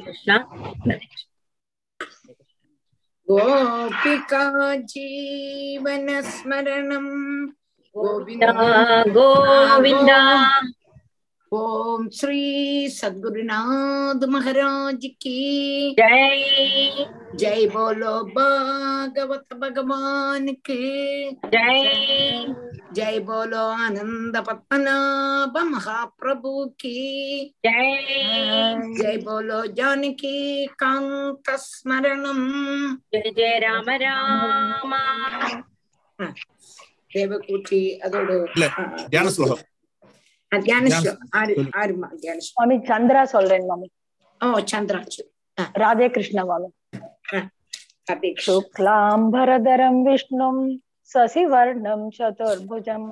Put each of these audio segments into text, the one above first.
कृष्ण गोपिका जीवनस्मरणं गोविन्द। गोविन्द। ओम श्री सद्गुरुनाथ महाराज की। जय। जय बोलो भागवत भगवान के। जय। जय बोलो आनंद पद्मनाभ महाप्रभु की जय जय बोलो जानकी कांत स्मरणम जय जय राम राम தேவகூட்டி அதோட இல்ல, தியான ஸ்லோகம் தியான தியான ஸ்லோகம். ஆறு சொல்லு. ஆறுமா தியான ஸ்லோகம். மாமி சந்திரா சொல்றேன் மாமி ஓ சந்திராச்சு ராதே கிருஷ்ண மாமி அபேக்ஷ शुक्लाम्बरधरं विष्णुं शशिवर्णं चतुर्भुजं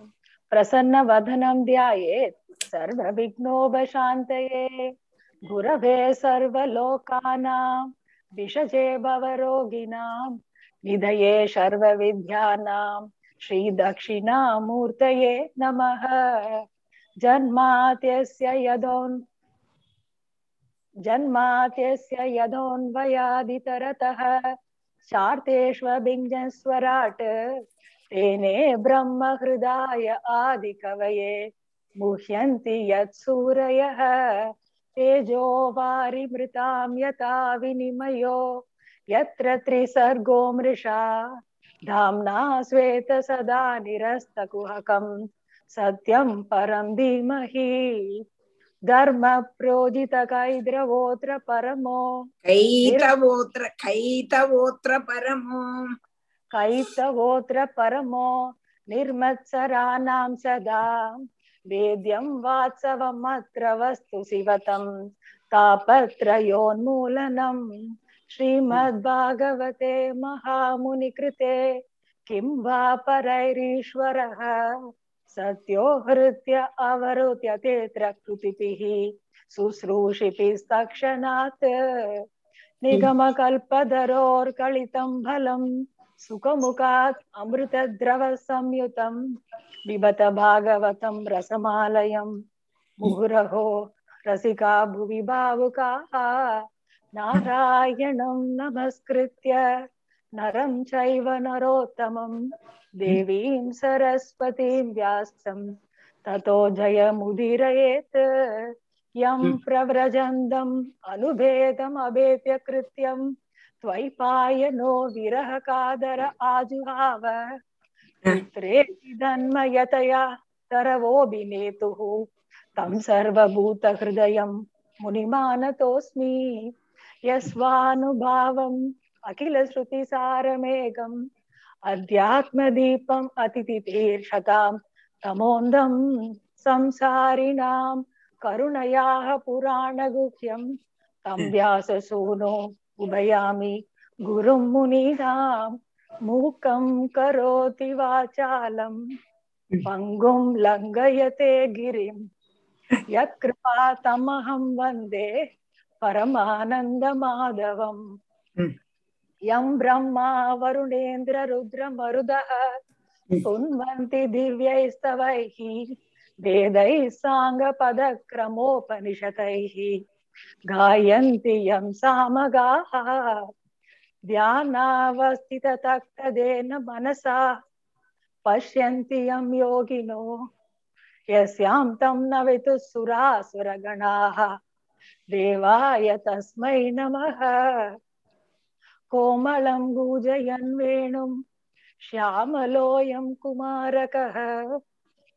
प्रसन्नवदनं ध्यायेत्, सर्वविघ्नोपशान्तये। गुरवे सर्वलोकानां, विषजे भवरोगिणां, निधये सर्वविद्यानां, श्रीदक्षिणामूर्तये नमः। जन्मात्यस्य यदोन्, जन्मात्यस्य यदोन्वयादितरतः तेने ब्रह्म ब्रह्महृदाय आदिकवये, मुह्यन्ति यत्सूरयः तेजो वारिमृतां यथा विनिमयो, यत्र त्रिसर्गो मृषा। धाम्ना श्वेत सदा निरस्तकुहकं, सत्यं परं धीमहि। धर्म प्रोजित कैद्रवोत्र परमो। कैतवोत्र कैतवोत्र परमो। कैतवोऽत्र परमो निर्मत्सराणां सदा। वेद्यं वात्सवमत्र वस्तु शिवतं तापत्रयोन्मूलनम् श्रीमद्भागवते महामुनिकृते, किं वा परैरीश्वरः? सत्यो हृत्य अवरुत्य तेऽत्र कृतिभिः शुश्रूषिभिस्तक्षणात्। निगमकल्पधरोर्कलितं फलं सुखमुखात् अमृतद्रवसंयुतं पिबत भागवतं रसमालयं। मुहुरहो रसिका भुवि भावुकाः नारायणं नमस्कृत्य नरं चैव नरोत्तमं। देवीं सरस्वतीं व्यासं ततो जयमुदीरयेत्। यं प्रव्रजन्तम् अनुभेदमभेद्य कृत्यं त्वैपायनो विरहकादर आजुहाव। पुत्रेति धन्मयतया तरवोऽभिनेतुः। तं सर्वभूतहृदयं मुनिमानतोऽस्मि। यस्वानुभावम् अखिलश्रुतिसारमेकम् अध्यात्मदीपम् अतिथितीर्षतां तमोन्दं संसारिणां करुणयाः पुराणगुह्यं तं व्याससूनो उभयामि गुरुं मुनीनां मूकं करोति वाचालं पङ्गुं लङ्घयते गिरिं यत्कृपा तमहं वन्दे परमानन्दमाधवम् Hmm. यं ब्रह्मा वरुणेन्द्ररुद्रमरुदः सुन्वन्ति दिव्यैस्तवैः वेदैः साङ्गपदक्रमोपनिषदैः गायन्ति यं सामगाः। ध्यानावस्थिततक्तदेन मनसा। पश्यन्ति यं योगिनो। यस्यां तं न वितुसुरासुरगणाः देवाय तस्मै नमः। कोमलं गूजयन् वेणुं। श्यामलोऽयं कुमारकः।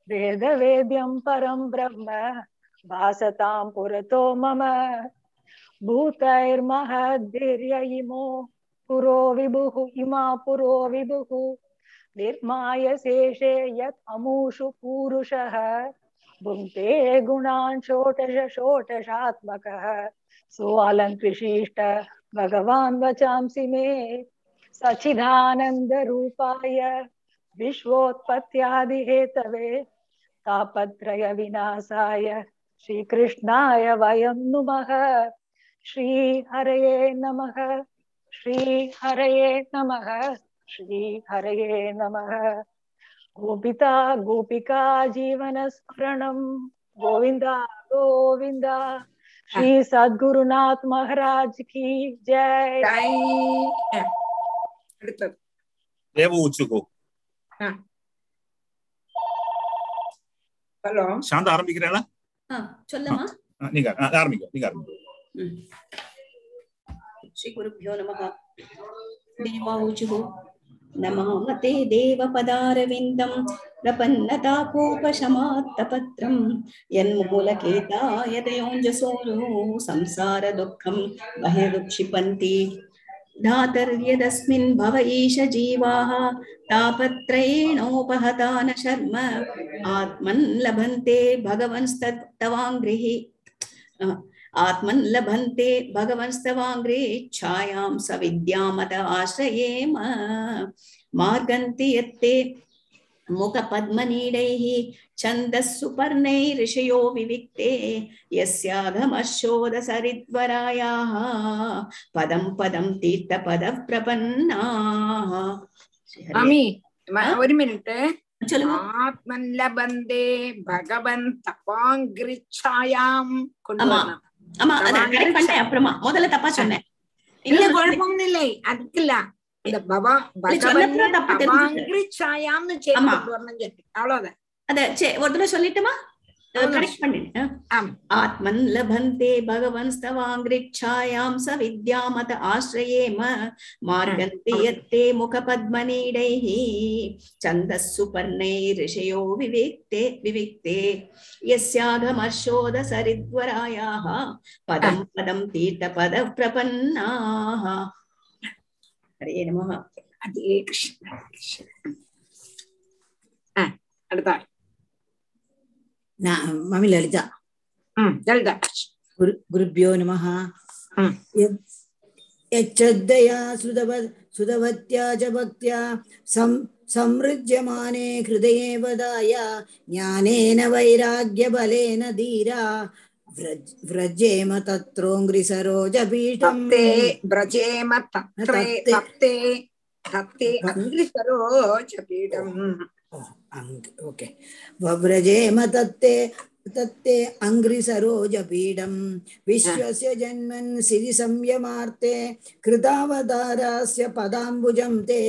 वेदवेद्यं परं ब्रह्म। भासतां पुरतो मम भूतैर्महद्भिर्य इमो पुरो विभुः, इमा पुरो विभुः। निर्माय शेषे यत् अमूषु पूरुषः, भुङ्क्ते गुणान् षोडश षोडशात्मकः। सोऽलङ्कृशिष्ट भगवान् वचांसि मे सचिदानन्दरूपाय विश्वोत्पत्त्यादिहेतवे तापत्रयविनाशाय श्रीकृष्णाय वयं नुमः श्रीहरये नमः श्रीहरये नमः श्रीहरये नमः गोपिता गोपिका जीवनस्मरणं गोविन्द गोविन्द श्री सद्गुरुनाथ महाराज की जय ஜெய் ஆ. அடுத்தது தேவ உச்சுகோ ஹலோ சாந்தா ஆரம்பிக்கிறீங்களா ஆ, சொல்லமா ஆ, நீங்க ஆ, ஆரம்பிங்க நீங்க ஆரம்பிங்க ம். श्री गुरुभ्यो नमः देवाऊचुः नमामते देवपदारविन्दं प्रपन्नतापोपशमात्तपत्रं यन्मूलकेतायतयोञ्जसोनो संसारदुःखं बहिरुक्षिपन्ति धातर्यदस्मिन् भव ईश जीवाः। तापत्रयेणोपहता न शर्म। आत्मन् लभन्ते भगवंस्तवाङ्गृहि आत्मन् लभन्ते भगवंस्तवाङ्ग्रेच्छायां सविद्यामत आश्रयेम। मार्गन्ति यत्ते मुखपद्मनीडैः छन्दः सुपर्णैऋषयो विविक्ते यस्याघमशोधसरिद्वरायाः पदं पदं तीर्थपदः प्रपन्नाः श्रीहरे- மாமி ம- ஒரு மினிட் சொல்லுங்க ஆத்மன் லபந்தே பகவன் தபாங்கிரிச்சாயாம் கொண்டு ஆமா. வரணும் ஆமா அதை correct பண்ணிட்டேன் அப்புறமா முதல்ல தப்பா சொன்னேன் இல்ல இன்னும் குழப்பம் இல்லை அதுக்கு அவ்வளவுதான். சொல்லிட்டுமா? ஆத்மன் லபந்தே பகவன் ஸ்தவாங்கிரிச்சாயாம் ச வித்யாமத ஆசிரயேம மார்கந்தி யத்தே முக பத்மநீடைः சந்தஸ் சுபர்ணை ரிஷயோ விவேக்தே விவிக்தே. யஸ்யாகமர்ஷோத பதம் பதம் தீர்த்த பத பிரபன்னாः ஹரே நம ஹரே கிருஷ்ண அடுத்த நான் மம்மி லலிதா லலிதா குரு குருபியோ நம यच्छ्रद्धया सुतव सुतवत्या च भक्त्या सं संमृज्यमाने हृदये वदाय ज्ञानेन वैराग्यबलेन धीरा व्रज व्रजेम तत्रोऽङ्घ्रिसरोजपीठं ते व्रजेम तत्रे तप्ते। तप्ते अङ्घ्रिसरोजपीठम् ओके। व्रजेम तत्ते तत्ते अङ्घ्रिसरोजपीडं विश्वस्य जन्मन् सिरिसंयमार्ते कृतावतारस्य पदाम्बुजं ते।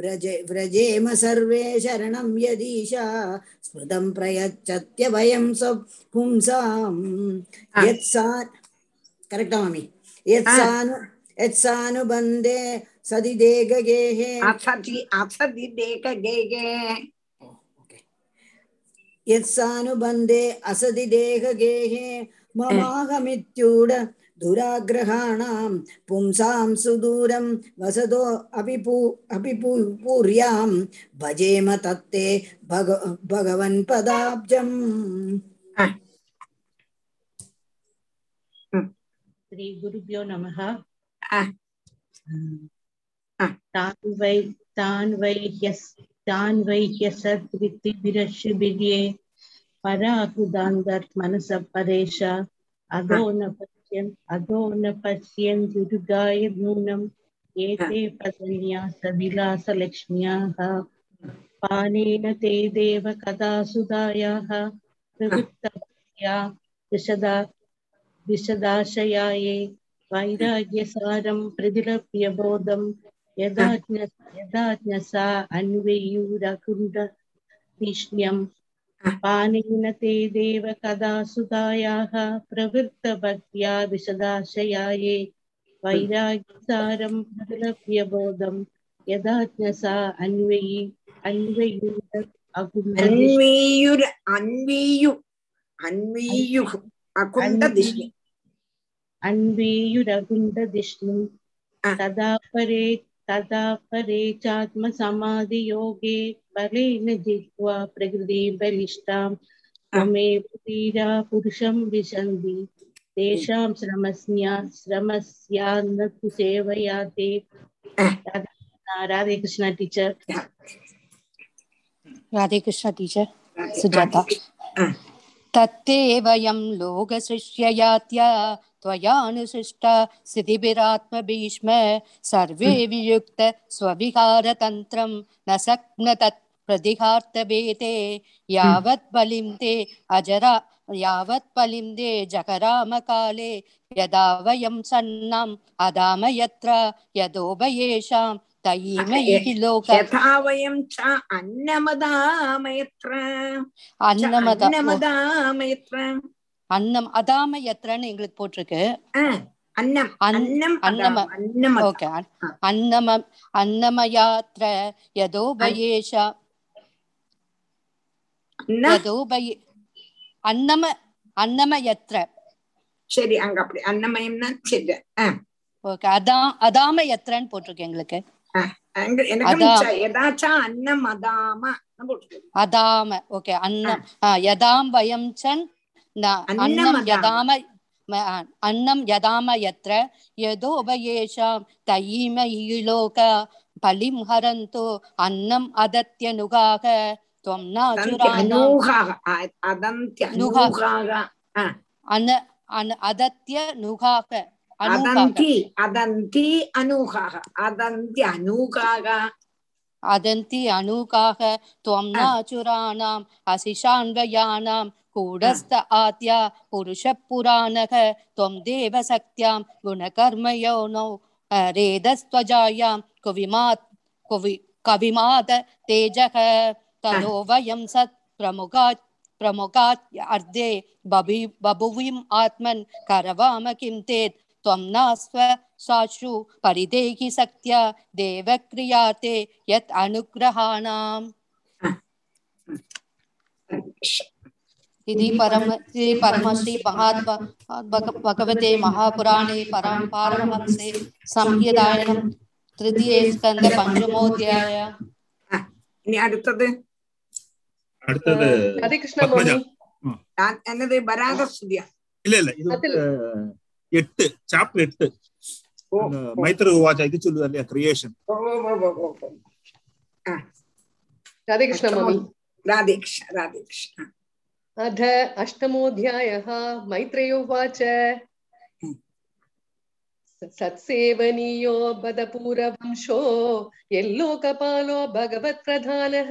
व्रजे व्रजेम सर्वे शरणं यदीशा। स्मृतं प्रयच्छत्य वयं स्वपुंसां यत्सा करेक्ट् मम्मी यत्सानु यत्सानुबन्धे सदि देगगेः असदि असदि देगगेः यत्सानुबन्धे असदि देहगेः ममाहमित्यूड दुराग्रहाणां पुंसां सुदूरं वसतो अपि पू अपि पू पूर्यां भजेम तत्ते भग भगवन्पदाब्जम् श्री गुरुभ्यो नमः. तान् वै तान् वै ह्यस् तान् वै अधो न पश्यन् अधो न पश्यन् दुर्गाय नूनम् एते पदन्यासविलासलक्ष्म्याः पानेन ते देव कदा सुधायाः प्रवृत्तया विशदा विशदाशयाये वैराग्यसारं प्रतिलभ्य बोधं यदाज्ञ यदाज्ञसा अन्वेयुरकुण्ड तीक्ष्ण्यं पानेन ते देव कदा सुतायाः प्रवृत्तभक्त्या विशदाशयाये वैराग्यसारं प्रलभ्यबोधं यदाज्ञसा अन्वयी अन्वयुर अन्वीयु अन्वीयुः अकुण्डदिष्णु अन्वीयुरकुण्डदिष्णु तदा परेत् तदा परे चात्मसमाधियोगे बलेन जित्वा प्रकृतिं बलिष्ठां त्वमेव धीरा पुरुषं विशन्ति। तेषां श्रमस्या श्रमस्यान्न तु सेवया ते. Radhe Krishna teacher. Radhe Krishna teacher. Sujata. Ah. तत्ते वयं लोकसृष्ट्ययात्या त्वयानुसृष्ट स्थितिभिरात्मभीष्म सर्वे वियुक्त स्वविकारतन्त्रं न सक्न तत् प्रतिहार्तभेते यावत् बलिं ते अजरा यावत् पलिन्दे जगरामकाले यदा वयं सन्नम् अदाम यत्र यदोभयेषां यथा वयं च அன்னம் அதாம எத்திரன்னு எங்களுக்கு போட்டிருக்கு. அன்னம் அன்னம அன்னம் ஓகே. அன்னம அன்னமயாத்ர யதோபயேஷா யதோபய அன்னம அன்னமயத்ர சரி அங்க அப்படி அன்னமயம்னா சரி ஓகே அதான் அதாம எத்திரன்னு போட்டிருக்கு எங்களுக்கு. அதாம. ஓகே அன்னம். யதாம் வயம் சன் அன்னம் யதாம அன்னம் யதாம யத்ர யதோபயேஷாம் தயீம ஈலோக பலிம் ஹரந்தோ அன்னம் அதத்யனுகாக துவம் நாசுரானாம் அதத்ய நுகாக. अदन्ति अदन्ति अनूकाः। अदन्ति अनूकाः। अदन्ति अनूकाः त्वं नाचुराणाम् अशिषान्वयानां कूढस्थ आद्या त्वं देवशक्त्यां रेदस्त्वजायां तेजः ततो वयं सत् प्रमुखात् प्रमुखात् अर्धे बभुविम् आत्मन् करवाम किं चेत् त्वं नास्व साशु परिदेहि शक्त्या देवक्रियाते यत् अनुग्रहाणाम् इति परम इति परमश्री महात्मा भग- भगवते महापुराणे परम पारमहंसे संहितायां तृतीये स्कन्द पञ्चमोऽध्याय ഇനി അടുത്തത് അടുത്തത് രാധേകൃഷ്ണ പത്മജ മാമി ഞാൻ എന്നത് വരാഹസ്തുതിയ ഇല്ല ഇല്ല எட்டு சாப்டர் எட்டு மைத்திர உவாச்சா இது சொல்லுதா இல்லையா கிரியேஷன் ராதேகிருஷ்ண மாமி ராதேகிருஷ்ண ராதேகிருஷ்ண अथ अष्टमोऽध्यायः मैत्रेयो उवाच सत्सेवनीयो बदपूरवंशो यल्लोकपालो भगवत्प्रधानः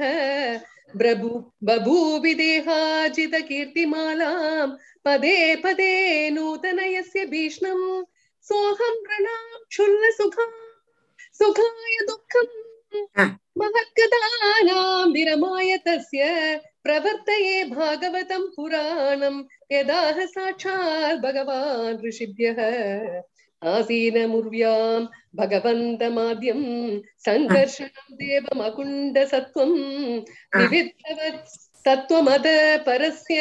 प्रभु बभूविदेहाजितकीर्तिमालां पदे पदे नूतनयस्य भीष्णम् सोऽहं प्रणां क्षुल्लसुखा सुखाय दुःखम् हा. महत्कथानां विरमाय तस्य प्रवर्तये भागवतं पुराणं यदाह साक्षात् भगवान् ऋषिभ्यः आसीनमुर्व्याम् भगवन्तमाद्यम् सङ्घर्षणम् देवमकुण्डसत्त्वम् विविधवत्सत्त्वमद परस्य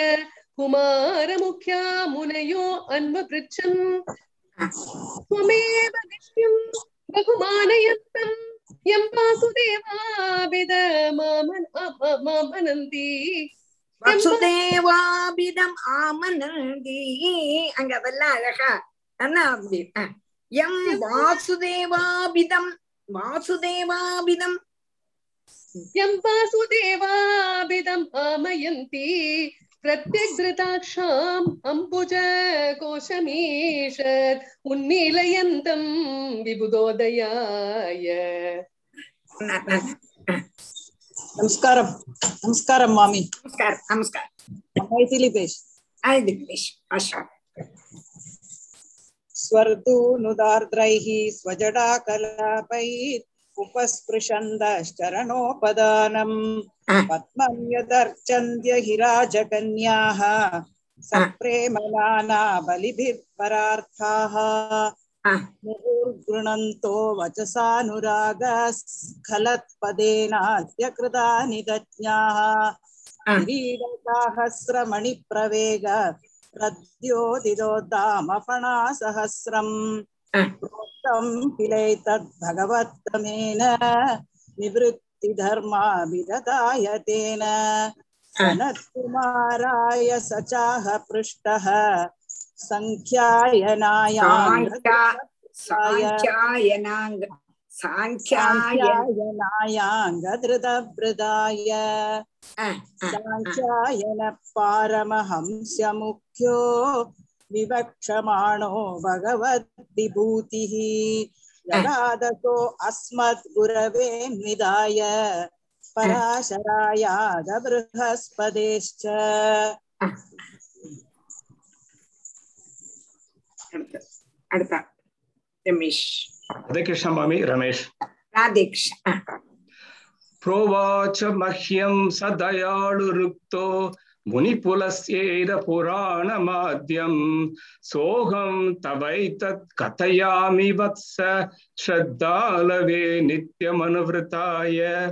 कुमारमुख्या मुनयो अन्वपृच्छम् त्वमेव दिष्ट्यम् बहुमानयन्तम् यम् वासुदेवाभिद मामनन्ति வசுதேவாபிதம் ஆமனந்தி அங்க அதெல்லாம் அழகா எம் வாசுதேவாபிதம். வாசுதேவாபிதம். எம் வாசுதேவாபிதம் ஆமயந்தி. பிரத்யக்தாட்சாம் அம்புஜ கோஷமீஷர் உன்னிலையந்தம் விபுதோதயாய. நமஸ்காரம். நமஸ்காரம் மாமி. நமஸ்காரம். நமஸ்காரம். மைதிலி பேஷ் ஆ திலேஷ் ஆஷா. स्वर्धूनुदार्द्रैः स्वजडाकलापैः उपस्पृशन्दश्चरणोपदानम् पद्मं यदर्चन्द्य हिराजकन्याः सप्रेमलाना बलिभिर्परार्थाः मुहुर्गृणन्तो वचसानुरागस्खलत्पदेनाद्यकृता निदज्ञाः क्रीडसाहस्रमणिप्रवेग प्रद्योदिदोद्दामफणासहस्रम् ஆ. प्रोक्तं किलैतद्भगवत्तमेन तेन सनत्कुमाराय स चाह पृष्टः सङ्ख्यायनायाङ्ग சாங்கியாயனாங்க சாங்கியாய साङ्ख्यायनायाङ्गधृतभृदाय साङ्ख्यायन पारमहंस्यमुख्यो विवक्षमाणो भगवद्विभूतिः जगादसो अस्मद्गुरवे निधाय पराशरायाद बृहस्पदेश्च அடுத்த அடுத்த ரமேஷ் राधे कृष्ण स्वामी रमेश। राधे कृष्ण प्रोवाच मह्यम सदयालुरुक्तो मुनिपुलस्यैरपुराणमाद्यं सोऽहं तवैतत् कथयामि वत्स श्रद्धालवे नित्यमनुवृताय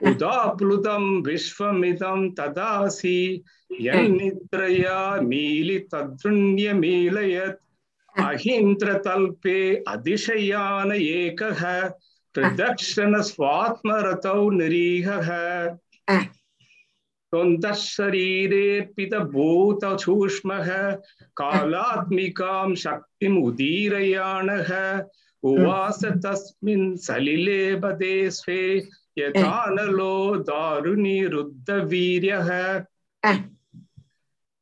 उदाप्लुतं विश्वमिदं तदासि। यन्निद्रया मीलितदृण्यमीलयत् अहीन्द्रतल्पे अधिशयान एकः प्रदक्षिण स्वात्मरतौ निरीहः। शरीरेऽर्पितभूतसूक्ष्मः कालात्मिकां शक्तिम् उदीरयाणः उवास तस्मिन् सलिले बदे स्वे यथानलो दारुणीरुद्धवीर्यः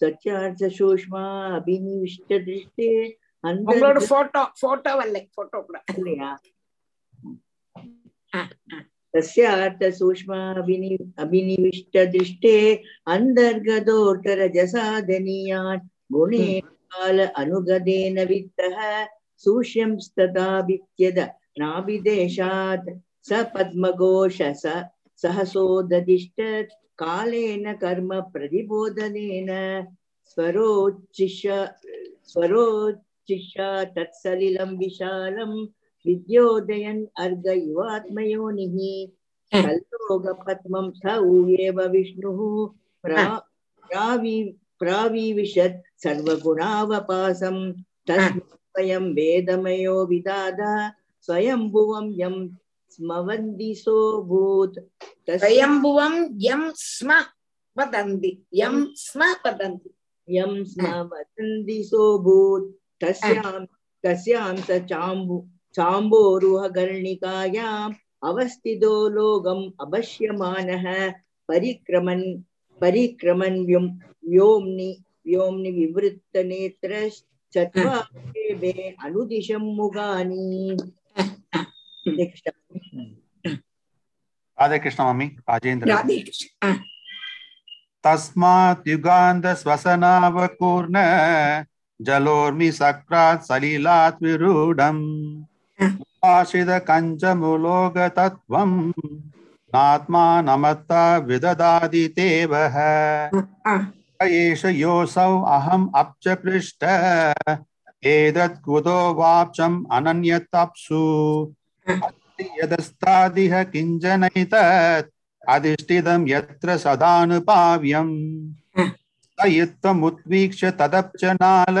சத்தியார்த்த சூஷ்மா அபினிவிஷ்ட திருஷ்டி உங்களோட போட்டோ போட்டோ வரல போட்டோ கூட. இல்லையா? தஸ்யார்த்த சூஷ்மா அபினி அபினிவிஷ்ட திருஷ்டே அந்தர்கதோட்டரஜசாதனியான் குணே கால அனுகதேன சூஷ்யம் ச பத்மகோஷ ச कालेन कर्म प्रतिबोधनेन स्वरोच्चिष स्वरोच्चिष तत्सलिलं विशालं विद्योदयन् अर्घ इवात्मयोनिः कल्लोगपद्मं स ऊयेव विष्णुः प्रा- प्रावि- प्राविविशत् सर्वगुणावपासं तस्मै स्वयं वेदमयो विदाद स्वयंभुवं यं स्मवन्ति सोऽभूत्। स्वयंभुवं यं स्म वदन्ति यं स्म वदन्ति यं स्म वदन्ति सोऽभूत्। तस्यां तस्यां स चाम्बु चाम्बोरुहगर्णिकायाम् अवस्थितो लोकम् अपश्यमानः परिक्रमन् परिक्रमन् व्योम व्योम्नि व्योम्नि विवृत्तनेत्रश्चत्वारे अनुदिशं मुगानि. हम्म। राधे कृष्ण मम्मी राजेन्द्र राधे कृष्ण हाँ। तस्मात् युगान्त श्वसनावकूर्ण जलोर्मि सक्रात् सलिलात् विरूढम्। हाँ। आशित नात्मा नमत्ता विददाति देवः हाँ, एष योऽसौ अहम् अप्च पृष्ट एतत् कुतो यदस्तादिह किञ्जनैतत् अधिष्ठितं यत्र सदानुपाव्यम्। हाँ। युत्वमुद्वीक्ष्य तदप्चनाल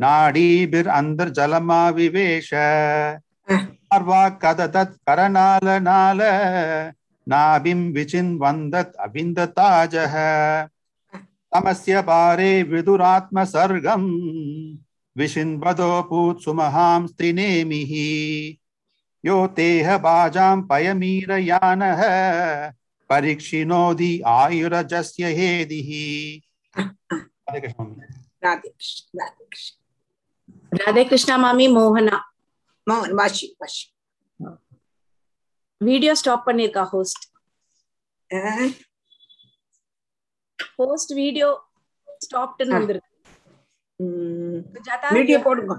नाडीभिरन्तर्जलमाविवेश। हाँ। कदतत् करनालनाल नाभिं विचिन्वन्दत् अविन्दताजः हाँ। तमस्य पारे विदुरात्मसर्गम् विशिन्वदो पूत्सु महां स्त्रिनेमिः யோ தேஹ பாஜாம் பயமீர யானக பரீட்சினோதி ஆயுரஜஸ்ய ஹேதிஹி ராதே கிருஷ்ணா மாமி மோகனா மோகன் வாஷி வாஷி வீடியோ ஸ்டாப் பண்ணிருக்கா ஹோஸ்ட் ஹோஸ்ட் வீடியோ ஸ்டாப்ட்னு வந்திருக்கு. வீடியோ போடுங்க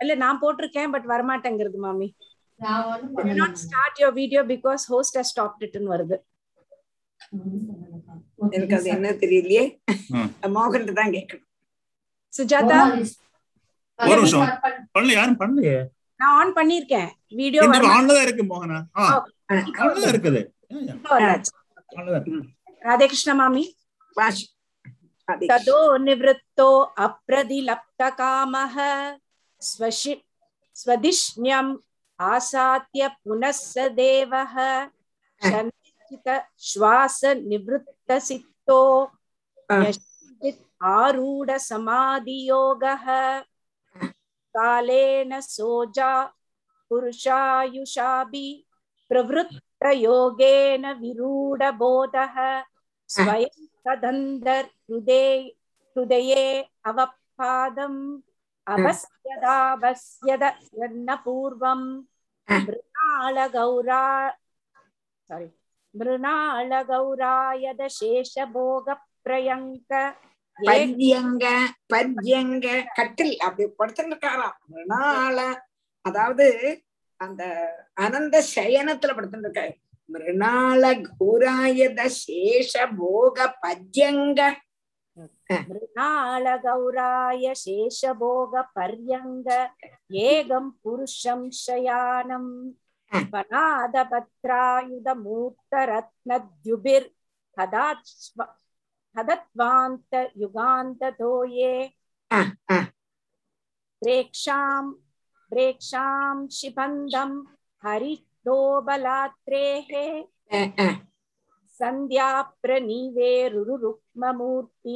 இல்ல நான் போட்டிருக்கேன் பட் வரமாட்டேங்கிறது மாமி. not start your video because host has stopped இட்னு வருது எனக்கு அது என்ன தெரியலையே மோகன் தான் கேட்கணும் சுஜாதா ஒரு நிமிஷம் பண்ணல யாரும் பண்ணலையே நான் ஆன் பண்ணிருக்கேன் வீடியோ எனக்கு ஆன்ல தான் இருக்கு மோகனா ஆ ஆன்ல தான் இருக்குது ஆன்ல தான் இருக்கு ராதே கிருஷ்ண மாமி வாஷி ततो निवृत्तो अप्रदिलप्तकामः स्वशि स्वधिष्ण्यम् आसाद्य पुनः स देवः शनैश्चित श्वासनिवृत्तसिक्तो यश्चित् आरूढसमाधियोगः कालेन सोजा पुरुषायुषाभि प्रवृत्तयोगेन विरूढबोधः स्वयं तदन्तर्हृदे हृदये अवपादम् अभस्यदाभस्यद यन्नपूर्वं मृणालगौरा सारी मृणालगौरायदशेषभोगप्रयङ्क பர்யங்க பர்யங்க கட்டில் அப்படி படுத்துட்டு இருக்காராம் மிருணாள அதாவது அந்த அனந்த சயனத்துல படுத்துட்டு இருக்காரு மிருணாள கௌராயத சேஷ போக பர்யங்க मृणालगौराय शेषभोगपर्यङ्ग एकं पुरुषं शयानम् पनादपत्रायुधमूर्तरत्नद्युभिर् हदत्वान्त युगान्ततो ये प्रेक्षां प्रेक्षां शिबन्धं हरितोबलात्रेः सन्ध्याप्रनीवेरुरुक्ममूर्ति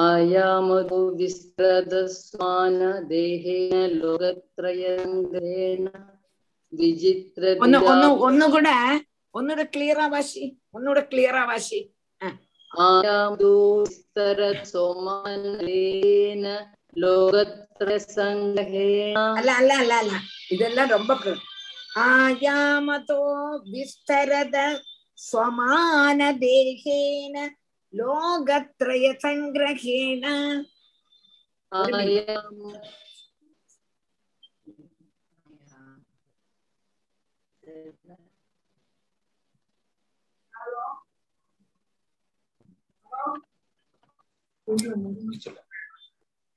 आयामतो विस्त्रदस्मान देहेन लोकत्रयङ्गेन विचित्र ഒന്ന് ഒന്ന് ഒന്നുകൂടെ ഒന്നുകൂടെ ക്ലിയറാ വാശി ഒന്നുകൂടെ ക്ലിയറാ വാശി आयामतो विस्तरसोमानेन लोकत्रयसङ्गहेन അല്ല അല്ല അല്ല അല്ല ഇതെല്ലാം ரொம்ப ക- ആയാമതോ വിസ്തരത സ്വമാന ദേഹേന लोकत्रयसङ्ग्रहेण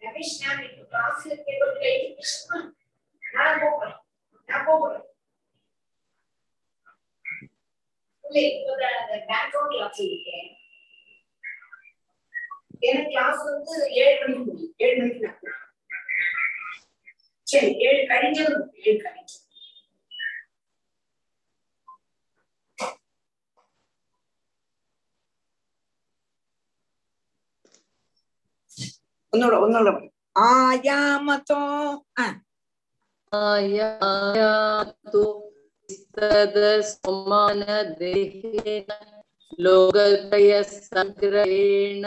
रमेश नाम इनको क्लास के बोल रहे हैं ना बोल ना बोल ले तो द बैकग्राउंड क्लास लिखे ஏன்னா கிளாஸ் வந்து ஏழு மணிக்கு முடியும். ஏழு மணிக்கு நான் சரி ஏழு கழிஞ்சது ஏழு கழிஞ்சது ഒന്നുകൂടെ ഒന്നുകൂടെ ആയാമതോ സംഗ്രഹേണ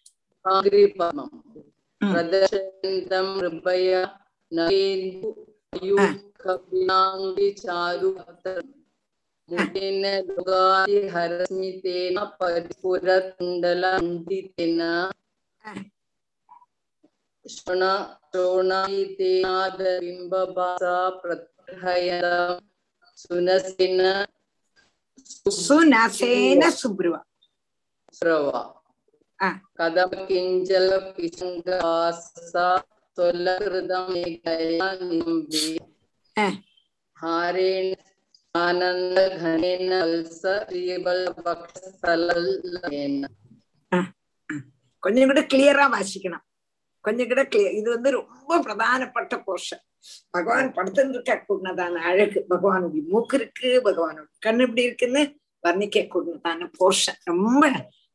అగ్రిపమం ప్రదర్శంతం హృదయ నవేందు కవినాంగి చారు ముఖేన లోగాది హరస్మితేన పరిపుర తుండలందితేన శ్రవణ శ్రవణాయితేనాద బింబభాస ప్రత్యయ సునసేన సునసేన సుబ్రువ సుబ్రువ കഥം കിഞ്ചല കിശങ്കാസ തൊല്ലകൃതം ഹാരേണ ആനന്ദ ഘനേന വത്സ ശ്രീബല പക്ഷലന கொஞ்சம் கூட கிளியரா வாசிக்கணும் கொஞ்சம் கூட கிளியர் இது வந்து ரொம்ப பிரதானப்பட்ட போர்ஷன் பகவான் படுத்திருக்க கூடதான அழகு பகவானுடைய மூக்கு இருக்கு பகவானுடைய கண் இப்படி இருக்குன்னு வர்ணிக்க கூடதான போர்ஷன் ரொம்ப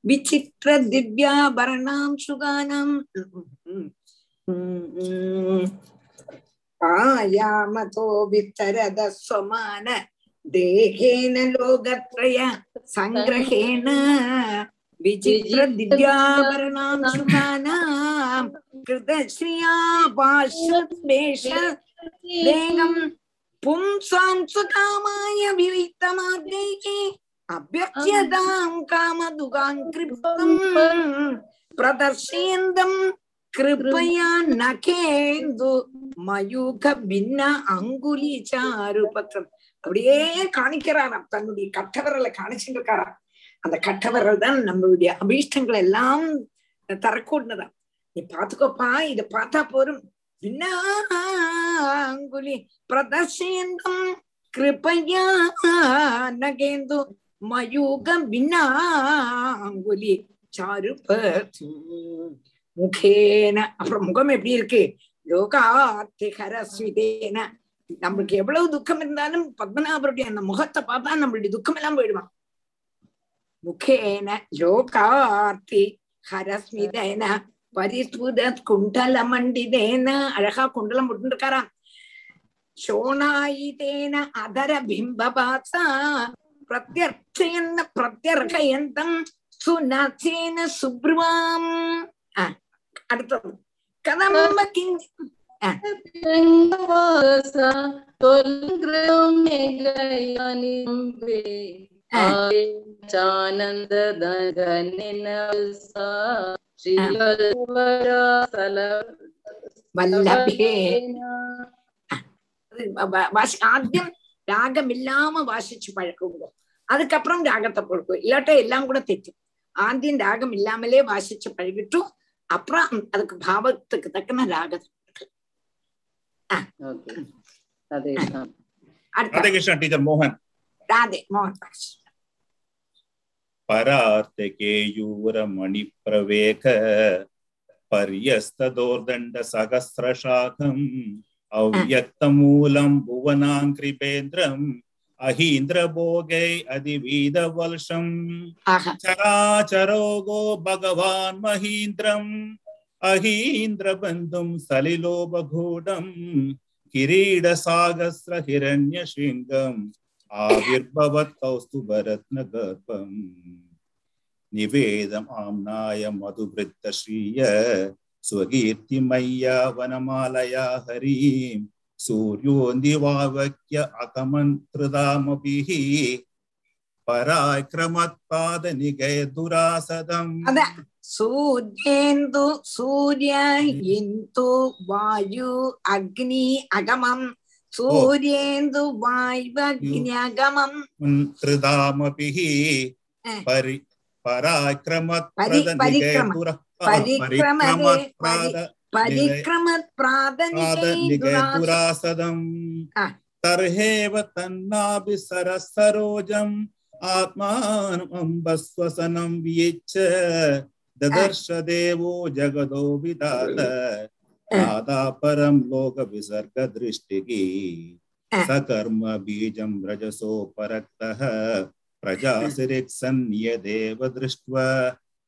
விசித்திர திவ்யாபரணாம் சுகானாம் ஆயாமதோ வித்தரத சுவமான தேகேன லோகத்ரய சங்கிரகேண விசித்திர திவ்யாபரணாம் சுகானாம் கிருதஸ்ரீயா பாஷத்வேஷ தேகம் பும்சாம் சுகாமாய விவித்தமார்கைகே അഭ്യക്ഷ്യതാം കാമദുഃഖാം കൃപ്തം പ്രദർശയന്തം കൃപയാ നഖേന്ദു மயூக பின்ன அங்குலி சாருபத்திரம் அப்படியே காணிக்கிறாராம் தன்னுடைய கட்டவரலை காணிச்சுட்டு இருக்காராம் அந்த கட்டவரல் தான் நம்மளுடைய அபீஷ்டங்கள் எல்லாம் தரக்கூடதான் நீ பாத்துக்கோப்பா இத பார்த்தா போரும் பின்னா அங்குலி பிரதர்ஷயந்தம் கிருபையா நகேந்து மயூகம் பின்னா அங்குலி முகேன. அப்புறம் முகம் எப்படி இருக்கு? லோகாத்திகரஸ்விதேன நம்மளுக்கு எவ்வளவு துக்கம் இருந்தாலும் பத்மநாபருடைய அந்த முகத்தை பார்த்தா நம்மளுடைய துக்கம் எல்லாம் போயிடுவான் முகேன லோகார்த்தி ஹரஸ்மிதேன பரிஸ்புத குண்டல மண்டிதேன அழகா குண்டலம் போட்டுருக்காராம் சோனாயிதேன. அதர பிம்பபாசா பிரத்யர்ச்சயன்ன പ്രത്യർത്ഥയന്ന പ്രത്യർഹയന്തം സുനാഥേന സുബ്രുവാം ആ അടുത്തത്. കഥമ്പ കിങ് ആദ്യം ராகம் இல்லாம வாசிச்சு பழக்குங்கோ அதுக்கப்புறம் ராகத்தை கொடுக்கும் இல்லாட்டா எல்லாம் கூட தெற்றும் ஆந்தியம் ராகம் இல்லாமலே வாசிச்சு பழகிட்டும் அப்புறம் அதுக்கு பாவத்துக்கு தக்கன ராகத்தை கொடுக்கலாம் ராதே மோகன் பரார்த்தகேயூரமணிப்பிரவேக பரியஸ்தோர்தண்ட சகசிரசாகம் अव्यक्तमूलं भुवनाङ्कृपेन्द्रम् अहीन्द्रभोगै अधिवीदवल्शम् चराचरोगो भगवान् महीन्द्रम् अहीन्द्रबन्धुं सलिलोपगूढम् किरीडसागस्रहिरण्यशृङ्गम् आविर्भवत् कौस्तुभरत्नगर्भम्। निवेदम् आम्नाय मधुवृत्तश्रिय स्वकीर्तिमय्या वनमालया हरीं सूर्योऽन्दिवावक्य अकमन्त्रितामभिः पराक्रमत्पादनिगयदुरासदम् सूर्येन्दु सूर्य इन्दु वायु अग्नि अगमं सूर्येन्दु वायुगमं त्रिधामभिः परि पराक्रमत्प्रदनिकैर्दुरासदम् तर्व तन्नाभिसरसरोजम् आत्मानमम्बस्वसनं वियच्छ ददर्श देवो जगदो विदात विसर्ग दृष्टि सकर्म बीज रजसो परक्तः प्रजासिरिक्सन्नियदेव दृष्ट्वा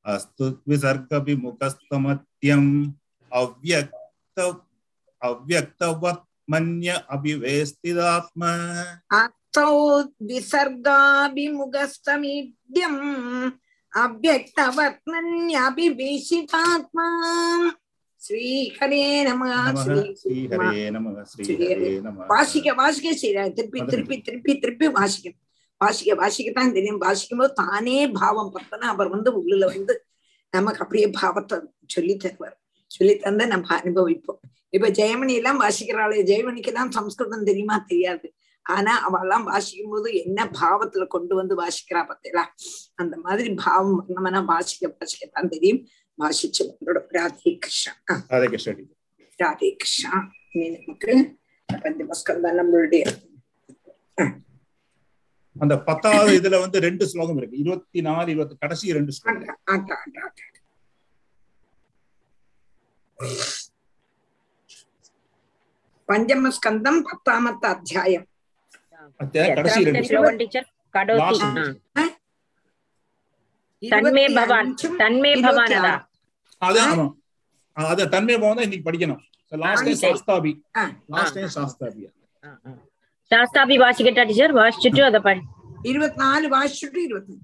अस्तु विसर्गविमुखस्तमत्यम् अव्यक्त अव्यक्तवत्मन्य अभिवेस्तिदात्म अस्तौ विसर्गाभिमुखस्तमिद्यम् अव्यक्तवत्मन्यभिभीषितात्मा ஸ்ரீஹரே நம ஸ்ரீஹரே நம ஸ்ரீஹரே நம வாசிக்க வாசிக்க திருப்பி திருப்பி திருப்பி திருப்பி வாசிக்கணும் வாசிக்க பாஷிக்கத்தான் தெரியும். வாசிக்கும் போது தானே பாவம். பார்த்தனா அவர் வந்து உள்ள வந்து நமக்கு அப்படியே பாவத்தை சொல்லி தருவார். சொல்லி தந்தா நம்ம அனுபவிப்போம். இப்ப ஜெயமணி எல்லாம் வாசிக்கிறாளே. ஜெயமணிக்கு எல்லாம் சம்ஸ்கிருதம் தெரியுமா? தெரியாது. ஆனா அவெல்லாம் வாசிக்கும் போது என்ன பாவத்துல கொண்டு வந்து வாசிக்கிறா பார்த்தீங்களா? அந்த மாதிரி பாவம் நம்ம வாசிக்க வாசிக்கத்தான் தெரியும். வாசிச்சு உங்களோட ராதே கிருஷ்ணா. ராதே கிருஷ்ணா ராதே கிருஷ்ணா. நீ நமக்கு நம்மளுடைய. அந்த பத்தாவது இதுல வந்து ரெண்டு ஸ்லோகம் இருக்கு. இருபத்தி நாலு இருபத்தி கடைசி ரெண்டு ஸ்லோகம். பஞ்சம பத்தாமத்த அத்தியாயம். கடைசி தன்மே பவான் தன்மே பவான் அதான் அதான் தன்மே பவான் இன்னைக்கு படிக்கணும். லாஸ்ட் டைம் சாஸ்தாபி லாஸ்ட் டைம் சாஸ்தாபி ശാസ്താപി വാശിക്കട്ട ടീച്ചർ വാശിച്ചിട്ടു അതെ പണി ഇരുപത്തിനാല് വാശിച്ചിട്ടു ഇരുപത്തി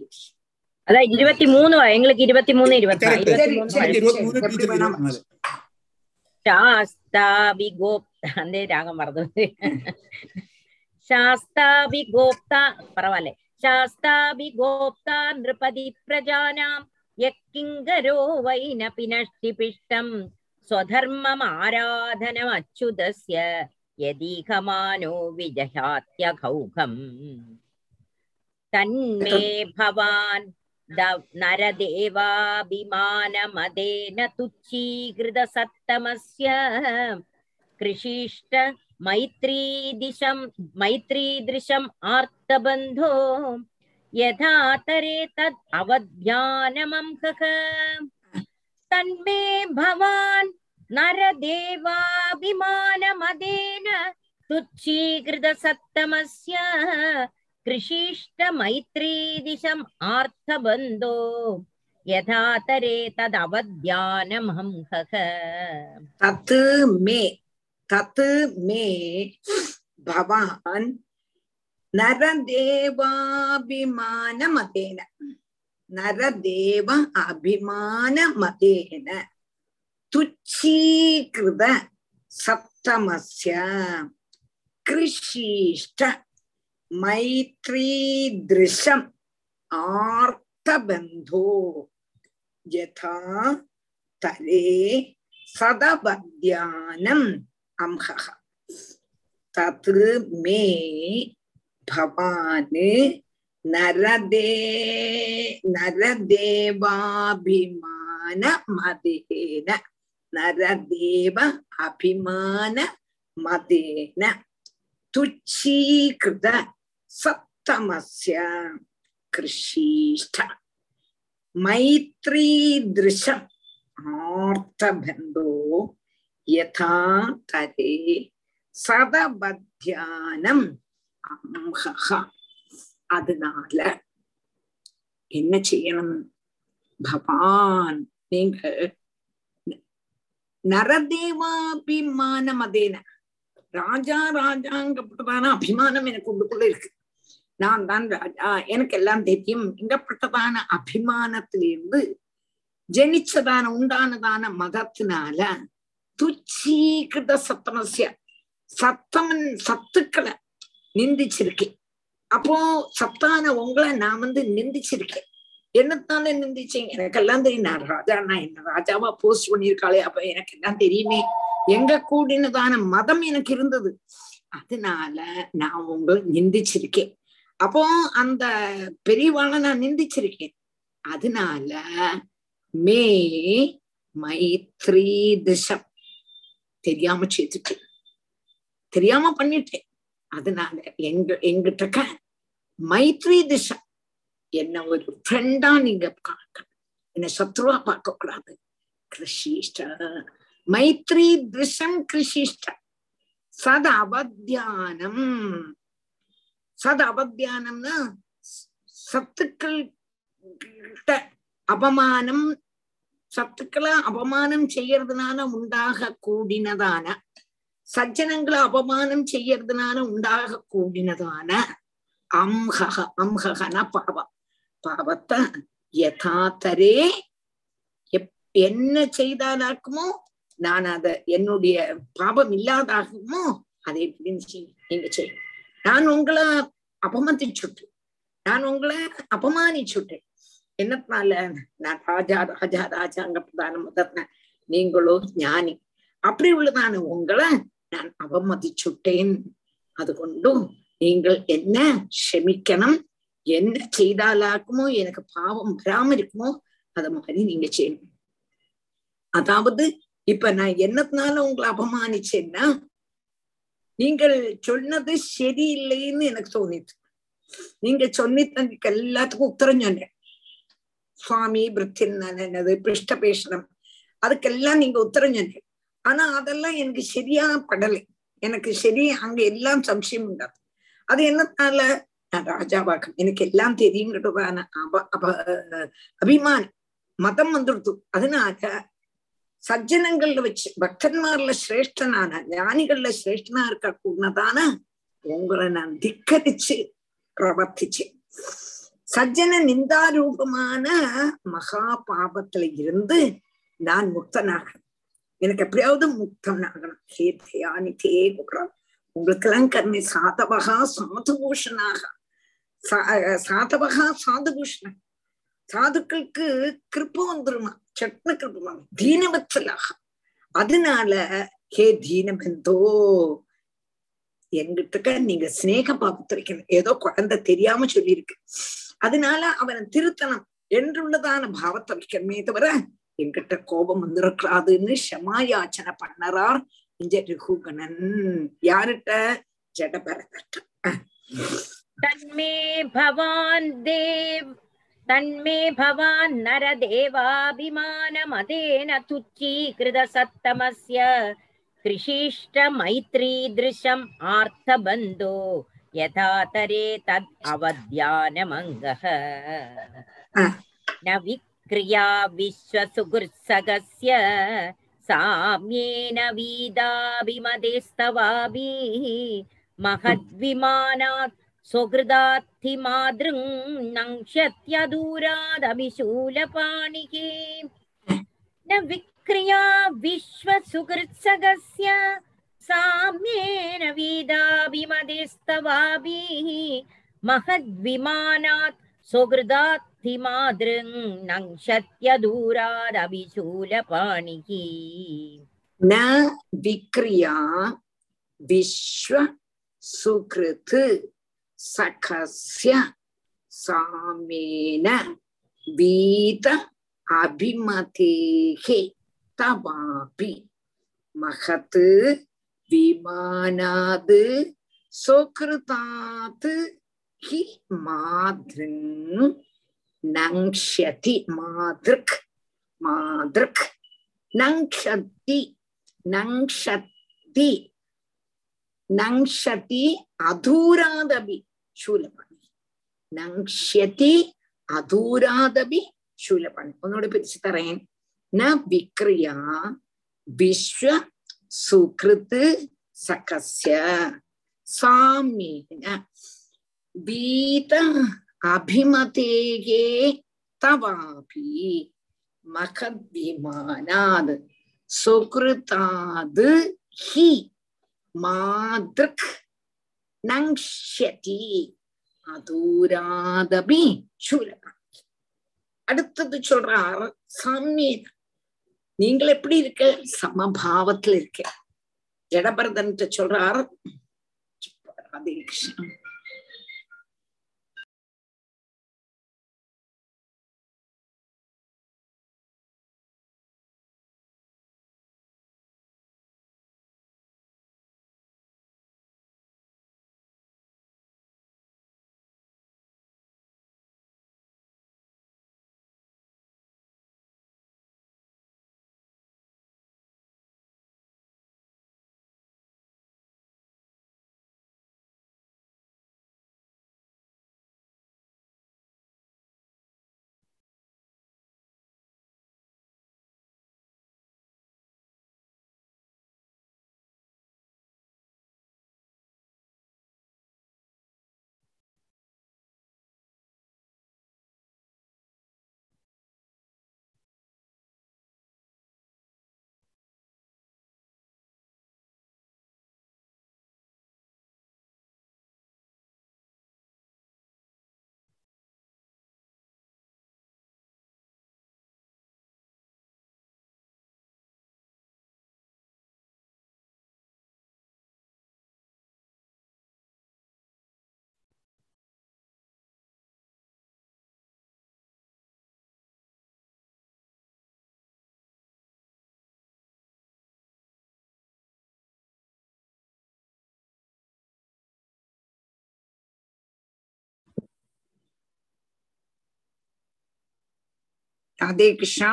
അതാ ഇരുപത്തിമൂന്ന് എങ്ങൾക്ക് ഇരുപത്തിമൂന്ന് ഇരുപത്തിനാല്. ശാസ്താപി ഗോപ്ത അന്തേ രാഗം പറഞ്ഞു ശാസ്താപി ഗോപ്ത പറവാല്ലേ? ശാസ്താപി ഗോപ്ത നൃപതി പ്രജാനാം യക്കിങ്കരോ വൈന പിനഷ്ടിപിഷ്ടം സ്വധർമ്മം ആരാധനം അച്യുതസ്യ यदीहमानो विजहात्यघौघम् तन्मे भवान् द- नरदेवाभिमानमदेन तुच्छीकृतसत्तमस्य कृषिष्ट मैत्रीदिशं मैत्रीदृशम् आर्तबन्धो यथा तरे तद् अवध्यानमंहः तन्मे भवान् नरदेवाभिमानमदेन तुच्छीकृतसत्तमस्य कृषिष्टमैत्रीदिशम् आर्थबन्धो यथा तरे तदवध्यानमहंहः तत् मे तत् मे भवान् नरदेवाभिमानमतेन नरदेव अभिमानमतेन துச்சீகிருத சப்தமஸ்ய கிருஷீஷ்ட மைத்ரீதிருஷம் ஆர்த்தபந்தோ யதா தலே சதபத்யானம் அம்ஹக தத்து மே பவானு நரதே நரதேவாபிமான மதேன நரதேவ அபிமான மதேன துச்சீகிருத சப்தமஸ்ய கிருஷீஷ்ட மைத்ரீதிருஷம் ஆர்த்தபந்தோ யதா தரே சதபத்தியானம் அதனால என்ன செய்யணும் பவான் நீங்க நரதேவாபிமானம் அதேன ராஜா ராஜாங்கப்பட்டதான அபிமானம் எனக்கு உள்ளுக்குள்ள இருக்கு. நான் தான் ராஜா எனக்கு எல்லாம் தெரியும். இங்கப்பட்டதான அபிமானத்திலிருந்து ஜனிச்சதான உண்டானதான மதத்தினால துச்சீகிருத சத்தமசிய சத்தமன் சத்துக்களை நிந்திச்சிருக்கேன். அப்போ சத்தான உங்களை நான் வந்து நிந்திச்சிருக்கேன். என்னத்தானே நிந்திச்சேன் எனக்கெல்லாம் தெரியும். நான் ராஜா நான் என்ன ராஜாவா போஸ்ட் பண்ணியிருக்காளே. அப்ப எனக்கு எல்லாம் தெரியுமே. எங்க கூடினதான மதம் எனக்கு இருந்தது. அதனால நான் உங்களை நிந்திச்சிருக்கேன். அப்போ அந்த பெரியவாளை நான் நிந்திச்சிருக்கேன். அதனால மே மைத்ரி திசம். தெரியாம செய்துட்டேன் தெரியாம பண்ணிட்டேன். அதனால எங்க எங்கிட்ட மைத்ரி திசம். என்ன ஒரு ஃப்ரெண்டா நீங்க பார்க்கணும் என்ன சத்ருவா பார்க்க கூடாது கிருஷிஷ்ட மைத்ரி திருஷம் கிருஷிஷ்ட சத அவத்தியானம் சத அவத்தியானம்னா சத்துக்கள் அபமானம். சத்துக்களை அபமானம் செய்யறதுனால உண்டாக கூடினதான சஜ்ஜனங்களை அபமானம் செய்யறதுனால உண்டாக கூடினதான அம்ஹக அம்ஹகன பாவம். பாவத்தை யதாத்தரே என்ன செய்தாலாக்குமோ நான் அத என்னுடைய பாபம் இல்லாதாகுமோ அதை எப்படின்னு நீங்க செய். நான் உங்களை அபமதிச்சுட்டேன். நான் உங்களை அபமானிச்சுட்டேன். என்னத்தினால நான் ராஜா ராஜா ராஜாங்க பிரதான மதத்தின நீங்களோ ஞானி. அப்படி உள்ளதான உங்களை நான் அவமதிச்சுட்டேன் அது கொண்டும் நீங்கள் என்ன ஷமிக்கணும் என்ன செய்தாலாக்குமோ எனக்கு பாவம் வராம இருக்குமோ அத மாதிரி நீங்க செய்யணும். அதாவது இப்ப நான் என்னத்தினால உங்களை அபமானிச்சேன்னா நீங்கள் சொன்னது சரியில்லைன்னு எனக்கு தோணிது நீங்க சொன்னித்ததுக்கு எல்லாத்துக்கும் உத்தரம் சொன்னேன். சுவாமி பிருத்தின் என்னது பிருஷ்டபேஷனம் அதுக்கெல்லாம் நீங்க உத்தரம் சொன்னேன் ஆனா அதெல்லாம் எனக்கு சரியா படலை. எனக்கு சரி அங்க எல்லாம் சம்சயம் உண்டாது அது என்னத்தால ராஜாவாக்கம் எனக்கு எல்லாம் தெரியுங்கிறதான அப அப அபிமானம் மதம் வந்துடுத்து அதனால சஜ்ஜனங்கள்ல வச்சு பக்தன்மார்ல சிரேஷ்டனான ஞானிகள்ல சிரேஷ்டனா இருக்க கூடதான உங்களை நான் திக்கரிச்சு பிரவர்த்திச்சேன் சஜ்ஜன நிந்தாரூபமான மகா பாபத்துல இருந்து நான் முக்தனாகணும் எனக்கு எப்படியாவது முக்தனாகணும் ஹே தயானிதே குப்ரம் உங்களுக்கெல்லாம் கர்ணி சாதவகா சாதுபூஷணாக சாதவகா சாதுபூஷணன் சாதுக்களுக்கு கிருப்பம் வந்துருமா? சட்ன கிருப்பமா தீனவத்சலாக அதனால ஹே தீனபந்தோ எங்கிட்ட நீங்க சிநேக பாபத்திருக்கணும் ஏதோ குழந்தை தெரியாம சொல்லியிருக்கு. அதனால அவனை திருத்தணும் என்றுள்ளதான பாவத்தை வைக்கணுமே தவிர என்கிட்ட கோபம் வந்திருக்கிறாதுன்னு ஷமாயாச்சனை பண்ணறார் இஞ்ச ரிகுகணன். யாருட்ட? ஜடபரதட்ட तन्मे भवान् देव तन्मे भवान् नरदेवाभिमानमदेन तुच्छीकृतसत्तमस्य कृषिष्टमैत्रीदृशम् आर्तबन्धो यथा तरे तद् अवध्यानमङ्गः न विक्रिया विश्वसुहृत्सगस्य साम्येन वीदाभिमदेस्तवाभिः महद्विमानात् स्वहृदात्थिमादृङ् नङ्क्षत्यदूरादभिशूलपाणिः न विक्रिया विश्वसुहृत्सगस्य साम्येन वीदाभिमदेस्तवाभिः महद्विमानात् स्वहृदात्थिमादृङ् नङ्क्षत्यदूरादभिशूलपाणिः न विक्रिया विश्व सुकृत् சகசிய சாமேன வீத அபிமதேகே தவாபி. மகத்து விமானாது சுகிருதாத்து ஹி மாதிருங் நங்ஷதி மாதிருக் மாதிருக் நங்ஷதி நங்ஷதி நங்ஷதி அதூராதபி. ശൂലപാണി നങ്ഷ്യതി അധൂരാദപി ശൂലപാണി ഒന്നുകൂടെ പിരിച്ചു തറയാൻ ന വിക്രിയ വിശ്വ സുഹൃത്ത് സഖസ്യ സാമ്യേന ഭീത അഭിമതേയേ തവാപി മഹദ്വിമാനാത് സുഹൃത്താത് ഹി മാതൃക് நங்ஷதி அதூராதபி சூலகா அடுத்தது சொல்றார் சாமியன் நீங்கள் எப்படி இருக்க சமபாவத்துல இருக்க ஜடபரதன் சொல்றார் ராதே கிருஷ்ணன் ராதே கிருஷ்ணா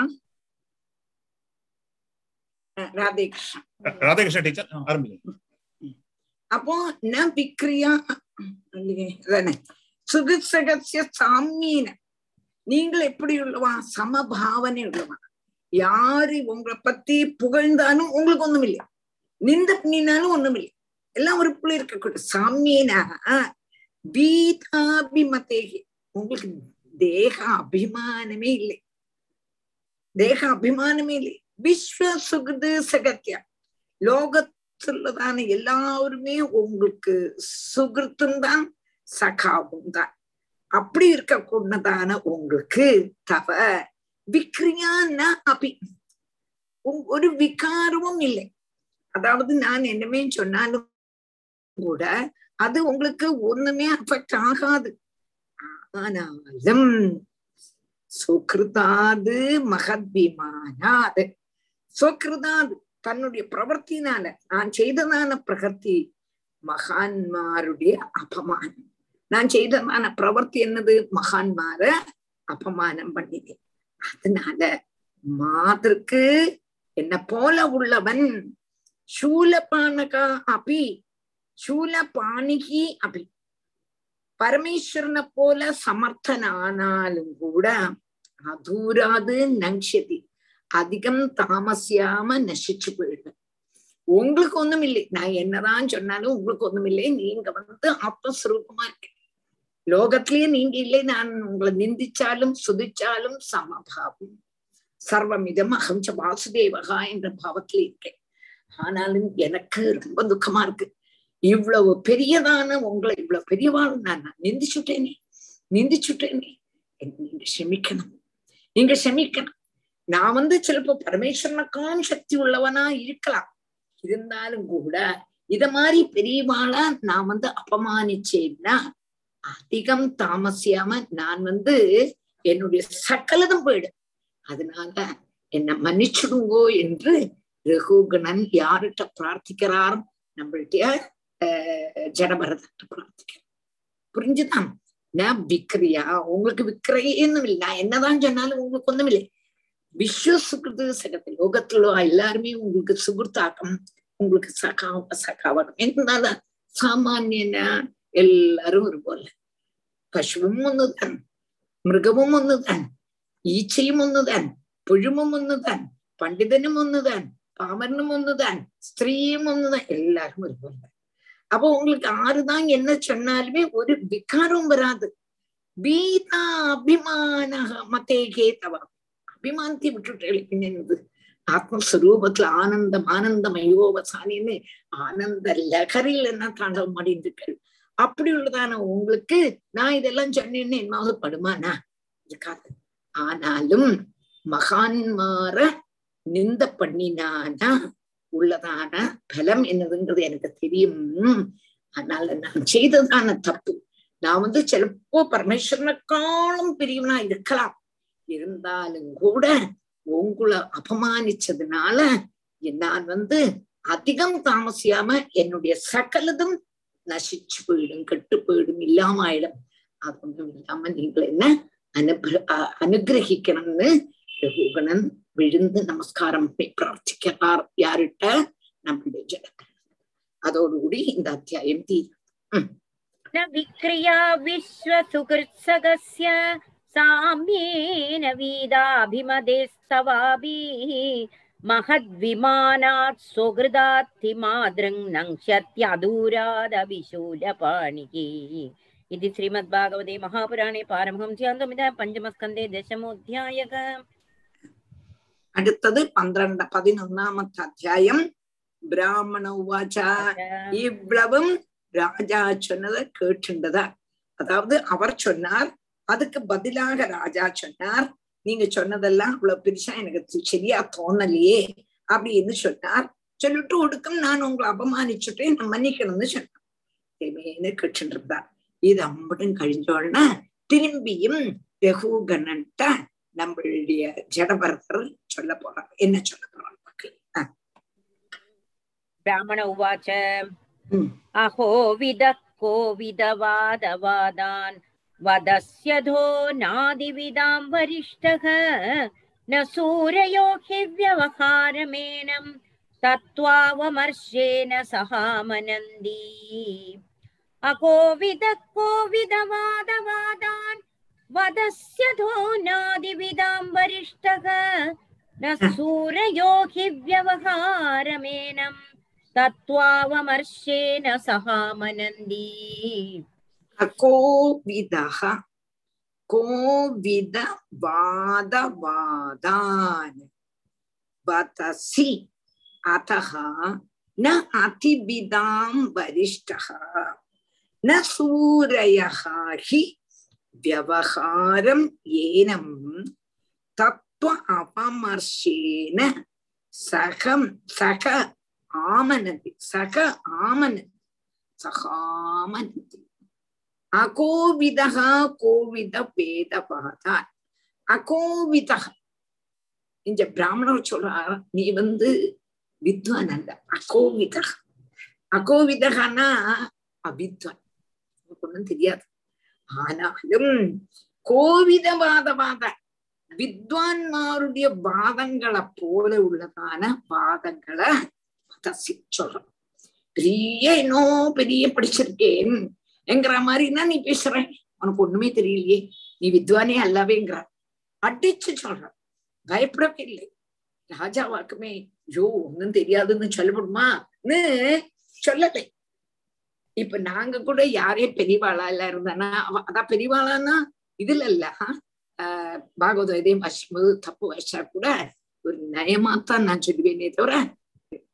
ராதே கிருஷ்ணா ராதாகிருஷ்ண டீச்சர் ஆரம்பிங்க. அப்போ ந விக்ரியா இல்லையே சுகிசகசிய சாமீன நீங்கள் எப்படி உள்ளவா? சமபாவனை உள்ளவா? யாரு உங்களை பத்தி புகழ்ந்தாலும் உங்களுக்கு ஒண்ணும் இல்லை நிந்த பண்ணினாலும் ஒண்ணும் இல்லை எல்லாம் ஒரு புள்ளி இருக்கக்கூடாது சாமியனா. பீதாபிமதேகி உங்களுக்கு தேக அபிமானமே இல்லை. தேக அபிமானமே இல்லை விஸ்வ சுகது சகத்தியா லோகத்துலதான லோகத்துள்ளதான எல்லாருமே உங்களுக்கு சுகிருத்தும் தான் சகாவும் தான் அப்படி இருக்கக்கூடதான உங்களுக்கு தவ விக்ரியா அபி ஒரு விகாரமும் இல்லை அதாவது நான் என்னமே சொன்னாலும் கூட அது உங்களுக்கு ஒண்ணுமே அஃபெக்ட் ஆகாது ஆனாலும் சுகிருதாது மகத்விமானாது சுகிருதாது தன்னுடைய பிரவர்த்தினால நான் செய்ததான பிரகர்த்தி மகான்மாருடைய அபமானம். நான் செய்ததான பிரவர்த்தி என்னது? மகான்மார அபமானம் பண்ணினேன். அதனால மாதிருக்கு என்ன போல உள்ளவன் சூலபானகா அபி சூலபாணிகி அபி. பரமேஸ்வரனை போல சமர்த்தனானாலும் கூட அதூராது நங்ஷதி அதிகம் தாமசியாம நசிச்சு போயிடும் உங்களுக்கு ஒண்ணும் இல்லை. நான் என்னதான் சொன்னாலும் உங்களுக்கு ஒண்ணும் இல்லை. நீங்க வந்து ஆத்மஸ்வரூபமா இருக்க லோகத்திலேயே நீங்க இல்லை. நான் உங்களை நிந்திச்சாலும் சுதிச்சாலும் சமபாவம். சர்வமிதம் அகம்ச வாசுதேவகா என்ற பாவத்திலே இருக்கேன். ஆனாலும் எனக்கு ரொம்ப துக்கமா இருக்கு. இவ்வளவு பெரியதான உங்களை இவ்வளவு பெரியவாள் நான் நிந்திச்சுட்டேனே நிந்திச்சுட்டேனே. நீங்க க்ஷமிக்கணும். நீங்க க்ஷமிக்கணும். நான் வந்து சிலப்போ பரமேஸ்வரனுக்கும் சக்தி உள்ளவனா இருக்கலாம். இருந்தாலும் கூட இத மாதிரி பெரியவாளா நான் வந்து அபமானிச்சேன்னா அதிகம் தாமசியாம நான் வந்து என்னுடைய சக்கலதும் போயிடும். அதனால என்ன மன்னிச்சுடுங்கோ என்று ரகுகணன் யார்கிட்ட பிரார்த்திக்கிறார்? நம்மள்கிட்ட ஜடபரதத்தை பிரார்த்திக்கிறார் புரிஞ்சுதான் நான் விக்ரியா உங்களுக்கு விக்கிரையேன்னு இல்லை நான் என்னதான் சொன்னாலும் உங்களுக்கு ஒண்ணும் இல்லை விஸ்வசுகிருது சகத்து லோகத்துல எல்லாருமே உங்களுக்கு சுகுர்த்தாக்கம் உங்களுக்கு சகா சகாவகம் என்னால சாமானியனா எல்லாரும் ஒரு போல பசுவும் ஒண்ணுதான் மிருகமும் ஒண்ணுதான் ഈച്ചയും ഒന്നുതാൻ പുഴുമും ഒന്നുതാൻ പണ്ഡിതനും ഒന്നുതാൻ பாமரனும் ஒண்ணுதான் ஸ்திரீயும் ஒண்ணுதான் எல்லாரும் ഒരുപോലെ அப்போ உங்களுக்கு ஆறுதான் என்ன சொன்னாலுமே ஒரு விகாரம் வராது. பீதா அபிமான மத்தேகே தவா அபிமானத்தை விட்டுட்டு என்னது ஆத்மஸ்வரூபத்துல ஆனந்தம் ஆனந்தம் ஐயோவசானின்னு ஆனந்த லகரில் என்ன தாண்டவம் அடைந்திருக்கள் அப்படி உள்ளதான உங்களுக்கு நான் இதெல்லாம் சொன்னேன்னு என்னாவது படுமானா? இருக்காது. ஆனாலும் மகான்மார நிந்த பண்ணினானா உள்ளதான பலம் என்னதுங்கிறது எனக்கு தெரியும். அதனால நான் செய்ததான தப்பு. நான் வந்து சிலப்போ பரமேஸ்வரனுக்காலும் பிரியவனா இருக்கலாம். இருந்தாலும் கூட உங்களை அபமானிச்சதுனால நான் வந்து அதிகம் தாமசியாம என்னுடைய சகலதும் நசிச்சு போயிடும் கெட்டு போயிடும் இல்லாம ஆயிடும் அது ஒன்றும் இல்லாம நீங்கள் என்ன அனுகிர அனுகிரகிக்கணும்னு ரகுகணன் விழுந்து நமஸ்காரம் போய் பிரார்த்திக்கிறார் யாருட்ட? நம்மளுடைய ஜனக்கு அதோடு கூடி இந்த அத்தியாயம் தீரும். விக்ரியா விஸ்வ சுகிருத்சகஸ்ய சாமியேன வீதாபிமதேஸ்தவாபி महद्विमानात् सुहृदात्तिमादृङ् नङ्क्षत्यदूरादविशूलपाणिः इति श्रीमद्भागवते महापुराणे पारमहंस्यान्तमिदः पञ्चमस्कन्दे दशमोऽध्यायः അടുത്തത് പന്ത്രണ്ട് പതിനൊന്നാമത്തെ അധ്യായം பிராமண உவாச்சா இவ்வளவும் ராஜா சொன்னதை கேட்டுண்டதா அதாவது அவர் சொன்னார் அதுக்கு பதிலாக ராஜா சொன்னார் நீங்க சொன்னதெல்லாம் அவ்வளவு பெருசா எனக்கு தி- சரியா தோணலையே அப்படின்னு சொன்னார் சொல்லிட்டு ஒடுக்கம் நான் உங்களை அபமானிச்சுட்டேன் நான் மன்னிக்கணும்னு சொன்னார் தேவையேன்னு கேட்டுட்டு இருந்தார் இது அம்படும் கழிஞ்சோன்னா திரும்பியும் ரகுகணன்ட்ட நம்மளுடைய ஜடபரதர் சொல்ல போறார் என்ன சொல்ல போறார் பார்க்கலாம். ब्राह्मण उवाच ம். अहो विदः कोविदवादवादान् वदस्यधो नादिविदां वरिष्ठः न सूरयो हि व्यवहारमेनं तत्त्वावमर्शेन सहामनन्दी अकोविदः कोविदवादवादान् वदस्यधो नादिविदां वरिष्ठः न सूरयो हि व्यवहारमेनम् तत्त्वावमर्शेन सहामनन्दी कोविदः कोविदवादवादान् वतसि अतः न अतिविदां वरिष्ठः न सूरयः हि வியவகாரம் ஏனம் தத்துவ அபமர்ஷேன சகம் சக ஆமனதி சக ஆமனதி சகாமனதி அகோவிதா கோவித பேதபாதான் அகோவிதா இந்த பிராமணர் சொல்றார் நீ வந்து வித்வான் அல்ல அகோவிதா அகோவிதகான்னா அவித்வான் உனக்கு ஒன்றும் தெரியாது ஆனாலும் கோவித வாதவாத வித்வான்மாருடைய வாதங்களை போல உள்ளதான வாதங்களை சொல்றோம். பெரிய என்னோ பெரிய படிச்சிருக்கேன் என்கிற மாதிரின்னா நீ பேசுற? உனக்கு ஒண்ணுமே தெரியலையே. நீ வித்வானே அல்லவேங்கிற. அடிச்சு சொல்ற பயப்படவே இல்லை ராஜாவாக்குமே ஐயோ ஒன்னும் தெரியாதுன்னு சொல்லப்படுமான்னு சொல்லலை. இப்ப நாங்க கூட யாரே பெரியவாளா இல்ல இருந்தானா அதான் பெரியவாளான்னா இதுல இல்ல. பாகவதம் எதையும் வசிக்கும்போது தப்பு வச்சா கூட ஒரு நயமாத்தான் நான் சொல்லுவேனே தவிர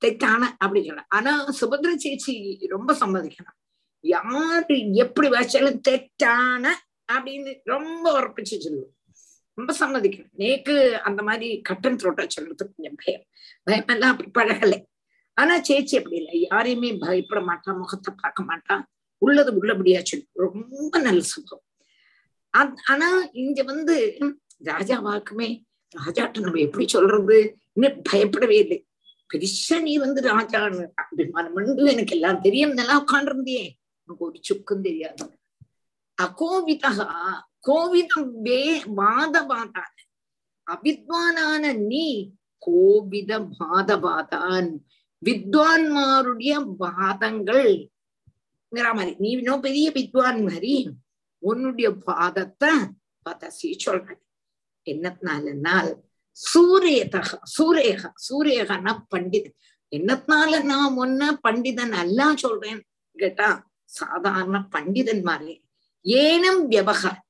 தெத்தான அப்படி சொன்னேன் ஆனா சுபத்ர சேச்சி ரொம்ப சம்மதிக்கணும். யாரு எப்படி வச்சாலும் தெட்டான அப்படின்னு ரொம்ப உறப்பிச்சு சொல்லுவோம் ரொம்ப சம்மதிக்கணும். நேக்கு அந்த மாதிரி கட்டன் த்ரோட்டா சொல்றதுக்கு கொஞ்சம் பயம். பயமெல்லாம் அப்படி பழகலை. ஆனா சேச்சி அப்படி இல்லை. யாரையுமே பயப்பட மாட்டான் முகத்தை பார்க்க மாட்டான் உள்ளது உள்ளபடியா சொல்லு. ரொம்ப நல்ல சுகம். ஆனா இங்க வந்து ராஜா வாக்குமே ராஜாட்ட நம்ம எப்படி சொல்றது? இன்னும் பயப்படவே இல்லை. பெருசா நீ வந்து ராஜான்னு அபிமானம் பண்ணு எனக்கு எல்லாம் தெரியும். நல்லா உட்காண்டிருந்தியே உனக்கு ஒரு சுக்கும் தெரியாது. அகோவிதா கோவிதம் வே வாதவாதான் அவித்வானான நீ கோவித பாதபாதான் வித்வான்மாருடைய வாதங்கள் மாதிரி. நீ இன்னும் பெரிய வித்வான் மாதிரி உன்னுடைய பாதத்தை பதசி சொல்றேன். என்னத்தினாலனால் சூரியதக சூரேக சூரேகனா பண்டிதன். என்னத்தினால நான் ஒன்ன பண்டிதன் அல்ல சொல்றேன் கேட்டா சாதாரண பண்டிதன் மாதிரி. ஏனும் வியவகாரம்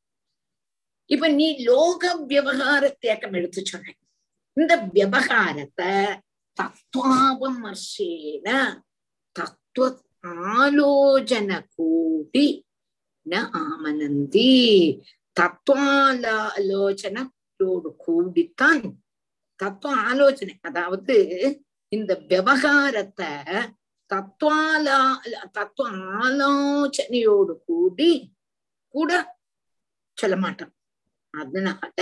இப்ப நீ லோக விவகாரத்தேக்கம் எடுத்து சொன்ன இந்த விவகாரத்தை தத்துவாபமர்ஷேன தத்துவ ஆலோசன கூடி ந ஆமனந்தி. தத்துவாலோசனோடு கூடித்தான் தத்துவ ஆலோசனை அதாவது இந்த விவகாரத்தை தத்துவாலா தத்துவ ஆலோசனையோடு கூடி கூட சொல்ல மாட்டோம் அதனால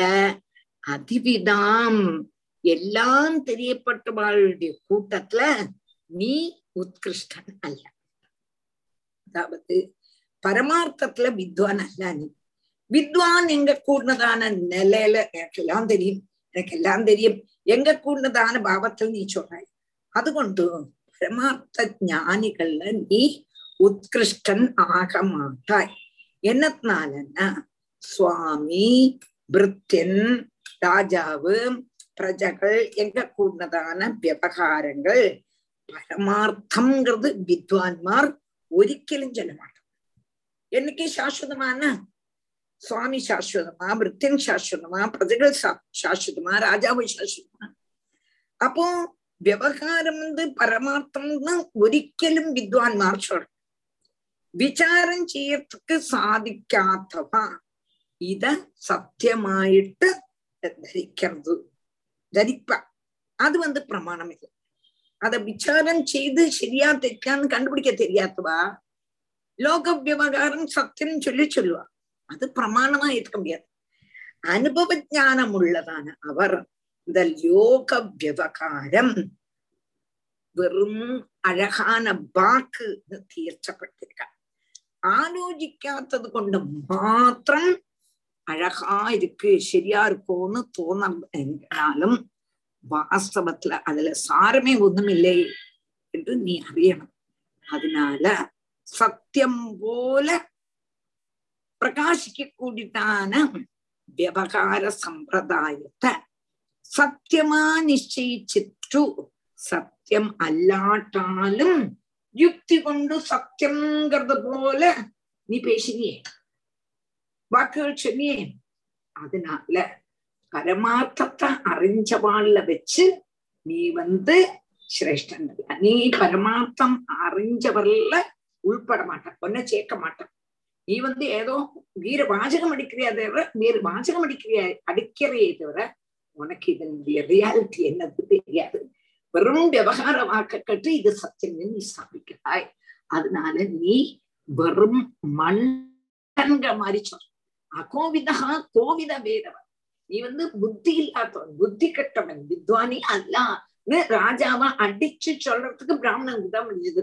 அதிவிதாம் எல்லாம் தெரியப்பட்டவாளுடைய கூட்டத்துல நீ உத்கிருஷ்டன் அல்ல. அதாவது பரமார்த்தத்துல வித்வான் அல்ல நீ. வித்வான் எங்க கூடதான நிலையில எனக்கு எல்லாம் தெரியும். எனக்கு எல்லாம் தெரியும். எங்க கூடதான பாவத்தில் நீ சொல்றாய் அதுகொண்டு பரமார்த்த ஞானிகள்ல நீ உத்கிருஷ்டன் ஆக மாட்டாய். என்னத்தினாலன்னா சுவாமி பிருத்தியன் ராஜாவு பிரஜகள் எங்க கூடதான விவகாரங்கள் பரமார்த்தம்ங்கிறது வித்வான்மார் ഒരിക്കലും ചെലവാണ് എനിക്ക് ശാശ്വതമാണ് സ്വാമി ശാശ്വതമാ വൃത്യൻ ശാശ്വതമാ പ്രജകൾ ശാശ്വതമാ രാജാവ് ശാശ്വതമാ അപ്പോ വ്യവഹാരം പരമാർത്ഥം ഒരിക്കലും വിദ്വാൻമാർ ചൊല്ലും വിചാരം ചെയ്യത്തക്ക് സാധിക്കാത്തവ ഇത് സത്യമായിട്ട് ധരിക്കരുത് தரிப்பா. அது வந்து பிரமாணம் இல்லை அதை விசாரம் செய்து சரியா தெற்கான்னு கண்டுபிடிக்க தெரியாதவா? லோக விவகாரம் சத்தியம் சொல்லி சொல்லுவா. அது பிரமாணமா இருக்க முடியாது. அனுபவ ஜானம் உள்ளதான அவர் இந்த லோக விவகாரம் வெறும் அழகான வாக்கு தீர்ச்சப்பட்டிருக்கார் ஆலோசிக்காதது கொண்டு மாத்திரம் அழகா இருக்கு சரியா இருக்கும்னு தோணலும் வாஸ்தவத்துல அதுல சாரமே ஒண்ணும் இல்லை என்று நீ அறியணும். அதனால சத்தியம் போல பிரகாசிக்க கூடிட்டான விவகார சம்பிரதாயத்தை சத்தியமா நிச்சயிச்சிட்டு சத்தியம் அல்லாட்டாலும் யுக்தி கொண்டு சத்தியம்ங்கிறது போல நீ பேசினியே. வாக்குகள் சொன்னியே அதனால பரமார்த்தத்தை அறிஞ்சவாள்ல வச்சு நீ வந்து சிரேஷ்டன் நீ பரமார்த்தம் அறிஞ்சவர்ல உள்பட மாட்டான் ஒன்ன சேர்க்க மாட்டான் நீ வந்து ஏதோ வீர வாசகம் அடிக்கிறியா தவிர வேறு வாசகம் அடிக்கிறியா அடிக்கிறையே தவிர உனக்கு இதனுடைய ரியாலிட்டி என்னது தெரியாது வெறும் விவகார வாக்க கட்டு இது சத்தியம் நீ ஸ்தாபிக்கிறாய் அதனால நீ வெறும் மண்டன்கிற மாதிரி சொல்ற அகோவிதா கோவித வேதவன். நீ வந்து புத்தி இல்லாதவன் புத்தி கட்டவன் வித்வானி அல்லான்னு ராஜாவா அடிச்சு சொல்றதுக்கு பிராமணனுக்கு தான் முடிஞ்சது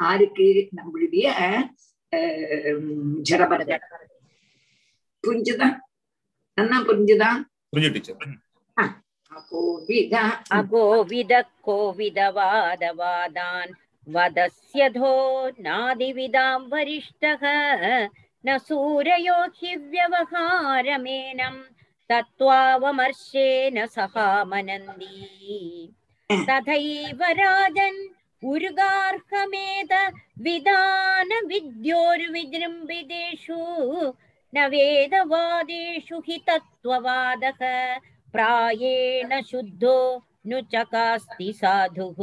ஆருக்கு நம்மளுடைய ஜடபரத புரிஞ்சுதா? நல்லா புரிஞ்சுதா? அகோவித. அகோவித கோவிதவாதவாதான். வதஸ்யதோ நாதிவிதாம் வரிஷ்டக. न सूरयो हि व्यवहारमेनं तत्त्वावमर्शेन सहामनन्दी तथैव राजन् उर्गार्हमेत विधानविद्योर्विजृम्बितेषु न वेदवादेषु हि तत्त्ववादः प्रायेण शुद्धो नु चकास्ति साधुः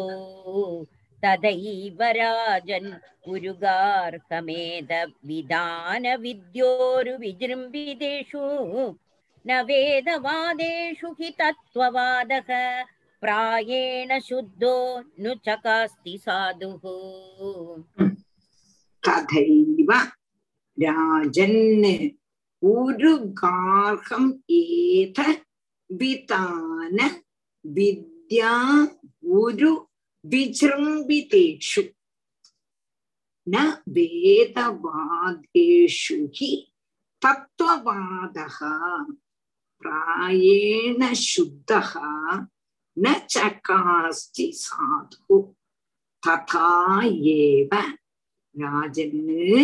तदैव राजन् उरुगार्हमेद विधानविद्योरुविजृम्बितेषु न वेदवादेषु हि तत्त्ववादः प्रायेण शुद्धो नु चकास्ति साधुः തഥൈവ രാജൻ ഉരുഗാർഹം ഏത വിതാന വിദ്യാ விஜம்பிதேஷு ந வேதவாதேஷு ஹி தத்துவவாதः பிராயேண சுத்தः न சகாஸ்தி சாது ததா ஏவ ராஜன்னு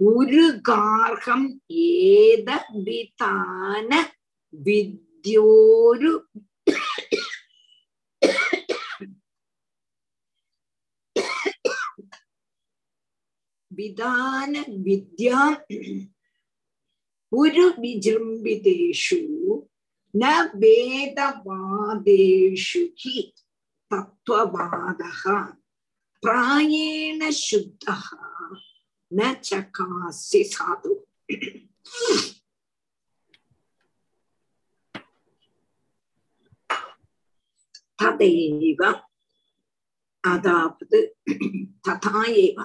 ஒரு கார்கம் ஏத விதான வித்யோரு വിധാന വിദ്യ ഒരു വിജൃംഭിതേഷു ന വേദവാദേഷു ഹി തത്വവാദഃ പ്രായേണ ശുദ്ധഃ ന ചകാസ്യ സാധു ததைவ அதாவது ததா ஏவ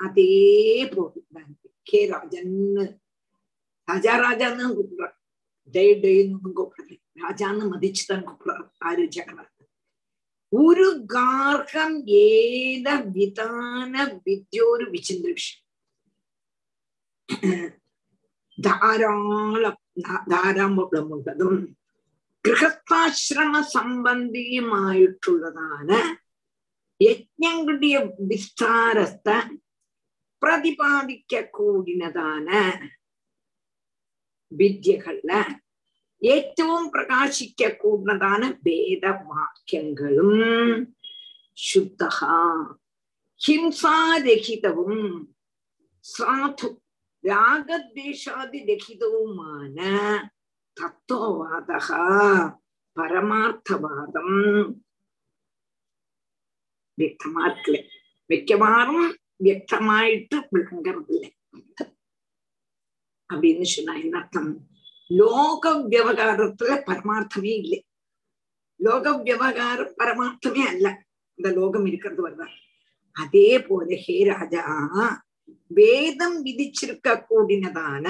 அதே போல் கே ராஜன் ராஜா ராஜான்னு தான் கூப்பிடுறார் டெய் டெய்ன்னு கூப்பிடல ராஜான்னு மதிச்சுதான் கூப்பிடுறார் ஆறு ஜெகநாத் ഒരു ഗാർഹം ഏത വിധാന വിദ്യോരു വിചിന്തൃഷ് ധാരാളം ധാരാളമുള്ളതും ഗൃഹസ്ഥാശ്രമ സംബന്ധിയുമായിട്ടുള്ളതാണ് യജ്ഞങ്ങളുടെ വിസ്താരത്തെ പ്രതിപാദിക്കൂടിനതാണ് വിദ്യകള ഏറ്റവും പ്രകാശിക്കൂടുന്നതാണ് വേദവാക്യങ്ങളും ശുദ്ധ ഹിംസാരഹിതവും സാധു രാഗദ്വേഷാദിരഹിതവുമാണ് തത്വവാദ പരമാർത്ഥവാദം വ്യക്തമാക്കില്ല മിക്കവാറും வியக்தமாயிட்டு விளங்கறதில்லை அப்படின்னு சொன்னா என்ன அர்த்தம் லோக விவகாரத்துல பரமார்த்தமே இல்லை லோக விவகாரம் பரமார்த்தமே அல்ல இந்த லோகம் இருக்கிறது வருதா அதே போல ஹே ராஜா வேதம் விதிச்சிருக்க கூடினதான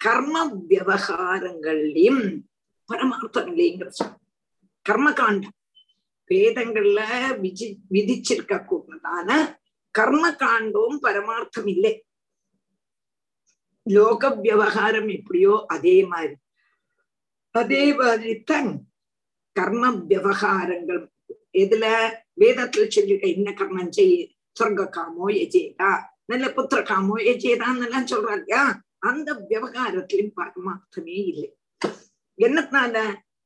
கர்ம விவகாரங்கள்லயும் பரமார்த்தங்களேங்கிற சொல் கர்ம காண்டம் வேதங்கள்ல விதி விதிச்சிருக்க கூடினதான கர்ம காண்டமும் பரமார்த்தம் இல்லை லோக விவகாரம் எப்படியோ அதே மாதிரி அதே மாதிரித்தான் கர்ம விவகாரங்கள் எதுல வேதத்துல சொல்லிருக்க என்ன கர்மம் செய்ய சொர்க்க காமோ எஜேதா நல்ல புத்திர காமோ எஜேதான்னு எல்லாம் சொல்றாங்க இல்லையா அந்த விவகாரத்திலும் பரமார்த்தமே இல்லை என்னத்தினால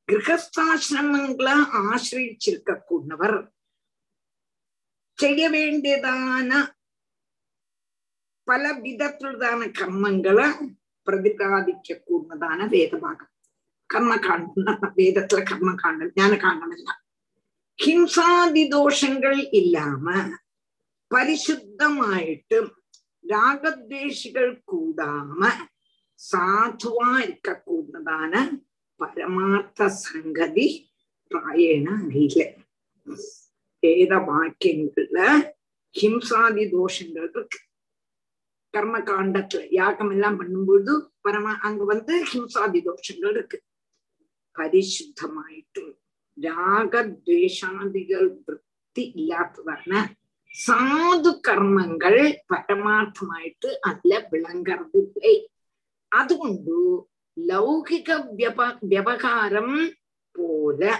கிரகஸ்தாசிரமங்களை ஆசிரிச்சிருக்க கூடவர் செய்ய வேண்டியதான പല വിധത്തിലുള്ളതാണ് കർമ്മങ്ങള് പ്രതിപാദിക്കൂടുന്നതാണ് വേദഭാഗം കർമ്മകാണ്ഡം വേദത്തിലെ കർമ്മകാണ്ഡം ജ്ഞാനകാണ്ഡമല്ല ഹിംസാദി ദോഷങ്ങൾ ഇല്ലാമ പരിശുദ്ധമായിട്ടും രാഗദ്വേഷികൾ കൂടാമ സാധുവാ ഇരിക്കൂടുന്നതാണ് പരമാർത്ഥ സംഗതി പ്രായേണ അറിയില്ല வேதவாக்கியங்கள்ல ஹிம்சாதி தோஷங்கள் இருக்கு கர்ம காண்டத்துல யாகம் எல்லாம் பண்ணும்போது பரம அங்க வந்து ஹிம்சாதி தோஷங்கள் இருக்கு പരിശുദ്ധമായിട്ടും രാഗദ്വേഷാദികൾ വൃത്തി ഇല്ലാത്തതാണ് സാധു കർമ്മങ്ങൾ പരമാർത്ഥമായിട്ട് അതിൽ വിളങ്ങറതില്ലേ അതുകൊണ്ട് ലൗകിക വ്യപ വ്യവഹാരം പോലെ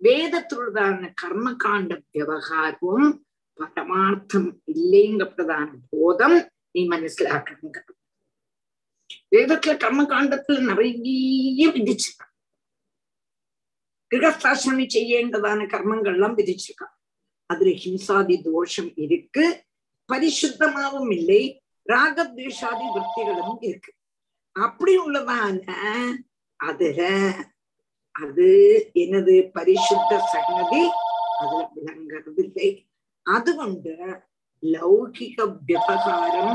வேதத்துடனான கர்ம காண்ட விவகாரம் பரமார்த்தம் இல்லைங்கப்பட்டதான போதம் நீ மனசிலாக்கணுங்க வேதத்துல கர்ம காண்டத்துல நிறைய விதிச்சிருக்கான் கிரகஸ்தாசிரமி செய்யேண்டதான கர்மங்கள்லாம் விதிச்சிருக்கான் அதுல ஹிம்சாதி தோஷம் இருக்கு பரிசுத்தமாவும் இல்லை ராகத்வேஷாதி விற்பிகளும் இருக்கு. அப்படி உள்ளதான அதுல அது என்னது பரிசுத்த சங்கதி அதுல விளங்குறது இல்லை അതുകൊണ്ട് ലൗകിക വ്യവഹാരം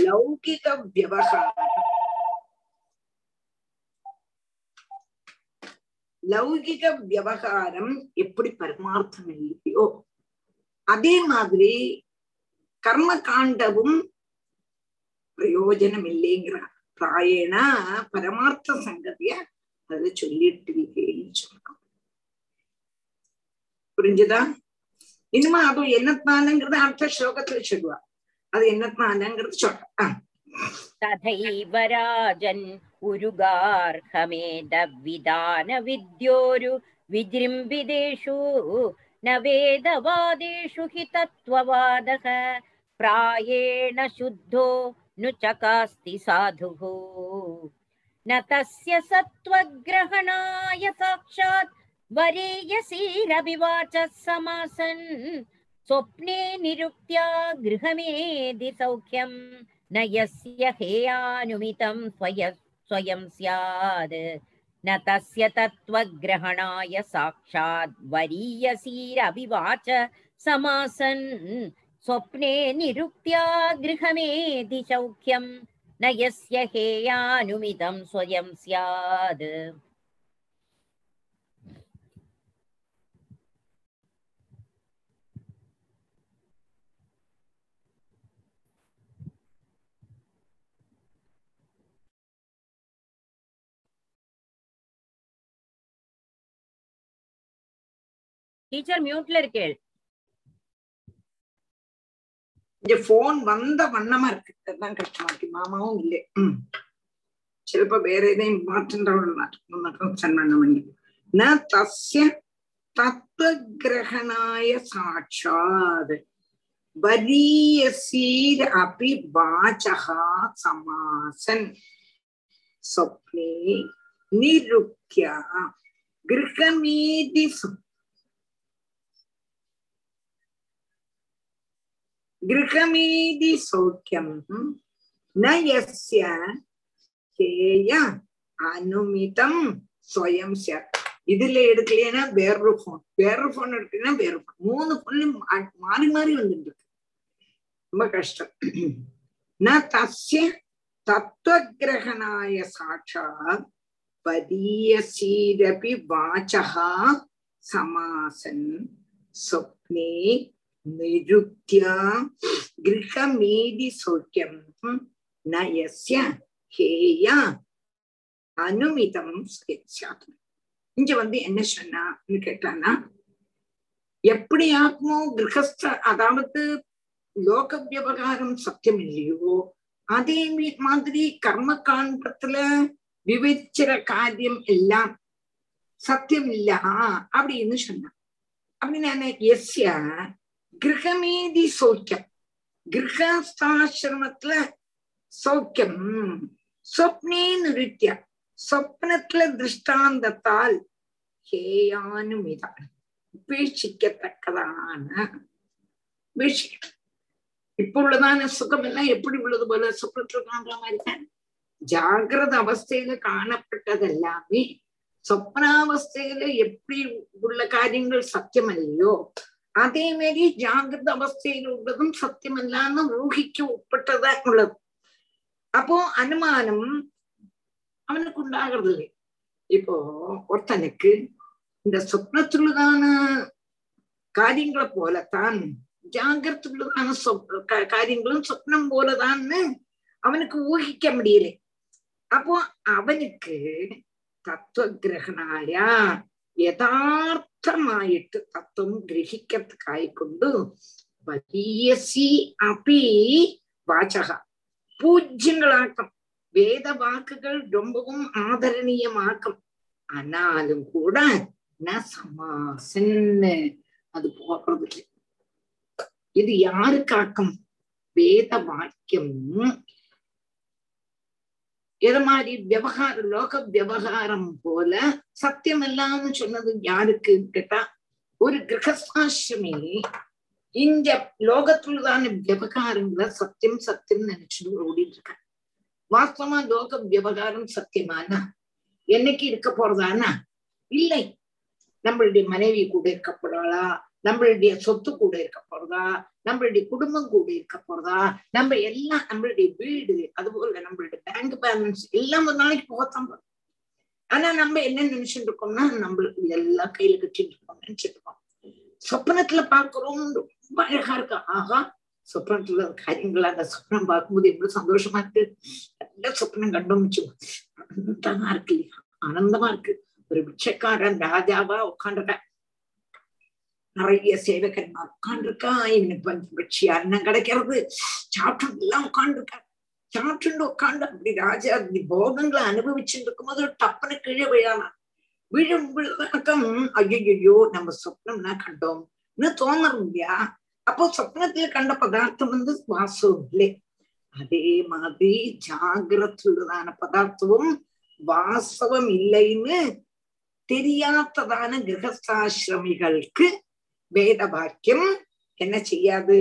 ലൗകിക വ്യവഹാരം லௌகிக விவகாரம் எப்படி பரமார்த்தம் இல்லையோ அதே மாதிரி கர்ம காண்டவும் பிரயோஜனம் இல்லைங்கிறார் பிராயணா பரமார்த்த சங்கதிய அதுல சொல்லிட்டு இல்லைன்னு சொல்றோம் புரிஞ்சுதா இனிமே அது என்னத்தானங்கிறத அடுத்த ஸ்லோகத்துல சொல்லுவா அது என்னத்தானங்கிறது சொல்றேன் തഥൈവ രാജൻ ഉരുഗാർഹമേദവിധാന വിദ്യോരു വിജൃംഭിതേഷു ന വേദവാദേഷു ഹി തത്വവാദഃ പ്രായേണ ശുദ്ധോ नु चकास्ति साधुः न तस्य सत्त्वग्रहणाय साक्षात् वरेयसीरविवाचः समासन् स्वप्ने निरुक्त्या गृहमेधि सौख्यम् न यस्य हेयानुमितं स्वय स्वयं स्यात् न तस्य तत्त्वग्रहणाय साक्षात् वरीयसीरभिवाच समासन् स्वप्ने निरुक्त्या गृहमेधि सौख्यं न यस्य हेयानुमितं स्वयं स्यात् டீச்சர் மியூட்ல இருக்கேள் இந்த போன் வந்த வண்ணமா இருக்கு. அதுதான் கஷ்டமா இருக்கு. மாமாவும் இல்லை. சிலப்ப வேற எதையும் மாற்றன்றவள் சன்மண்ண பண்ணி ந தஸ்ய தத்துவகிரகணாய சாட்சாத். வரியசீர் அபி வாச்சகா சமாசன். சொப்னே நிருக்யா. கிரகமீதி சு गृहमीदि सौख्यं न यस्य हेय அனுமிதம் ஸ்வயம் சார் இதுல எடுக்கலைன்னா வேறொரு போன் வேறொரு போன் எடுக்கலைன்னா வேற போன் மூணு போன்லயும் மாறி மாறி வந்துட்டு இருக்கு ரொம்ப கஷ்டம் ந தஸ்ய தத்துவகிரகணாய சாட்சாத் பதீயசீரபி வாச்சகா சமாசன் சொப்னே निरुत्या गृहमेदि सौख्यं न यस्य हेय அனுமிதம் சாத் இங்க வந்து என்ன சொன்னான்னு கேட்டானா எப்படி ஆத்மோ கிரகஸ்த அதாவது லோக விவகாரம் சத்தியம் இல்லையோ அதே மாதிரி கர்ம காண்டத்துல விவரிச்சிற காரியம் எல்லாம் சத்தியம் இல்ல அப்படின்னு சொன்னான் அப்படின்னு எஸ்ய கிரகமேதி சௌக்கியம். கிரகஸ்தாசிரமத்துல சௌக்கியம். சொப்னே நிருத்திய சொப்னத்துல திருஷ்டாந்தத்தால் ஹேயானும் இதான் உபேட்சிக்கத்தக்கதான. உபேட்சிக்க இப்ப உள்ளதான சுகம் எல்லாம் எப்படி உள்ளது போல? சொப்னத்துல காண்ற மாதிரி ஜாகிரத அவஸ்தையில காணப்பட்டதெல்லாமே சொப்னாவஸ்தையில எப்படி உள்ள காரியங்கள் சத்தியமல்லையோ அதே மாதிரி ஜாகிரத அவஸ்தையில் உள்ளதும் சத்தியமல்லான்னு ஊகிக்க உட்பட்டதா உள்ளது அப்போ அனுமானம் அவனுக்கு உண்டாகிறது இல்லை இப்போ ஒருத்தனுக்கு இந்த சொப்னத்துள்ளதான காரியங்களை போலத்தான் ஜாகிரத்துள்ளதான சொப் கா- காரியங்களும் சொப்னம் போலதான்னு அவனுக்கு ஊகிக்க முடியல அப்போ அவனுக்கு തത്വഗ്രഹണായ യഥാർത്ഥമായിട്ട് തത്വം ഗ്രഹിക്കത്തക്കായിക്കൊണ്ട് വലിയസി അപി വാചക പൂജ്യങ്ങളാക്കും വേദവാക്കുകൾ ரொம்பவும் ஆதரணீயமாக்கும் ஆனாலும் கூட ந சமாசன்னு அது போடுறது இல்லை இது யாருக்காக்கும் வேத வாக்கியம் எது மாதிரி விவகாரம் லோக விவகாரம் போல சத்தியம் இல்லாம சொன்னது யாருக்கு கேட்டா ஒரு கிரகஸ்தாசிரமி இந்த லோகத்துள்ளதான விவகாரங்களை சத்தியம் சத்தியம் நினைச்சுட்டு ஓடிட்டு இருக்க வாஸ்தவமா லோக விவகாரம் சத்தியமானா? என்னைக்கு இருக்க போறதானா? இல்லை. நம்மளுடைய மனைவி கூட இருக்க போறாளா நம்மளுடைய சொத்து கூட இருக்க போறதா? நம்மளுடைய குடும்பம் கூட இருக்க போறதா? நம்ம எல்லாம் நம்மளுடைய வீடு அதுபோல நம்மளுடைய பேங்க் பேலன்ஸ் எல்லாம் ஒரு நாளைக்கு போகத்தான் போறோம் ஆனா நம்ம என்ன நினைச்சுட்டு இருக்கோம்னா நம்மளுக்கு எல்லாம் கையில கட்டிட்டு இருக்கோம் நினைச்சிட்டு இருக்கோம். சொப்பனத்துல பாக்குறோம் ரொம்ப அழகா இருக்கு. ஆகா சொப்பனத்துல காரியங்கள் அந்த சொப்பனம் பார்க்கும்போது எவ்வளவு சந்தோஷமா இருக்கு. நல்ல சொப்பனம் கண்டோம் வச்சு ஆனந்தமா இருக்கு இல்லையா? ஆனந்தமா இருக்கு. ஒரு பிச்சைக்காரன் ராஜாவா உட்காந்துருக்க நிறைய சேவகன்மார் உட்காந்துருக்கா இவனுக்கு வந்து பட்சியா அன்னம் கிடைக்கிறது. சாப்பிட்டு எல்லாம் உட்காந்துருக்கா சாப்பிட்டு உட்காந்து அப்படி ராஜா அப்படி போகங்களை அனுபவிச்சுட்டு இருக்கும்போது டப்புனு கீழே விழானா. விழும் விழுக்கம் ஐயோ நம்ம சொப்னம்னா கண்டோம்னு தோணும் இல்லையா? அப்போ சொப்னத்துல கண்ட பதார்த்தம் வந்து வாசம் இல்லை. அதே மாதிரி ஜாகிரத்துள்ளதான பதார்த்தமும் வாசவம் இல்லைன்னு தெரியாததான கிரகஸ்தாசிரமிகளுக்கு வேத வாக்கியம் என்ன செய்யாது?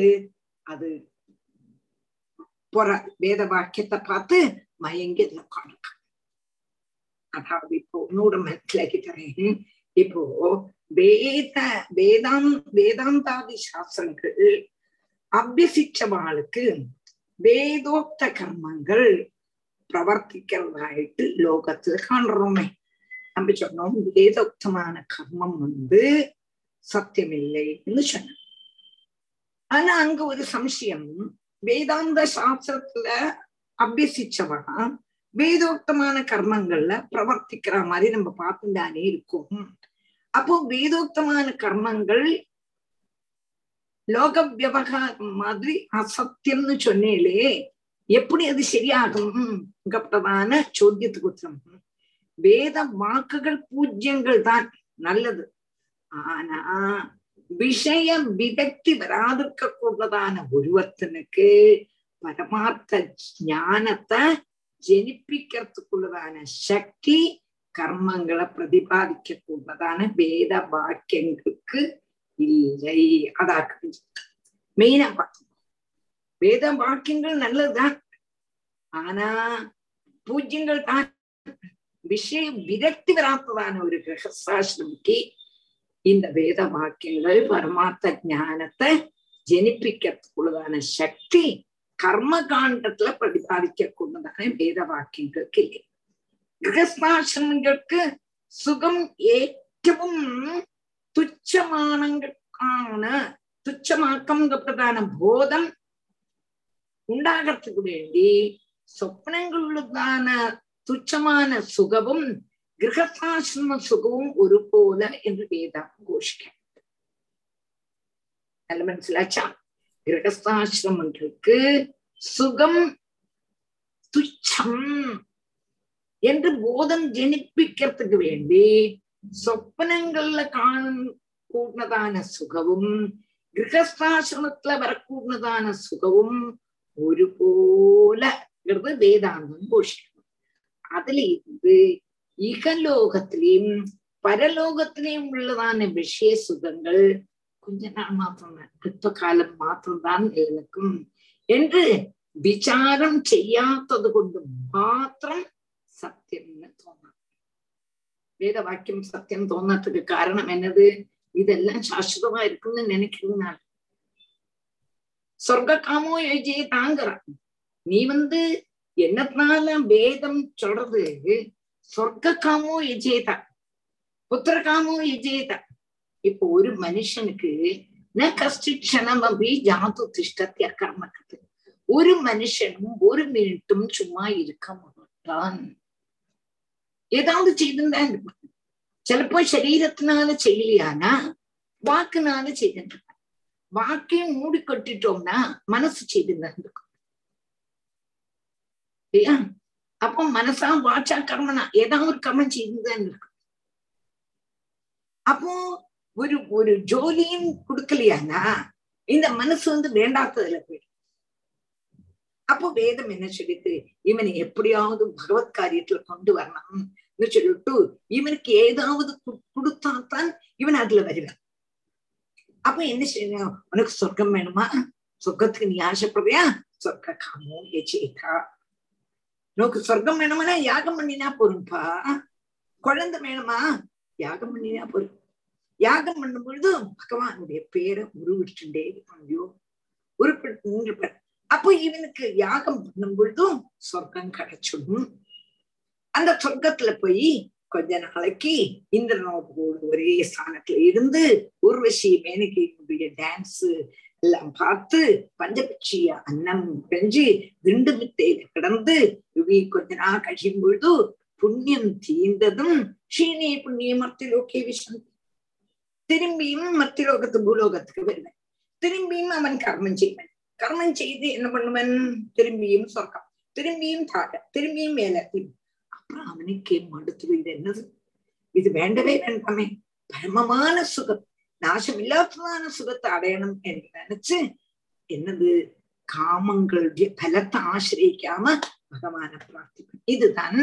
அது போறாது வேத வாக்கியத்தை பார்த்து மயங்கி அதுல உட்காந்துருக்க அதாவது இப்போ நூறு மனசிலாக்கி தரேன் இப்போ வேத வேதாந் வேதாந்தாதி சாஸ்திரங்கள் அபியசிச்சவாளுக்கு வேதோக்த கர்மங்கள் பிரவர்த்திக்கிறதாயிட்டு லோகத்துல காண்றோமே. நம்ம சொன்னோம் வேதோக்தமான கர்மம் வந்து சத்தியமில்லை என்று சொன்ன ஆனா அங்க ஒரு சம்சயம். வேதாந்த சாஸ்திரத்துல அபியசிச்சவனா வேதோக்தமான கர்மங்கள்ல பிரவர்த்திக்கிற மாதிரி நம்ம பார்த்துட்டானே இருக்கும். அப்போ வேதோக்தமான கர்மங்கள் லோக விவகாரம் மாதிரி அசத்தியம்னு சொன்னேலே எப்படி அது சரியாகும்? பிரதான சோத்தியத்துக்கு உத்தரம். வேத வாக்குகள் பூஜ்யங்கள் தான் நல்லது. ஆனா விஷயம் விதக்தி வராதிருக்க கூடதான ஒருவத்தனுக்கு பரமார்த்த ஞானத்தை ஜனிப்பிக்கிறதுக்குள்ளதான சக்தி கர்மங்களை பிரதிபாதிக்க கூடதான வேத வாக்கியங்களுக்கு இல்லை. அதாக்கு மெயினா பார்த்தோம் வேத வாக்கியங்கள் நல்லதுதான். ஆனா பூஜ்யங்கள் தான். விஷயம் விரக்தி வராத்ததான ஒரு கிரகசாசிரமிக்கு இந்த வேத வாக்கியங்கள் பரமார்த்த ஞானத்தை ஜனிப்பிக்கிறதுக்குள்ளதான சக்தி கர்ம காண்டத்துல பிரதிபாதிக்கக்கூடியதான வேத வாக்கியங்களுக்கு இல்லை. கிரகஸ்தாசிரமங்களுக்கு சுகம் ஏற்றவும் துச்சமானங்களுக்கான துச்சமாக்கம்ங்கப்பட்டதான போதம் உண்டாகிறதுக்கு வேண்டி சொப்னங்களுக்கான துச்சமான சுகமும் ഗൃഹസ്ഥാശ്രമ സുഖവും ഒരുപോലെ എന്ന് വേദാന്തം ഘോഷിക്കാം. നല്ല മനസ്സിലാച്ചാ? கிரகஸ்தாசிரமங்களுக்கு சுகம் துச்சம் என்று போதம் ஜனிப்பிக்கிறதுக்கு வேண்டி சொப்னங்கள்ல காணக்கூடதான சுகமும் கிரகஸ்தாசிரமத்துல வரக்கூடதான சுகமும் ஒரு போல வேதாந்தம் கோஷிக்கணும் அதுல இருந்து இகலோகத்திலையும் பரலோகத்திலையும் உள்ளதான விஷய சுகங்கள் கொஞ்ச நாள் மாத்திரம்தான் அல்ப காலம் மாத்திரம்தான் எனக்கும் என்று விசாரம் செய்யாதது கொண்டு மாத்திரம் சத்தியம்னு தோணும். வேத வாக்கியம் சத்தியம் தோணத்துக்கு காரணம் என்னது? இதெல்லாம் சாஸ்வதமா இருக்குன்னு நினைக்கிறதுனால சொர்க்க காமோ யோஜியை தாங்குறான். நீ வந்து என்னத்தினால வேதம் சொல்றது? സ്വർഗക്കാമോ യജേത പുത്രകാമോ യജേത ഇപ്പൊ ഒരു മനുഷ്യനുക്ക് ന കഷ്ടിക്ഷണമപി ജാതു തിഷ്ടത്യ കർമ്മക്കത്ത് ഒരു മനുഷ്യനും ഒരു മിനിട്ടും ചുമ്മാ ഇരിക്ക ഏതാണ്ട് ചെയ്തിട്ടുണ്ടാ ചിലപ്പോ ശരീരത്തിനാല് ചെയ്യലാനാ വാക്കിനാല് ചെയ്തിട്ടുണ്ടാ வாக்கையும் மூடி கட்டிட்டோம்னா மனசு செய்துன்னு இருக்கும் அப்போ மனசா வாச்சா கர்மனா? ஏதாவது ஒரு கர்மம் செய்துதான் இருக்கும் அப்போ ஒரு ஒரு ஜோலியும் கொடுக்கலையானா? இந்த மனசு வந்து வேண்டாத்ததுல போயிடும். அப்போ வேதம் என்ன சொல்லிட்டு இவனை எப்படியாவது பகவத் காரியத்துல கொண்டு வரணும்னு சொல்லிட்டு இவனுக்கு ஏதாவது கொடுத்தாத்தான் இவன் அதுல வருவான். அப்ப என்ன செய்யணும்? உனக்கு சொர்க்கம் வேணுமா? சொர்க்கத்துக்கு நீ ஆசைப்படுறியா? சொர்க்க காமோ எச்சேதா உனக்கு சொர்க்கம் வேணுமானா யாகம் பண்ணினா போரும்பா குழந்தை வேணுமா? யாகம் பண்ணினா போரும் யாகம் பண்ணும் பொழுது பகவானுடைய பேரை உருவிட்டுண்டே இருப்பாங்கயோ உருப்பிட்டு அப்போ இவனுக்கு யாகம் பண்ணும் பொழுதும் சொர்க்கம் கிடைச்சிடும். அந்த சொர்க்கத்துல போய் கொஞ்ச நாளைக்கு இந்திரனோடு ஒரே ஸ்தானத்துல இருந்து உர்வசி மேனகையினுடைய டான்ஸ் எல்லாம் பார்த்து பஞ்சபட்சிய அன்னம் கழிஞ்சு திண்டு மித்தையில கிடந்து இவி கொஞ்ச நாள் கழியும் பொழுது புண்ணியம் தீர்ந்ததும் ஷீனே புண்ணியம் மத்திலோக்கே விஷம் திரும்பியும் மத்திலோகத்து பூலோகத்துக்கு வருவன். திரும்பியும் அவன் கர்மம் செய்வன். கர்மம் செய்து என்ன பண்ணுவன்? திரும்பியும் சொர்க்கம் திரும்பியும் தாழ திரும்பியும் மேல அப்புறம் அவனுக்கே மடுத்து இது என்னது? இது வேண்டவே வேண்டாமே. பரமமான சுகம். நாசமில்லாததான சுகத்தை அடையணும் என்று நினைச்சு என்னது? காமங்களுடைய பலத்தை ஆசிரியிக்காம பகவான பிரார்த்திப்பேன் இதுதான்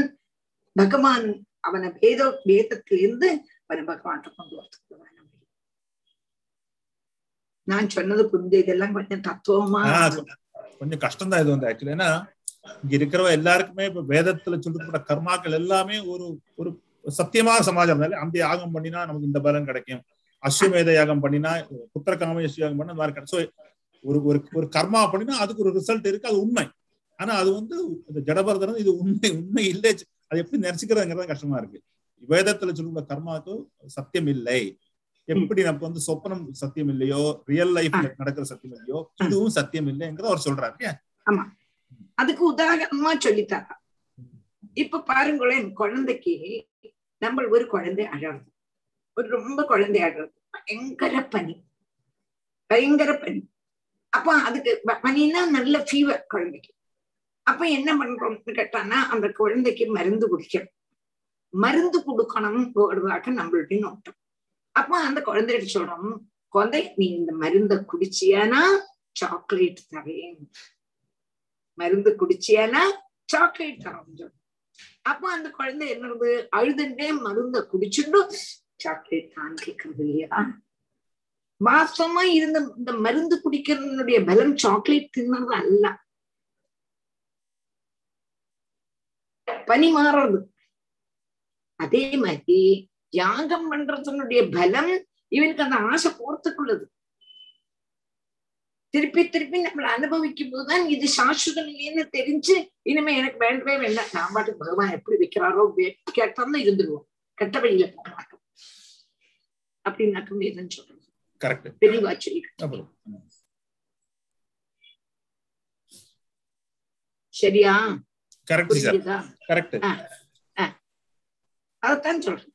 பகவான் அவனை வேத வேதத்திலிருந்து அவனை பகவான்கிட்ட கொண்டு வரதுக்கு நான் சொன்னது புரிஞ்சு இதெல்லாம் கொஞ்சம் தத்துவமா? கொஞ்சம் கஷ்டம் தான் இது வந்து ஆக்சுவலி ஏன்னா இங்க இருக்கிறவ எல்லாருக்குமே இப்ப வேதத்துல சொல்லப்பட்ட கர்மாக்கள் எல்லாமே ஒரு ஒரு சத்தியமான சமாஜம். அந்த யாகம் பண்ணினா நமக்கு இந்த பலன் கிடைக்கும். அஸ்வமேத யாகம் பண்ணினா புத்திர காமேஷ் யாகம் பண்ணா மாதிரி கிடைக்கும் ஒரு ஒரு ஒரு கர்மா பண்ணினா அதுக்கு ஒரு ரிசல்ட் இருக்கு அது உண்மை. ஆனா அது வந்து இந்த ஜடபரதனம் இது உண்மை உண்மை இல்லை அது எப்படி நினைச்சுக்கிறதுங்கிறது கஷ்டமா இருக்கு. வேதத்துல சொல்லுற கர்மாவுக்கு சத்தியம் இல்லை. எப்படி நமக்கு வந்து சொப்பனம் சத்தியம் இல்லையோ ரியல் லைஃப் நடக்கிற சத்தியம் இல்லையோ இதுவும் சத்தியம் இல்லைங்கிறத அவர் சொல்றாரு ஆமா. அதுக்கு உதாரணமா சொல்லித்தாரா இப்ப பாருங்களேன் குழந்தைக்கு நம்ம ஒரு குழந்தை அழகு ஒரு ரொம்ப குழந்தை பயங்கர பனி. பயங்கர பனி. அப்ப அதுக்கு பனின்னா நல்ல ஃபீவர் குழந்தைக்கு. அப்ப என்ன பண்றோம்னு கேட்டானா அந்த குழந்தைக்கு மருந்து குடிக்கணும். மருந்து கொடுக்கணும்ங்கிறதாக நம்மளுடைய நோட்டம் அப்ப அந்த குழந்தைகிட்ட சொல்றோம்? குழந்தை நீ இந்த மருந்த குடிச்சியானா? சாக்லேட் தரேன். மருந்து குடிச்சியானா? சாக்லேட் தரோம் அப்ப அந்த குழந்தை என்னது? அழுதுண்டே மருந்த குடிச்சுட்டு சாக்லேட் தான் கேட்கறது இல்லையா? வாஸ்தவமா இருந்த இந்த மருந்து குடிக்கிறதுனுடைய பலம் சாக்லேட் தின்னது அல்ல. பனி மாறுறது அதே மாதிரி யாகம் பண்றதுனுடைய பலம் இவனுக்கு அந்த ஆசை போறதுக்குள்ளது. திருப்பி திருப்பி நம்மளை அனுபவிக்கும் போதுதான் இது சாஸ்வதம் இல்லைன்னு தெரிஞ்சு இனிமே எனக்கு வேண்டவே வேண்டாம். நான் பாட்டுக்கு பகவான் எப்படி வைக்கிறாரோ கேட்டோம்னு இருந்துருவோம். கெட்ட வழியில போகலாம். வேதம் சொல்றது. கரெக்ட் தெளிவா சொல்லி சரியா? கரெக்ட் அதத்தான் சொல்றேன்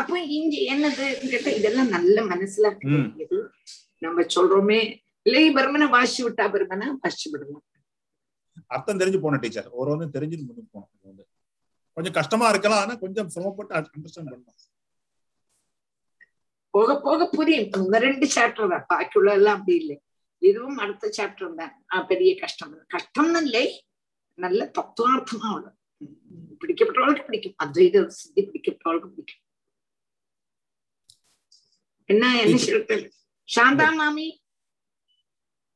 அப்ப இங்க என்னது? கேட்ட இதெல்லாம் நல்ல மனசுல நம்ம சொல்றோமே இல்லை பர்மனை வாசி விட்டா பர்மனை வாசி விடலாம். அர்த்தம் தெரிஞ்சு போன டீச்சர். ஒரு வந்து தெரிஞ்சு போனோம். கொஞ்சம் கஷ்டமா இருக்கலாம். ஆனா கொஞ்சம் சிரமப்பட்டு அண்டர்ஸ்டாண்ட் பண்ணணும் போக போக புரியும். இந்த ரெண்டு சாப்டர் தான். பாக்கியுள்ள எல்லாம் அப்படி இல்லை. இதுவும் அடுத்த சாப்டர் தான். பெரிய கஷ்டம். கஷ்டம்னு இல்லை. நல்ல தத்துவார்த்தமா உள்ள பிடிக்கப்பட்டவளுக்கு பிடிக்கும். அத்வைத சித்தி பிடிக்கப்பட்டவளுக்கு பிடிக்கும். என்ன என்ன சொல்றது? சாந்தா மாமி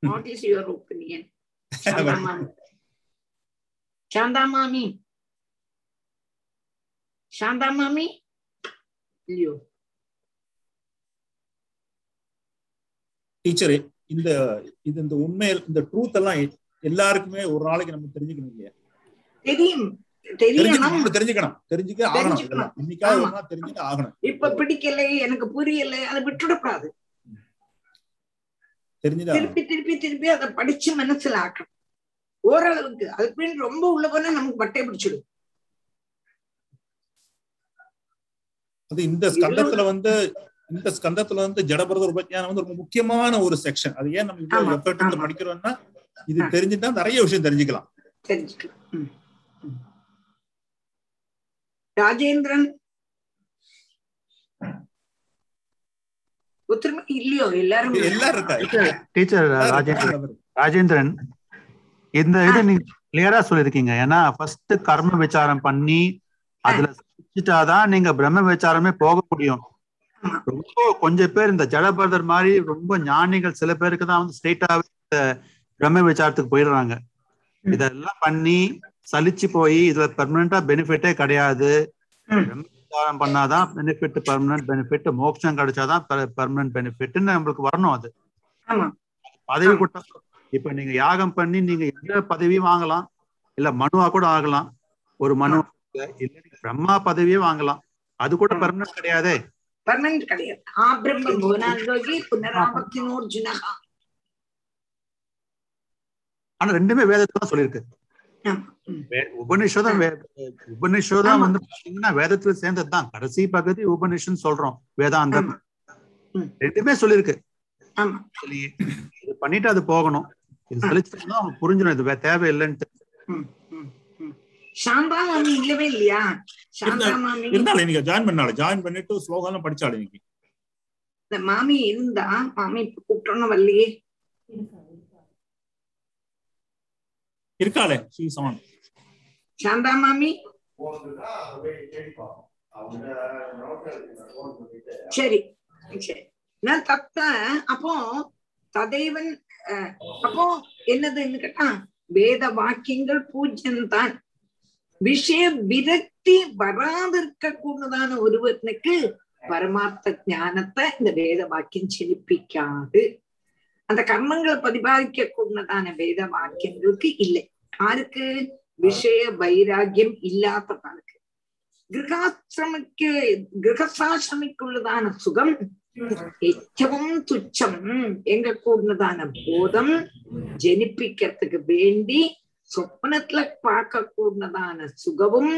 what is your opinion Shantha மாமி. சாந்தா மாமி. சாந்தா மாமி? இல்லையோ டீச்சர் இந்த இது இந்த உண்மையில் இந்த ட்ரூத் எல்லாம் எல்லாருக்குமே ஒரு நாளைக்கு நம்ம தெரிஞ்சுக்கணும் இல்லையா? தெரியும். தெரிஞ்சுக்கணும் தெரிஞ்சுக்க ஆகணும். இன்னைக்காவது ஒரு. நாள் தெரிஞ்சுக்க ஆகணும். இப்ப பிடிக்கல எனக்கு புரியல அதை விட்டுடக்கூடாது. திருப்பி திருப்பி திருப்பி அதை படிச்சு மனசுல ஆக்கணும். ஓரளவுக்கு. ரொம்ப உள்ள போனா நமக்கு பட்டை பிடிச்சிடும். அது இந்த ஸ்கந்தத்துல வந்து இந்த ஸ்கந்தத்துல வந்து ஜடபரத உபஜானம் வந்து ரொம்ப முக்கியமான ஒரு செக்ஷன் அது ஏன் நம்ம இவ்வளவு எஃபர்ட் எடுத்து படிக்கிறோம்னா இது தெரிஞ்சுட்டா நிறைய விஷயம் தெரிஞ்சுக்கலாம். ராஜேந்திரன் இல்லையோ எல்லாரும் எல்லாரும் டீச்சர் ராஜேந்திரன். ராஜேந்திரன் இந்த இது நீங்க கிளியரா சொல்லிருக்கீங்க ஏன்னா ஃபர்ஸ்ட் கர்ம விசாரம் பண்ணி அதுல சிரிச்சிட்டாதான் நீங்க பிரம்ம விசாரமே போக முடியும். ரொம்ப கொஞ்சம் பேர் இந்த ஜடபரதர் மாதிரி ரொம்ப ஞானிகள் சில பேருக்கு தான் வந்து ஸ்ட்ரெயிட்டாவே இந்த பிரம்ம விசாரத்துக்கு போயிடுறாங்க. இதெல்லாம் பண்ணி சலிச்சு போய் இதுல பெர்மனண்டா பெனிஃபிட்டே கிடையாது. விசாரம் பண்ணாதான் பெனிஃபிட் பெர்மனன்ட் பெனிஃபிட் மோட்சம் கிடைச்சாதான் பெர்மனன்ட் பெனிஃபிட்னு நம்மளுக்கு வரணும் அது. பதவி கூட இப்ப நீங்க யாகம் பண்ணி நீங்க எந்த பதவியும் வாங்கலாம். இல்ல மனுவா கூட ஆகலாம். ஒரு மனு இல்ல பிரம்மா பதவியே வாங்கலாம். அது கூட பெர்மனன்ட் கிடையாதே. பர்மனன்ட் கிடையாது. ஆ பிரம்ம புவனாந்தோகி புனராபத்தினோர்ஜுனகா ஆனா ரெண்டுமே வேதத்துல தான் சொல்லியிருக்கு. உபனிஷதம் உபனிஷதம் வந்து பாத்தீங்கன்னா வேதத்துல சேர்ந்ததுதான். கடைசி பகுதி உபனிஷன் சொல்றோம். வேதாந்தம் ரெண்டுமே சொல்லியிருக்கு. இது பண்ணிட்டு அது போகணும். இது தெளிச்சுட்டோம்னா அவங்களுக்கு புரிஞ்சிடும். இது வே- தேவையில்லைன்ட்டு. சாந்தா மாமி இல்லவே இல்லையா? சாந்தா மாமி. இருந்தாலும் நீங்க ஜாயின் பண்ணாலும் ஜாயின் பண்ணிட்டு ஸ்லோகம் படிச்சாலும் இன்னைக்கு இந்த மாமி இருந்தா மாமி கூப்பிட்டோன்னு வரலையே. இருக்காளே ஸ்ரீ சமன் சாந்தா மாமி. சரி சரி. நான் தத்த? அப்போ ததைவன் அப்போ என்னதுன்னு கேட்டா வேத வாக்கியங்கள் பூஜ்யம் தான் விஷய விரக்தி வராதிருக்க கூடதான ஒருவனுக்கு பரமார்த்த ஞானத்தை இந்த வேத வாக்கியம் செழிப்பிக்காது அந்த கர்மங்களை பதிபாதிக்க கூடதான வேத வாக்கியங்களுக்கு இல்லை யாருக்கு விஷய வைராகியம் இல்லாதவனுக்கு ഗൃഹാശ്രമിക്ക് ഗൃഹസ്ഥാശ്രമിക്കുള്ളതാണ് സുഖം ഏറ്റവും തുച്ഛം எங்க கூடதான போதம் ஜனிப்பிக்கிறதுக்கு வேண்டி சொப்னத்துல பார்க்க கூடதான சுகமும்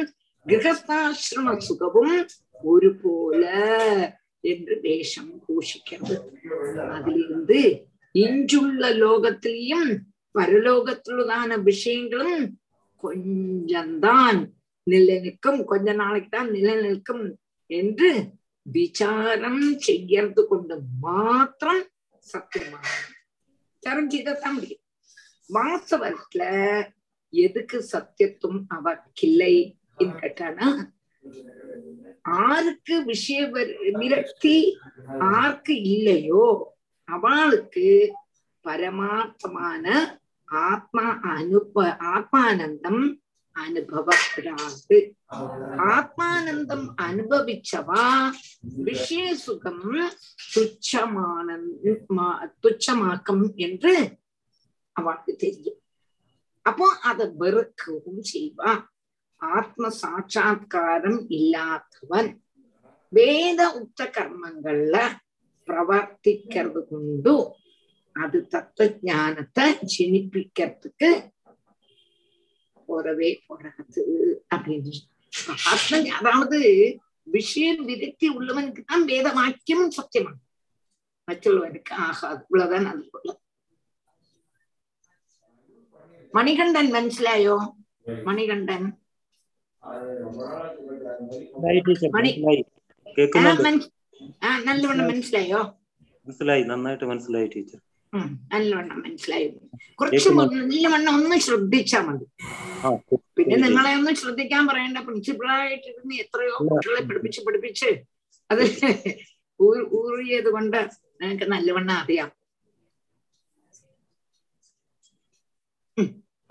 கிரகஸ்தாசிரம சுகமும் ஒரு போல என்று தேசம் கோஷிக்கிறது அதிலிருந்து இன்றுள்ள லோகத்திலையும் பரலோகத்திலுதான விஷயங்களும் கொஞ்சம்தான் நிலைநிற்கும் கொஞ்ச நாளைக்கு தான் நிலைநிற்கும் என்று விசாரம் செய்யறது கொண்டு மாத்திரம் சத்தியமான விசாரம் செய்ததான் முடியும் வாஸ்தவத்துல எதுக்கு சத்தியத்துவம் அவர்க்கில்லை கேட்டானா? ஆருக்கு விஷய வர்- விரக்தி ஆருக்கு இல்லையோ அவளுக்கு பரமார்த்தமான ஆத்மா அனுப ஆத்மானந்தம் அனுபவப்படாது. ஆத்மானந்தம் அனுபவிச்சவா? விஷய சுகம் துச்சமான துச்சமாக்கம் என்று அவளுக்கு தெரியும். அப்போ அதை வெறுக்கவும் செய்வான் ஆத்ம சாட்சா்காரம் இல்லாதவன் வேத உத்த கர்மங்கள்ல பிரவர்த்திக்கிறது கொண்டு அது தத்துவ ஜானத்தை ஜனிப்பிக்கிறதுக்கு போறவே போறது அப்படின்னு ஆத்ம அதாவது விஷயம் விரக்தி உள்ளவனுக்கு தான் வேத வாக்கியம் சத்தியமாகும் மற்றவர்களுக்கு ஆகாது இவ்வளவுதான் அது போல മണികണ്ഠൻ മനസ്സിലായോ? മണികണ്ഠൻ. നല്ലവണ്ണം മനസ്സിലായോ? മനസ്സിലായി നന്നായിട്ട് മനസ്സിലായി ടീച്ചർ. നല്ലവണ്ണം മനസ്സിലായി. കുറച്ച്. നല്ലവണ്ണം ഒന്ന് ശ്രദ്ധിച്ചാ മതി. പിന്നെ നിങ്ങളെ ഒന്ന് ശ്രദ്ധിക്കാൻ പറയേണ്ട പ്രിൻസിപ്പളായിട്ടിരുന്ന് എത്രയോ കുട്ടികളെ പഠിപ്പിച്ച് പഠിപ്പിച്ച് അത് ഊറിയത് കൊണ്ട് നിങ്ങൾക്ക് നല്ലവണ്ണം അറിയാം.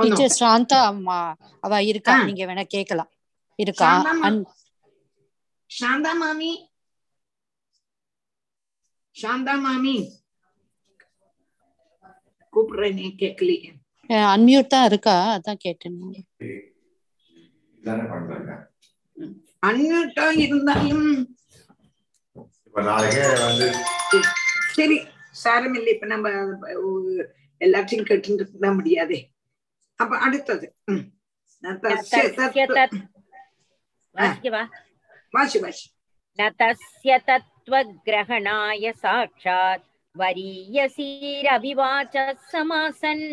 டீச்சர் சாந்தா அம்மா அவ இருக்கா? நீங்க வேணா கேக்கலாம். இருக்கா? சாந்தா மாமி. சாந்தா மாமி. கூப்பிடுறேனே கேட்கலையே அன்மியூட் தான் இருக்கா? அதான் கேட்டேன். அன்னிட்டா இருந்தாலும். இப்ப நாளைக்கே வந்து சரி சாரமில்லை இப்ப நம்ம எல்லாத்தையும் கேட்டு இருக்க முடியாதே. அப்ப அடுத்தது ம். நதஸ்ய तस्य தத்வ- तत् वाक्य वा வாசி வாசி न तस्य तत्त्वग्रहणाय साक्षात् वरीयसीरभिवाचः समासन्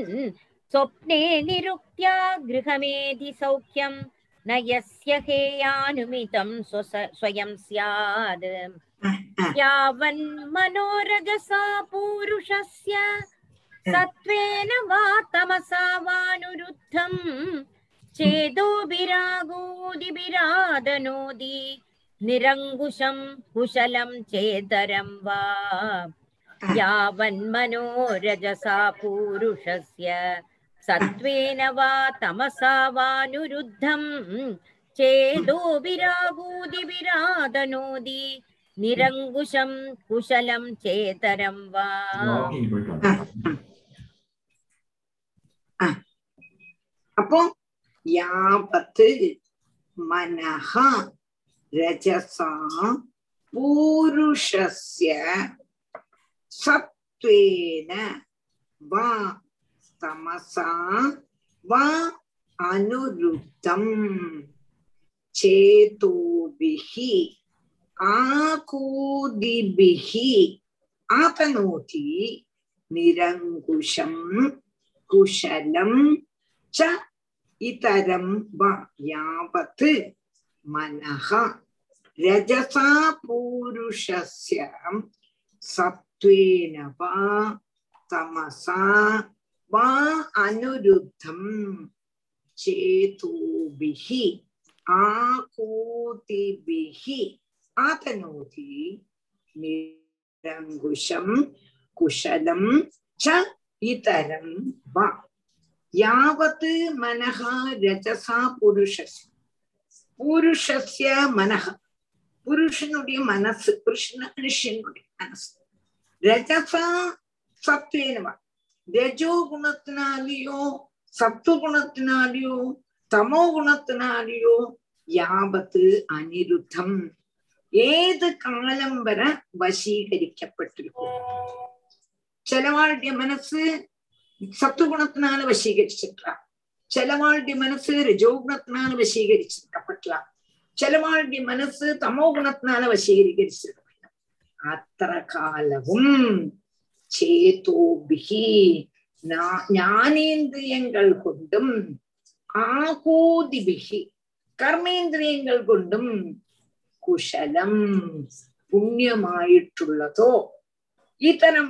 स्वप्ने निरुक्त्या गृहमेधि सौख्यं न यस्य हेयानुमितं स्वस- स्वयं स्याद् यावन्मनोरजसा पूरुषस्य സത്വേന വാ തമസാ വാനുരുദ്ധം ചേതോഭിരാഗോതിഭിരാതനോതി നിരങ്കുശം കുശലം ചേതരം വാ യാവന്മനോരജസാ പൂരുഷസ്യ സത്വേന വാ തമസാ വാനുരുദ്ധം ചേതോഭിരാഗോതിഭിരാതനോതി നിരങ്കുശം കുശലം ചേതരം വാ അപ്പോ യാവത്ത് മനഃ രജസാ പൂരുഷസ്യ സത്വേന വാ തമസാ വാ അനുരുദ്ധം ചേതോഭിഹി ആകൂദിഭിഹി ആപനോതി നിരങ്കുശം കുശലം ച ഇതരം വ യാവത് മനഃ രജസാ പൂരുഷസ്യ സത്വേന വാ തമസാ വാ അനുരുദ്ധം ചേതോഭിഹി ആകൂതിഭിഹി ആതനോതി നിരങ്കുശം കുശലം ച ഇതരം വ യാവത് മനഃ രജസാ പുരുഷസ്യ புருஷஸ்ய மனக புருஷனுடைய மனசு புருஷன மனுஷனுடைய மனசு ரஜசா சத்வேனவா രജോ ഗുണത്തിനാലെയോ സത്വഗുണത്തിനാലെയോ തമോ ഗുണത്തിനാലെയോ യാവത്ത് അനിരുദ്ധം ഏത് കാലം വരെ വശീകരിക്കപ്പെട്ടിരിക്കും ചിലവാളുടെ മനസ്സ് സത്വഗുണത്തിനാല് വശീകരിച്ചിട്ടാ ചിലവാളുടെ മനസ്സ് രജോ ഗുണത്തിനാല് വശീകരിച്ചിരിക്കപ്പെട്ടില്ല ചിലവാളുടെ മനസ്സ് തമോ ഗുണത്തിനാല് വശീകരിച്ചിരിക്കപ്പെട്ടില്ല അത്ര കാലവും ചേതോഭിഹി ஞானேந்திரியங்கள் கொண்டும் ஆகூதிபிகி கர்மேந்திரியங்கள் கொண்டும் കുശലം പുണ്യമായിട്ടുള്ളതോ ഇത്തരം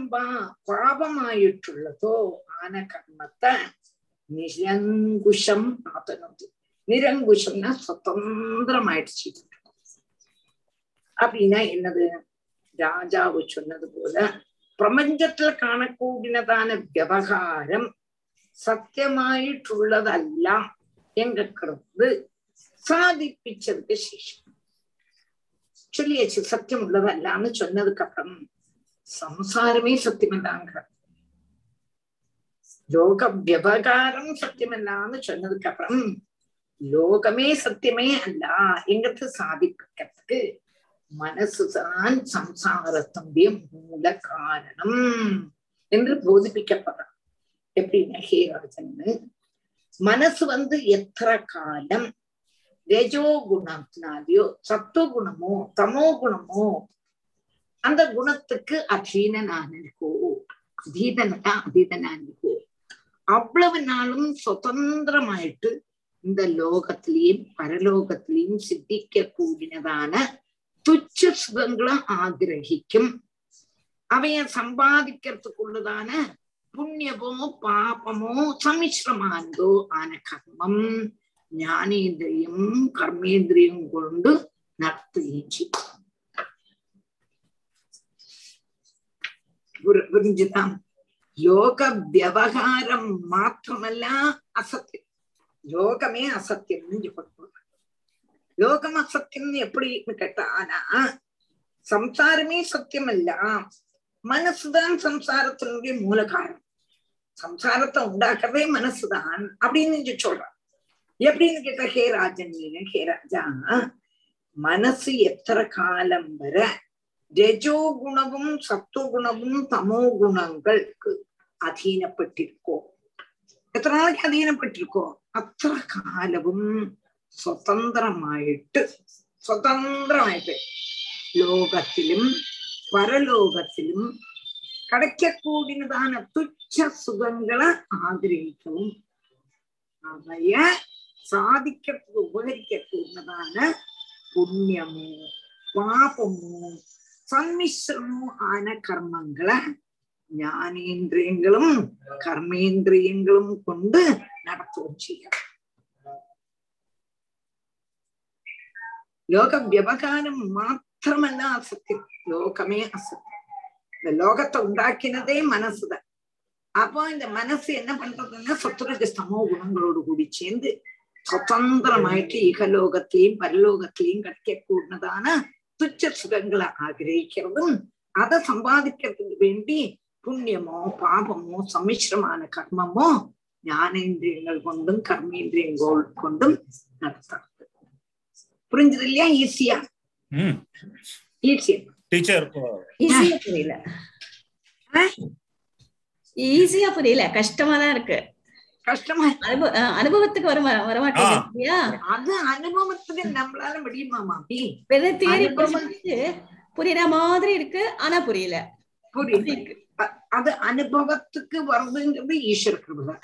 പാപമായിട്ടുള്ളതോ கர்மத்தை நிரங்குஷம் ஆத்தனது நிரங்குஷம்னா சுதந்திரமாயிடுச்சு அப்படின்னா என்னது ராஜாவு சொன்னது போல പ്രപഞ്ചത്തിൽ കാണക്കൂടിനതാണ് വ്യവഹാരം സത്യമായിട്ടുള്ളതല്ല എങ്കൃത് സാധിപ്പിച്ചതിന് ശേഷം ചൊല്ലിയച്ചു സത്യമുള്ളതല്ല എന്ന് ചൊന്നതുക്കപ്പുറം സംസാരമേ സത്യമല്ലാങ്ക லோக விவகாரம் சத்தியமல்லான்னு சொன்னதுக்கு அப்புறம் லோகமே சத்தியமே அல்ல எங்கிறது சாதிக்கிறதுக்கு மனசுதான் சம்சாரத்துடைய மூல காரணம் என்று போதிப்பிக்கப்படுறான் எப்படின்னா ஹேராஜன் மனசு வந்து எத்தனை காலம் ரஜோ குணத்தினாலேயோ சத்துவ குணமோ தமோ குணமோ அந்த குணத்துக்கு அதீனனான இருக்கோ அதீதனா இருக்கோ அவ்வளவு நாளும் சுதந்திரமாயிட்டு இந்த லோகத்திலையும் பரலோகத்திலையும் சித்திக்க கூடினதான துச்ச சுகங்களை ஆகிரகிக்கும். அவைய சம்பாதிக்கிறதுக்குள்ளதான புண்ணியமோ பாபமோ சமிஸ்ரமானதோ ஆன கர்மம் ஞானேந்திரியம் கர்மேந்திரியம் கொண்டு நடத்துகின்றி புரிஞ்சுதான் யோக வியவகாரம் மாத்திரமல்ல அசத்தியம் யோகமே அசத்தியம்னு சொல்லப்படுவாங்க யோகம் அசத்தியம்னு எப்படின்னு கேட்டா ஆனா சம்சாரமே சத்தியம் அல்ல மனசுதான் சம்சாரத்தினுடைய மூல காரணம் சம்சாரத்தை உண்டாக்குறதே மனசுதான் அப்படின்னு சொல்றான் எப்படின்னு கேட்டா ஹே ராஜன் ஹே ராஜா மனசு எத்தனை காலம் வர ரஜோ குணமும் சத்துவ குணமும் தமோ குணங்களுக்கு അധീനപ്പെട്ടിരിക്കും. എത്ര നാളേക്ക് അധീനപ്പെട്ടിരിക്കോ? അത്ര കാലവും സ്വതന്ത്രമായിട്ട് സ്വതന്ത്രമായിട്ട് ലോകത്തിലും പരലോകത്തിലും கிடைக்கக்கூடியதான துச்ச சுகங்களை ஆதரிக்கவும் அவைய சாதிக்கிறதுக்கு உபகரிக்கக்கூடியதான புண்ணியமோ பாபமோ சம்மிஸ்ரமோ ஆன கர்மங்களை ஞானேந்திரியங்களும் கர்மேந்திரியங்களும் கொண்டு நடத்தவும் செய்யணும் லோக விவகாரம் மாத்திரமல்ல அசத்தியம் லோகமே அசத்தியம் இந்த லோகத்தை உண்டாக்கினதே மனசுதான் அப்போ இந்த மனசு என்ன பண்றதுன்னா சத்துரஜ சமோ குணங்களோடு கூடி சேர்ந்து சுதந்திரமாயிட்டு இகலோகத்திலையும் பரலோகத்திலையும் கிடைக்கக்கூடியதான துச்ச சுகங்களை ஆகிரகிக்கிறதும் அதை சம்பாதிக்கிறதுக்கு வேண்டி புண்ணியமோ பாபமோ சம்மிശ്രமான கர்மமோ ஞானேந்திரியங்கள் கொண்டும் கர்மேந்திரியங்கள் கொண்டும் நடத்துறது புரிஞ்சது இல்லையா? ஈஸியா ம். ஈஸியா டீச்சர் ஈஸியா புரியல. ஈஸியா புரியல. கஷ்டமா தான் இருக்கு. கஷ்டமா அனுபவத்துக்கு வர வரமாட்டேங்குது இல்லையா? அது அனுபவத்துக்கு நம்மளால முடியுமா மாமி? வெறும் தியரி புரியுற மாதிரி இருக்கு. ஆனா புரியல. புரியுது. அ- அது அனுபவத்துக்கு வருதுங்கிறது ஈஸ்வர கிருபை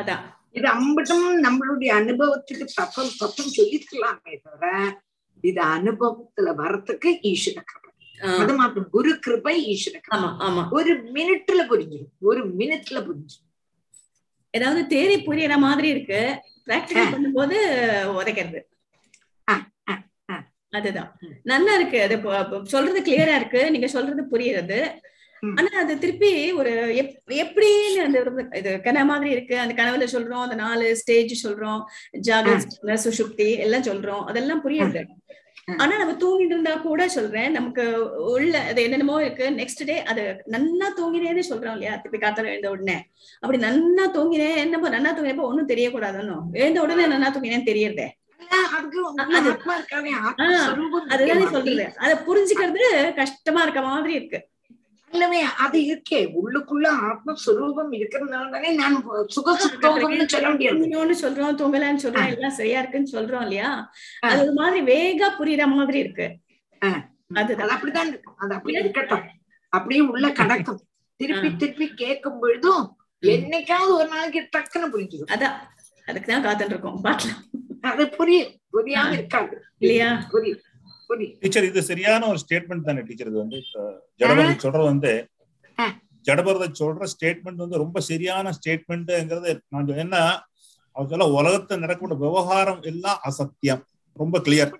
அதான் இது அம்பட்டும் நம்மளுடைய அனுபவத்துக்கு தப்பம் தப்பம் சொல்லிக்கலாமே தவிர இது அனுபவத்துல வர்றதுக்கு ஈஸ்வர கிருபை. அது மாத்திரம் குரு கிருபை ஈஸ்வர கிருபை. ஒரு மினிட்ல புரிஞ்சிடும் ஒரு மினிட்ல புரிஞ்சிடும் ஏதாவது தேரி புரியற மாதிரி இருக்கு. பிராக்டிகல் பண்ணும்போது உதைக்கிறது. அதுதான். நல்லா இருக்கு. அது சொல்றது கிளியரா இருக்கு. நீங்க சொல்றது புரியுறது ஆனா அது திருப்பி ஒரு எப்- எப்படின்னு அந்த இது கனவு மாதிரி இருக்கு. அந்த கனவுல சொல்றோம் அந்த நாலு ஸ்டேஜ் சொல்றோம் ஜாகிரத சுஷுப்தி எல்லாம் சொல்றோம். அதெல்லாம் புரியுது. ஆனா நம்ம தூங்கிட்டு இருந்தா கூட சொல்றேன் நமக்கு உள்ள அது என்னென்னமோ இருக்கு. நெக்ஸ்ட் டே அது நன்னா தூங்கினேன்னு சொல்றோம் இல்லையா? திருப்பி காத்தால எழுந்த உடனே. அப்படி நன்னா தூங்கினேன் என்னப்போ நன்னா தூங்கினப்போ ஒண்ணும் தெரியக்கூடாதுன்னு எழுந்த உடனே நன்னா தூங்கினேன்னு தெரியறதே. அதுதானே சொல்றது. அத புரிஞ்சுக்கிறது கஷ்டமா இருக்க மாதிரி இருக்கு. இல்லவே அது இருக்கே. உள்ளுக்குள்ள ஆத்மஸ்வரூபம் இருக்கிறதுனால தானே நான் சுக சுத்தோகம்னு சொல்ல முடியாது. சொல்றோம் தூங்கலன்னு சொல்றோம் எல்லாம் சரியா இருக்குன்னு சொல்றோம் இல்லையா? அது ஒரு மாதிரி வேகா புரியுற மாதிரி இருக்கு. அது அப்படிதான் இருக்கும் அது அப்படி இருக்கட்டும். அப்படியே உள்ள கடக்கும். திருப்பி திருப்பி கேட்கும் பொழுதும் என்னைக்காவது ஒரு நாளைக்கு டக்குன்னு புரிஞ்சுக்கும் அதான். அதுக்குதான் காத்துட்டு இருக்கோம் பாக்கலாம் அது புரியும். புரியாம இருக்காது. இல்லையா? புரியும். டீச்சர் இது சரியான ஒரு ஸ்டேட்மெண்ட் தானே டீச்சர் இது வந்து ஜடபரத் சொல்றது வந்து ஜடபரத் சொல்ற ஸ்டேட்மெண்ட் வந்து ரொம்ப சரியான ஸ்டேட்மெண்ட்ங்கிறது நான் என்ன அவர் சொல்ல உலகத்துல நடக்கக்கூடிய விவகாரம் எல்லாம் அசத்தியம். ரொம்ப கிளியர்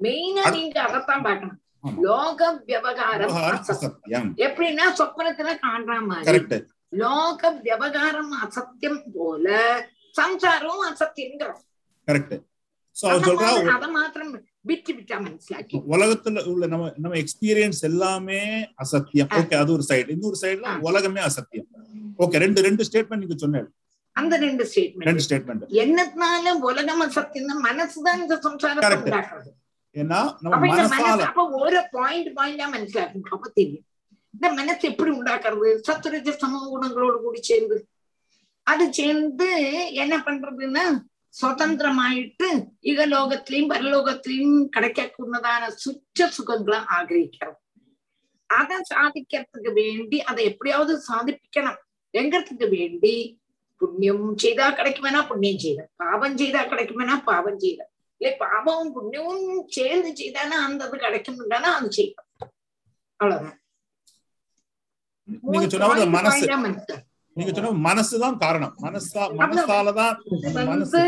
மெயினா நீங்க அதைத்தான் பார்க்கணும். லோக விவகாரம் அசத்தியம். அசத்தியம். எப்படின்னா சொப்பனத்துல காண்ற மாதிரி கரெக்ட் லோக விவகாரம் அசத்தியம் போல சம்சாரம் அசத்தியங்கிறோம் கரெக்ட் சோ அவர் சொல்றா அதை மாத்திரம் விட்டு விட்டா மனசிலாக்கி உலகத்துல உள்ள நம்ம நம்ம எக்ஸ்பீரியன்ஸ் எல்லாமே அசத்தியம். ஓகே அது ஒரு சைடு இன்னொரு சைடுல உலகமே அசத்தியம். ஓகே ரெண்டு ரெண்டு ஸ்டேட்மெண்ட் நீங்க சொன்னேன். அந்த ரெண்டு ஸ்டேட்மெண்ட் ரெண்டு ஸ்டேட்மெண்ட் என்னத்தினால உலகம் அசத்தியம் மனசுதான் இந்த சம்சாரத்தை. உண்டாக்குறது. ஏன்னா நம்ம அப்ப ஒரு பாயிண்ட் பாயிண்டா மனசிலாக்கணும் அப்ப தெரியும். இந்த மனசு எப்படி உண்டாக்குறது? சத்துரஜ சம குணங்களோடு கூடி சேர்ந்து. அது சேர்ந்து என்ன பண்றதுன்னா சுதந்திரமாயிட்டு இகலோகத்திலையும் பரலோகத்திலையும் கிடைக்கக்கூடியதான சுச்ச சுகங்களை ஆகிரிக்கிறது அதை சாதிக்கிறதுக்கு வேண்டி அதை எப்படியாவது சாதிப்பிக்கணும். எங்கிறதுக்கு வேண்டி? புண்ணியம் செய்தா கிடைக்குமேனா புண்ணியம் செய்த பாவம் செய்தா கிடைக்குமேனா பாவம் செய்த இல்லை பாவமும் புண்ணியமும் சேர்ந்து செய்தானா அந்த இது கிடைக்கும்னா அது செய்யும் அவ்வளவுதான். மனசு. நீங்க சொன்ன மனசுதான் காரணம். மனசா மனசாலதான் வந்து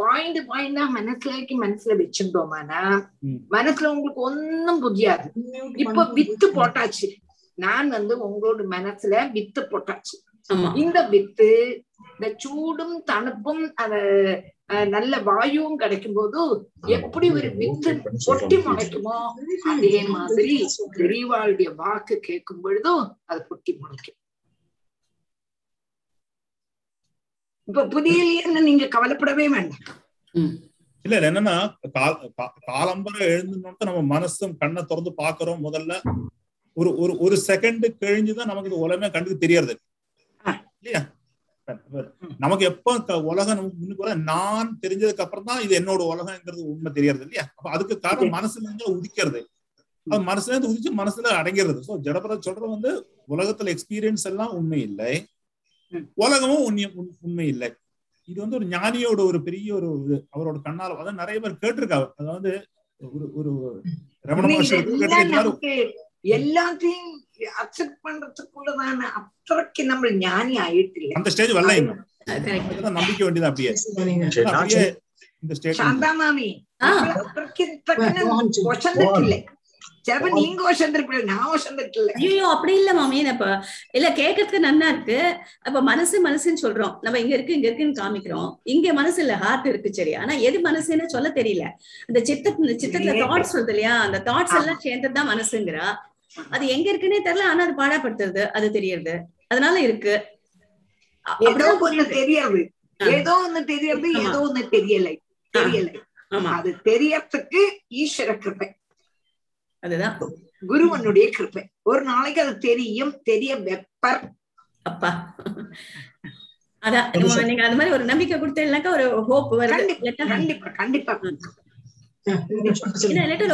பாயிண்ட் பாயிண்டா மனசுலாக்கி மனசுல வச்சுட்டோமானா மனசுல உங்களுக்கு ஒண்ணும் புரியாது. இப்ப வித்து போட்டாச்சு. நான் வந்து உங்களோட மனசுல வித்து போட்டாச்சு. இந்த வித்து இந்த சூடும் தணுப்பும் அத நல்ல வாயுவும் கிடைக்கும் போது எப்படி ஒரு வித்து பொட்டி முளைக்குமோ அதே மாதிரி பெரியவாளுடைய வாக்கு கேட்கும் பொழுதும் அது பொட்டி முளைக்கும். இப்ப புதியலையன்னு நீங்க கவலைப்படவே வேண்டாம். இல்ல இல்ல என்னன்னா காலம்பரம் எழுந்தோம்னா நம்ம மனசும் கண்ணை திறந்து பாக்குறோம் முதல்ல. ஒரு ஒரு ஒரு செகண்ட் கழிஞ்சுதான் நமக்கு இது உலகமே கண்டுக்கு தெரியறது. இல்லையா? நமக்கு எப்ப உலகம் நமக்கு முன்னுக்கு நான் தெரிஞ்சதுக்கு அப்புறம் தான் இது என்னோட உலகங்கிறது உண்மை தெரியறது இல்லையா? அப்ப அதுக்கு காரணம் மனசுல இருந்து உதிக்கிறது. அது மனசுல இருந்து உதிச்சு மனசுல அடங்கிறது. சோ ஜடபரத் சொல்றது வந்து உலகத்துல எக்ஸ்பீரியன்ஸ் எல்லாம் உண்மை இல்லை. உலகமும் உண்மை உண்- உண்மை இல்லை. இது வந்து ஒரு ஞானியோட ஒரு பெரிய ஒரு இது. அவரோட கண்ணால. அதான் நிறைய பேர் கேட்டிருக்காங்க. அதாவது ஒரு ஒரு ரமண மகர்ஷி கேட்டிருக்காரு எல்லாத்தையும் அக்செப்ட் பண்றதுக்குள்ளதான அத்தனைக்கு நம்ம ஞானி ஆயிட்டு இல்ல அந்த ஸ்டேஜ் வரல இன்னும். நம்பிக்கை வேண்டியது அப்படியே. அப்படியே இந்த ஸ்டேஜ் சாந்தா மாமி அத்தனைக்கு தக்கன வசந்திருக்கில்ல சிலப்ப நீங்க நான் ஐயோ அப்படி இல்ல மாமி. இப்ப இல்ல கேட்கறதுக்கு நன்னா இருக்கு. அப்ப மனசு மனசுன்னு சொல்றோம். நம்ம இங்க இருக்கு இங்க இருக்குன்னு காமிக்கிறோம். இங்க மனசு இல்ல ஹார்ட் இருக்கு சரி. ஆனா எது மனசுன்னு சொல்ல தெரியல. அந்த சித்த இந்த சித்தத்துல தாட்ஸ் வருது இல்லையா? அந்த தாட்ஸ் எல்லாம் சேர்ந்ததுதான் மனசுங்கிறா. அது எங்க இருக்குன்னே தெரியல ஆனா அது பாடாப்படுத்துறது அது தெரியறது. அதனால இருக்கு. ஏதோ ஒண்ணு. தெரியாது. ஏதோ ஒண்ணு தெரியறது ஆமா. ஏதோ ஒண்ணு தெரியலை. தெரியலை. அது தெரியறதுக்கு ஈஸ்வர கிருப்பை அதுதான் குருவனுடைய கிருப்பை ஒரு நாளைக்கு அது தெரியும் தெரிய வெப்பர். அப்பா. அதான் நீங்க அந்த மாதிரி ஒரு நம்பிக்கை கொடுத்தீங்கன்னாக்கா ஒரு ஹோப் வருது. கண்டிப்பா கண்டிப்பா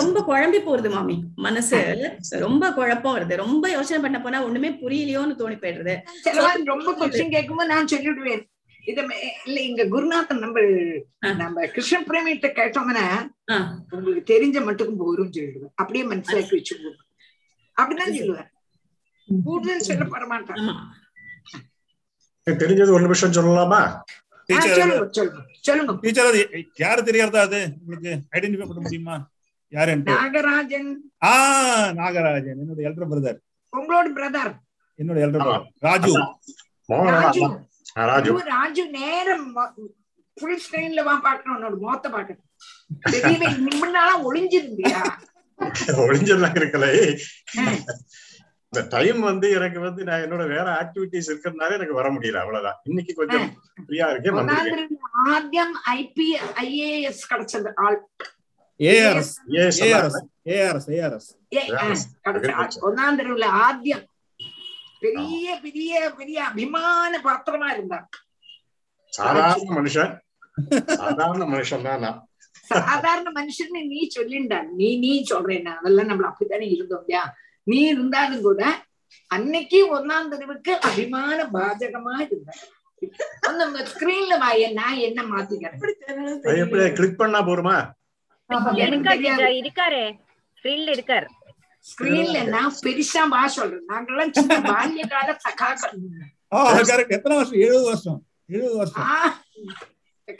ரொம்ப குழம்பி போறது மாமி. மனசு ரொம்ப குழப்பம் வருது. ரொம்ப யோசனை பண்ண போனா ஒண்ணுமே புரியலையோன்னு தோணி போயிடுறது. ரொம்ப கொஸ்டின் கேட்கும்போது நான் சொல்லிவிடுவேன். இத மே- இல்ல இங்க குருநாதன் நம்ம நம்ம கிருஷ்ண பிரேமிட்ட கேட்டோம்னா உங்களுக்கு தெரிஞ்ச மட்டுக்கும் போரும் சொல்லிடுவேன். அப்படியே மனசிலாக்கி வச்சுக்கோ அப்படிதான் சொல்லுவேன். கூடுதல் சொல்ல போட மாட்டான். தெரிஞ்சது ஒரு நிமிஷம் சொல்லலாமா? சொல்லுங்க யாரு தெரியாதா அது? உங்களுக்கு ஐடென்டிஃபை பண்ண முடியுமா? யாருன்ட்டு நாகராஜன். ஆ நாகராஜன் என்னோட எல்டர் பிரதர் உங்களோட பிரதர் என்னோட எல்டர் பிரதர் ராஜு. ராஜு. ராஜு நேரம். ஃபுல் ஸ்கிரீன்ல வா பாக்கணும் உன்னோட முகத்தை பாக்கணும் நிமிடம்லாம் ஒளிஞ்சிருந்தியா? ஒளிஞ்சிருந்தாங்க இருக்கலே. இந்த டைம் வந்து எனக்கு வந்து நான் என்னோட வேற ஆக்டிவிட்டிஸ் இருக்கிறதுனால எனக்கு வர முடியல அவ்வளவுதான். இன்னைக்கு கொஞ்சம் ஃப்ரீயா இருக்கேன் ஆദ്യം ஐபி ஐஏஎஸ் கிடைச்சது ஆள். ஏஆர்எஸ். ஏஆர்எஸ். ஏஆர்எஸ் ஏஆர்எஸ் ஒன்னாம் தெருவுல ஆദ്യം பெரிய பெரிய பெரிய அபிமான பாத்திரமா இருந்தார் சாதாரண மனுஷன் சாதாரண மனுஷன் தான்? நான் சாதாரண மனுஷன்னு நீ சொல்லிண்டா நீ நீ சொல்றேன் அதெல்லாம் நம்ம அப்படித்தானே இருந்தோம் இல்லையா? நீ இருந்தாலும் கூட அன்னைக்கு ஒன்னாம் தெருவுக்கு அபிமான பாஜகமா இருந்த. நம்ம ஸ்கிரீன்ல வாய நான் என்ன மாத்திக்கிறேன்? கிளிக் பண்ணா போருமா இருக்காரு ஸ்கிரீன்ல இருக்கார். ஸ்கிரீன்ல நான் பெருசா வா சொல்றேன் நாங்கெல்லாம் சின்ன பால்ய கால சகாக்கள் எத்தனை வருஷம்? எழுபது வருஷம். எழுபது வருஷம்.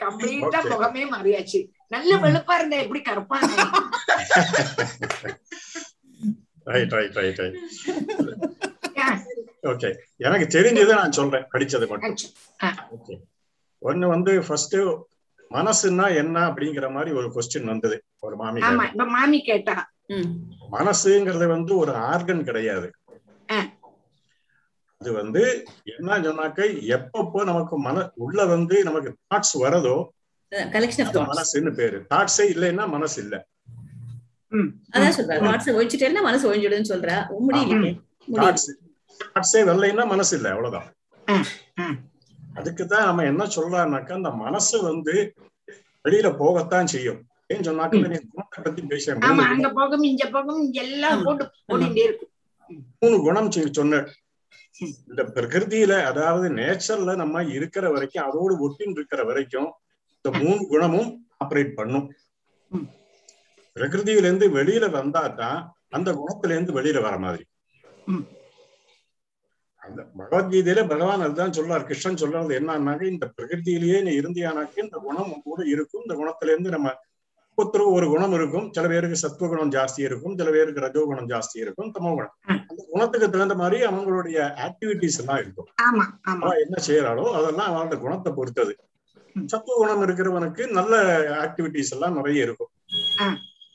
கம்ப்ளீட்டா Okay. முகமே மாறியாச்சு. நல்ல வெளுப்பா இருந்தா எப்படி கருப்பாங்க right right right right okay எனக்கு தெரிஞ்சதை நான் சொல்றேன். படிச்சது மட்டும். ஓகே ஒண்ணு வந்து ஃபர்ஸ்ட் மனசுன்னா என்ன அப்படிங்கிற மாதிரி ஒரு கொஸ்டின் வந்தது. ஒரு மாமி மாமி கேட்டா. மனசுங்கிறது வந்து ஒரு ஆர்கன் கிடையாது. அது வந்து என்ன சொன்னாக்க எப்பப்போ நமக்கு மன உள்ள வந்து நமக்கு தாட்ஸ் வரதோ மனசுன்னு பேரு. தாட்ஸே இல்லைன்னா மனசு இல்ல. அதான் சொல்றேன். வாட்ஸ்அப் ஒழிச்சிட்டேன்னா மனசு ஒழிஞ்சிடுன்னு சொல்றா. முடியல. தாட்ஸ் தாட்ஸே வரலைன்னா மனசு இல்ல அவ்வளவுதான். அதுக்குதான் நம்ம என்ன சொல்றாருனாக்கா அந்த மனசு வந்து வெளியில போகத்தான் செய்யும். சொன்னாக்க குணத்தை பத்தி பேச ஆமா அங்க போகும் இங்க போகும் இங்க எல்லாம் போட்டு ஓடிட்டே இருக்கும் மூணு குணம் சொன்ன இந்த பிரகிருதியில அதாவது நேச்சர்ல நம்ம இருக்கிற வரைக்கும் அதோடு ஒட்டின்னு இருக்கிற வரைக்கும் இந்த மூணு குணமும் ஆப்ரேட் பண்ணும். பிரகிருதியில இருந்து வெளியில வந்தா தான் அந்த குணத்துல இருந்து வெளியில வர மாதிரி. அந்த பகவத்கீதையில பகவான் அதுதான் சொல்றார் கிருஷ்ணன் சொல்றது என்னன்னாக்க இந்த பிரகிருதியிலேயே நீ இருந்தியானாக்க இந்த குணம் கூட இருக்கும். இந்த குணத்துல இருந்து நம்ம ஒருத்தருக்கு ஒரு குணம் இருக்கும். சில பேருக்கு சத்துவ குணம் ஜாஸ்தி இருக்கும். சில பேருக்கு ரஜோ குணம் ஜாஸ்தி இருக்கும். தமோ குணம். அந்த குணத்துக்கு தகுந்த மாதிரி அவங்களுடைய ஆக்டிவிட்டிஸ் எல்லாம் இருக்கும். என்ன செய்யறாளோ அதெல்லாம் அவனோட குணத்தை பொறுத்தது. சத்துவ குணம் இருக்கிறவனுக்கு நல்ல ஆக்டிவிட்டிஸ் எல்லாம் நிறைய இருக்கும்.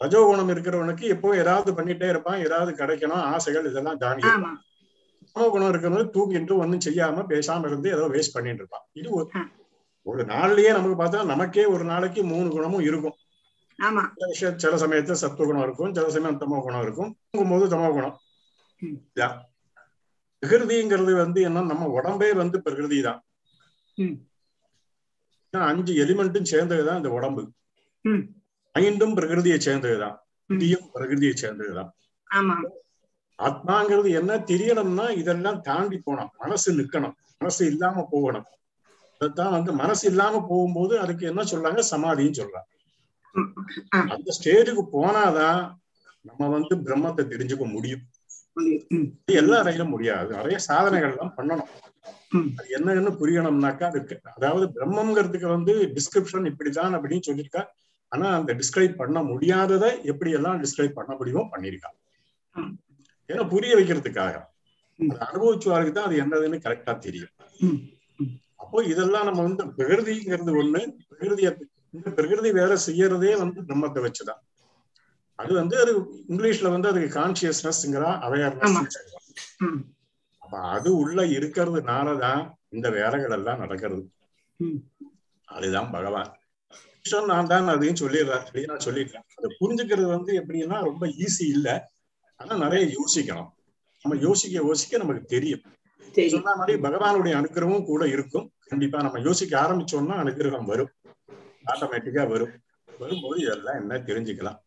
ரஜோ குணம் இருக்கிறவனுக்கு எப்போ ஏதாவது பண்ணிட்டே இருப்பான். ஏதாவது கிடைக்கணும். ஆசைகள் இதெல்லாம் ஆமா. சம குணம் இருக்கிறவனுக்கு தூங்கிட்டு ஒண்ணும் செய்யாம பேசாம இருந்து ஏதோ வேஸ்ட் பண்ணிட்டு இருப்பான். இது ஒரு ஒரு நாள்லயே நமக்கு பார்த்தா நமக்கே ஒரு நாளைக்கு மூணு குணமும் இருக்கும். சில விஷயம் சில சமயத்துல சத்துவ குணம் இருக்கும் சில சமயம் தமோ குணம் இருக்கும். தூங்கும்போது தமோ குணம். பிரகிருதிங்கிறது வந்து என்ன நம்ம உடம்பே வந்து பிரகிருதி தான். அஞ்சு எலிமெண்ட்டும் சேர்ந்ததுதான் இந்த உடம்பு. மைண்டும் பிரகிருதியை சேர்ந்ததுதான் புத்தியும் பிரகிருதியை சேர்ந்ததுதான் ஆமா. ஆத்மாங்கிறது என்ன? தெரியணும்னா இதெல்லாம் தாண்டி போனோம் மனசு நிக்கணும். மனசு இல்லாம போகணும். அதைத்தான் வந்து மனசு இல்லாம போகும்போது அதுக்கு என்ன சொல்றாங்க? சமாதின்னு சொல்றாங்க. அந்த ஸ்டேஜுக்கு போனாதான் நம்ம வந்து பிரம்மத்தை தெரிஞ்சுக்க முடியும். இது எல்லாரையும் முடியாது. நிறைய சாதனைகள் எல்லாம் பண்ணணும் அது என்னன்னு புரியணும்னாக்கா அதுக்கு அதாவது பிரம்மங்கிறதுக்கு வந்து டிஸ்கிரிப்ஷன் இப்படிதான் அப்படின்னு சொல்லியிருக்கா. ஆனா அந்த டிஸ்கிரைப் பண்ண முடியாததை எப்படி எல்லாம் டிஸ்கிரைப் பண்ண முடியுமோ பண்ணியிருக்கா. ஏன்னா புரிய வைக்கிறதுக்காக. அனுபவிச்சவாருக்கு தான் அது என்னதுன்னு கரெக்டா தெரியும். அப்போ இதெல்லாம் நம்ம வந்து பிரகிருதிங்கிறது ஒண்ணு பிரகிருதிய இந்த பிரகிருதி வேலை செய்யறதே வந்து பிரம்மத்தை வச்சுதான். அது வந்து அது இங்கிலீஷ்ல வந்து அதுக்கு கான்சியஸ்னஸ்ங்கிறா அவேர்னஸ் அப்ப அது உள்ள இருக்கிறதுனாலதான் இந்த வேலைகள் எல்லாம் நடக்கிறது. அதுதான் பகவான். கிருஷ்ணன் நான் தான் அதையும் சொல்லிடுறேன் சொல்லி நான் சொல்லிடுறேன் அதை புரிஞ்சுக்கிறது வந்து எப்படின்னா ரொம்ப ஈஸி இல்ல. ஆனா நிறைய யோசிக்கணும். நம்ம யோசிக்க யோசிக்க நமக்கு தெரியும். சொன்ன மாதிரி பகவானுடைய அனுகிரகமும் கூட இருக்கும். கண்டிப்பா நம்ம யோசிக்க ஆரம்பிச்சோம்னா அனுகிரகம் வரும். ஆட்டோமேட்டிக்கா வரும். வரும்போது இதெல்லாம் என்ன தெரிஞ்சுக்கலாம்.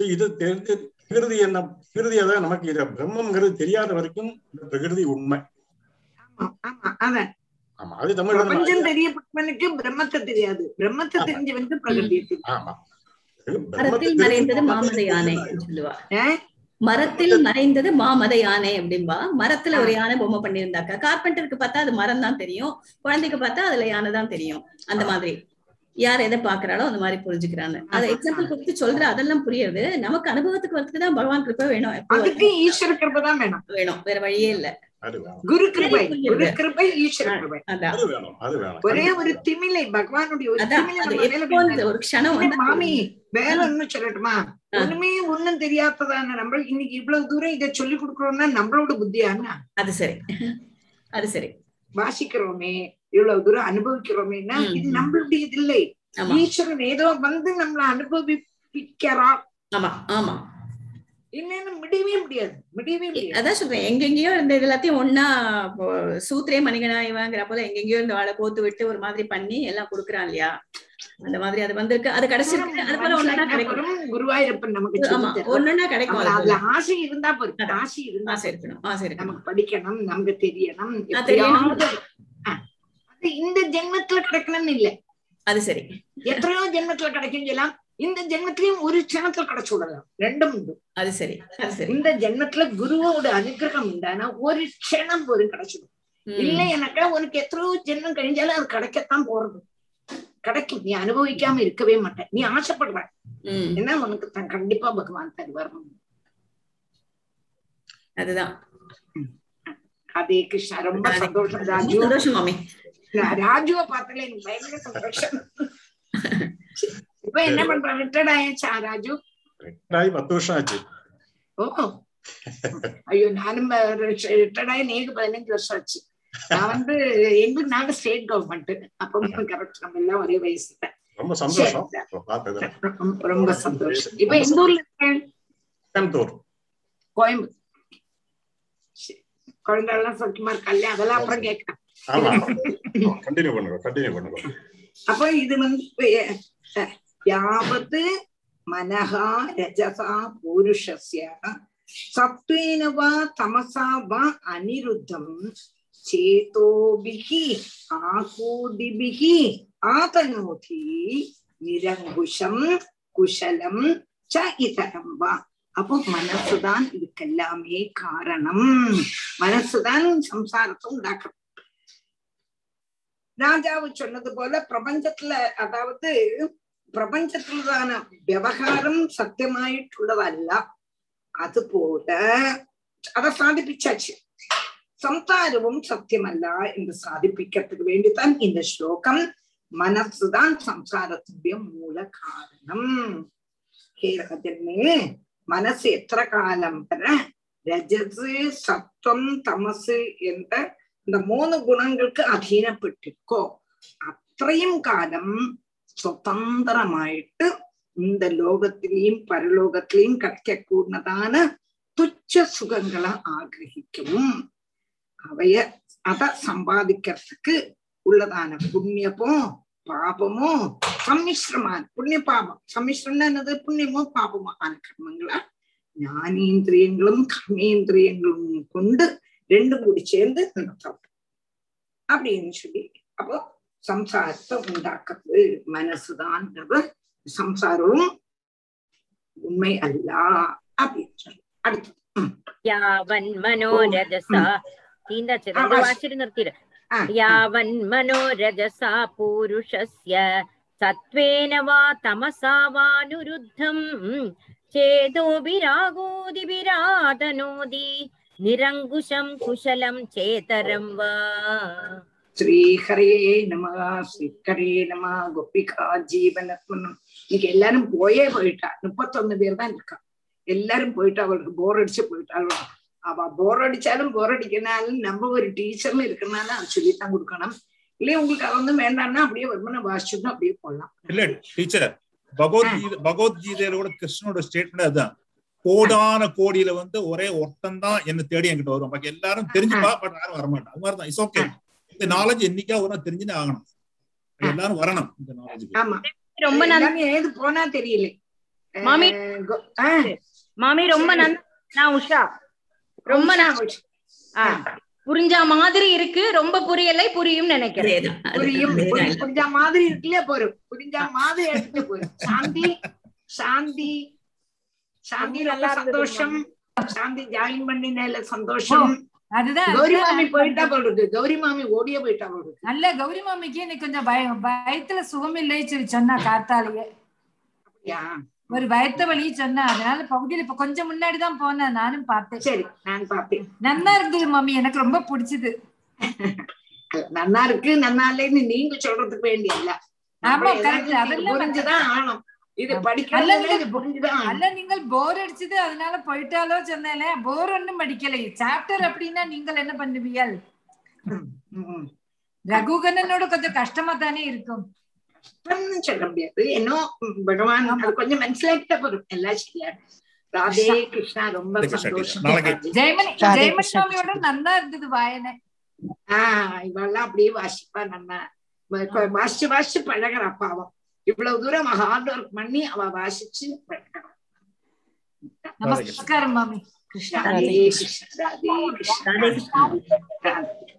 இது தெரிஞ்சு பிரகிருதி என்ன பிரகிருதி அதான் நமக்கு இத பிரம்மங்கிறது தெரியாத வரைக்கும் இந்த பிரகிருதி உண்மை. அதான். ஆமா அது தமிழ் பிரபஞ்சம் தெரியப்பட்டவனுக்கு பிரம்மத்தை தெரியாது. பிரம்மத்தை தெரிஞ்சவனுக்கு பிரகிருதியை தெரியும் ஆமா. மரத்தில் மறைந்தது மாமத யானை சொல்லுவா. மரத்தில் மறைந்தது மாமத யானை அப்படின்பா. மரத்துல ஒரு யானை பொம்மை பண்ணியிருந்தாக்கா. கார்பெண்டருக்கு பார்த்தா அது மரம் தான் தெரியும். குழந்தைக்கு பார்த்தா அதுல யானை தான் தெரியும். அந்த மாதிரி. யார் எதை பாக்குறாளோ அந்த மாதிரி புரிஞ்சுக்கிறாங்க. அதை எக்ஸாம்பிள் கொடுத்து சொல்ற அதெல்லாம் புரியுது. நமக்கு அனுபவத்துக்கு வரதுக்கு தான் பகவான் கிருப்பை வேணும் அதுக்கு ஈஸ்வர கிருபை தான் வேணும். வேணும். வேற வழியே இல்ல. குரு கிருபை. குரு கிருபை ஈஸ்வர கிருபை. அதான். அது வேணும். அது வேணும். ஒரே ஒரு திமிலை பகவானுடைய ஒரு க்ஷணம் மாமி ஒண்ணும் சொல்லட்டுமா? ஒண்ணுமே ஒண்ணும் தெரியாததான நம்ம இன்னைக்கு இவ்வளவு தூரம் இதை சொல்லி கொடுக்கறோம்னா நம்மளோட புத்தியான்னா அது சரி. அது சரி. வாசிக்கிறோமே. இவ்வளவு தூரம் அனுபவிக்கிறோமேன்னா இது நம்மளுடையது இல்லை. ஈஸ்வரன் ஏதோ வந்து நம்மள அனுபவிப்பிக்கிறார் ஆமா ஆமா. முடியவே முடியாது. முடியவே முடியாது. அதான் சொல்றேன். எங்கெங்கயோ இருந்த எல்லாத்தையும் ஒன்னா சூத்திரே மணிகனா இவங்கிற போல எங்கெங்கயோ இந்த வாழை போத்து விட்டு ஒரு மாதிரி பண்ணி எல்லாம் கொடுக்குறான் இல்லையா? அந்த மாதிரி அது வந்திருக்கு. அது கிடைச்சிருக்கு அது போல ஒன்னா கிடைக்கும். அப்புறம் குருவாயூரப்பன் நமக்கு ஆமா. கிடைக்கும் அதுல. ஆசை இருந்தா போதும். ஆசை இருந்தா ஆசை இருக்கணும். ஆசை இருக்கணும். நமக்கு படிக்கணும் நமக்கு தெரியணும். இந்த ஜென்மத்துல கிடைக்கணும்னு இல்ல. அது சரி. எத்தனையோ ஜென்மத்துல கிடைக்கும் சொல்லலாம். இந்த ஜென்மத்திலயும் ஒரு க்ஷணத்துல கிடைச்சு விடலாம். ரெண்டும் உண்டு. அது சரி. இந்த ஜென்மத்துல குருவோட அனுகிரகம் உண்டானா ஒரு க்ஷணம் போதும் கிடைச்சிடும். இல்ல எனக்கா உனக்கு எத்தனையோ ஜென்மம் கழிஞ்சாலும் அது கிடைக்கத்தான் போறது. கிடைக்கும். நீ அனுபவிக்காம இருக்கவே மாட்ட நீ ஆசைப்படுற ம். ஏன்னா உனக்கு தான் கண்டிப்பா பகவான் தருவார். அதுதான். அதே கிருஷ்ணா. ரொம்ப. சந்தோஷம். சந்தோஷம் மாமி. ராஜுவை பார்த்தல எனக்கு பயங்கர சந்தோஷம். இப்ப என்ன பண்ற ரிட்டர்ட் ஆயாச்சா ராஜு? பத்து வருஷம் ஆச்சு. ஓ. ஐயோ நானும் ரிட்டர்ட் ஆகி நேருக்கு பதினஞ்சு வருஷம் ஆச்சு. நான் வந்து எங்களுக்கு நாங்க ஸ்டேட் கவர்மெண்ட் அப்ப கரெக்ட் நம்ம எல்லாம் ஒரே வயசு தான். ரொம்ப சந்தோஷம். ரொம்ப- சந்தோஷம். இப்ப எந்த ஊர்ல இருக்கேன் கோயம்புத்தூர். கோயம்புத்தூர். சரி. குழந்தைகள்லாம் சௌக்கியமா இருக்கா அதெல்லாம் அப்புறம் ஆமா கண்டினியூ பண்ணுங்க கண்டினியூ பண்ணுங்க. அப்போ இது வந்து யாவத் மனஹா ரஜசா பூருஷஸ்ய. சத்வேன வா தமசா வா அனிருத்தம். சேதோபிகி ஆகூதிபிகி ஆதனோதி நிரங்குஷம் குஷலம் ச இதரம் வா. அப்போ மனசுதான் இதுக்கெல்லாமே காரணம். மனசுதான் சம்சாரத்தை உண்டாக்கும் ராஜாவு சொன்னது போல பிரபஞ்சத்துல அதாவது பிரபஞ்சத்துலதான விவகாரம் சத்தியமாയിട്ടുള്ളதല്ല അതുപോല அதை சாதிப்பிச்சாச்சு. சம்சாரமும் சத்தியமல்ல என்று சாதிப்பிக்கிறதுக்கு வேண்டித்தான் இந்த ஸ்லோகம். மனசுதான் சம்சாரத்துடைய மூல காரணம். ஹே ராஜன்மே மனசு எத்த காலம் வர ரஜசு சத்வம் தமசு என்ற இந்த മൂന്ന് ഗുണങ്ങൾക്ക് അധീനപ്പെട്ടിരിക്കോ? അത്രയും കാലം സ്വതന്ത്രമായിട്ട് இந்த லோகத்திலையும் பரலோகத்திலையும் கிடைக்க கூடதான துச்ச சுகங்களை ஆகிரகிக்கவும் அவைய அத சம்பாதிக்கிறதுக்கு உள்ளதான புண்ணியமோ பாபமோ சம்மிஸ்ரமான புண்ணிய பாபம் சம்மிஸ்ரம்னா என்னது புண்ணியமோ பாபமோ ஆன கர்மங்களா ஞானேந்திரியங்களும் கர்மேந்திரியங்களும் கொண்டு ரெண்டும் கூடி சேர்ந்து நடத்தப்படும் அப்படின்னு சொல்லி அப்போ சம்சாரத்தை உண்டாக்குறது மனசுதான்ன்றது சம்சாரமும் உண்மை அல்ல அப்படின்னு சொல்லி அடுத்தது യാവൻ മനോരജസ തീന്താച്ച രണ്ട് വാശിയിൽ നിർത്തിയില്ല യാവൻ മനോരജസ പൂരുഷസ്യ സത്വേന വാ തമസാ വാനുരുദ്ധം ചേതോഭിരാഗോദിഭിരാതനോതി നിരങ്കുശം കുശലം ചേതരം വാ ஸ்ரீஹரே நம ஸ்ரீஹரே நம கோபிகா ஜீவனத்மனம் இன்னைக்கு எல்லாரும் போயே போயிட்டா முப்பத்தொன்னு பேர் தான் இருக்கா எல்லாரும் போயிட்டு அவளுக்கு போர் அடிச்சு போயிட்டாள் அவ போர் அடிச்சாலும் போர் அடிக்கனாலும் நம்ம ஒரு டீச்சர்னு இருக்கனால அது சொல்லித்தான் கொடுக்கணும் இல்லையா உங்களுக்கு அவன் வேண்டாம்னா அப்படியே வருமானம் வாசிச்சுட்டு அப்படியே போடலாம் இல்ல டீச்சர் பகவத்கீதை பகவத்கீதையில கூட கிருஷ்ணனோட ஸ்டேட்மெண்ட் அதுதான் கோடான கோடியில வந்து ஒரே ஒருத்தன் தான் என்ன தேடி என்கிட்ட வரும் பாக்கி எல்லாரும் தெரிஞ்சுப்பா பட் யாரும் வரமாட்டான். அது மாதிரிதான். இட்ஸ் ஓகே இந்த நாலேஜ் என்னைக்கா நாள் தெரிஞ்சுன்னு ஆகணும். எல்லாரும் வரணும் இந்த நாலேஜ் ஆமா. ரொம்ப ஏது போனா தெரியல. மாமி மாமி ரொம்ப நான் உஷா. ரொம்ப உஷா, நான் ஆ, புரிஞ்ச மாதிரி இருக்கு ரொம்ப புரியலை புரியும் நினைக்கிறேன். புரியும். புரி- புரிஞ்ச மாதிரி இருக்குல்லையா போரும் புரிஞ்ச மாதிரி எடுத்து போரும் சாந்தி சாந்தி சாந்தி நல்லா சந்தோஷம். சாந்தி ஜாயின் பண்ணினால சந்தோஷம். அதுதான் கௌரி மாமி போயிட்டா போல இருக்கு கௌரி மாமி ஓடியே போயிட்டா போல இருக்கு நல்ல கௌரி மாமிக்கு இன்னைக்கு கொஞ்சம் பய பயத்துல சுகம் இல்லை சொல்லி சொன்னா காத்தாலேயே. அப்படியா? ஒரு பயத்த வழி சொன்னா அதனால பகுதியில இப்ப கொஞ்சம் முன்னாடி தான் போனேன் நானும் பார்த்தேன். சரி நான் பார்த்தேன். நல்லா இருந்தது மாமி எனக்கு ரொம்ப பிடிச்சது. நன்னா இருக்கு நன்னா இல்லைன்னு நீங்க சொல்றதுக்கு வேண்டியல்ல ஆமா நம்ம கரெக்ட் அதெல்லாம் புரிஞ்சுதான் ஆகணும். இது படிக்கல நீங்கள் போர் அடிச்சது அதனால போயிட்டாலோ சொன்னேன் போர் ஒண்ணும் படிக்கல. சாப்டர் அப்படின்னா நீங்கள் என்ன பண்ணுவீள் ரகுகனனோட கொஞ்சம் கஷ்டமா தானே இருக்கும். சொல்ல முடியாது. என்னோ பகவான் அது கொஞ்சம் மனசிலாக்கிட்ட போறோம் எல்லாம் சரியா ராதே கிருஷ்ணா ரொம்ப சந்தோஷம். ஜெயமணி ஜெயமணி நல்லா இருந்தது வாயனை. ஆஹ் இவெல்லாம் அப்படியே வாசிப்பா நம்ம. வாசிச்சு வாசிச்சு பழகிறான் பாவம். இவ்வளவு தூரம் ஹார்ட் ஒர்க் பண்ணி அவ வாசிச்சு நமஸ்காரம் மாமி. கிருஷ்ணா ராதே கிருஷ்ணா. ராதே கிருஷ்ணா. ராதே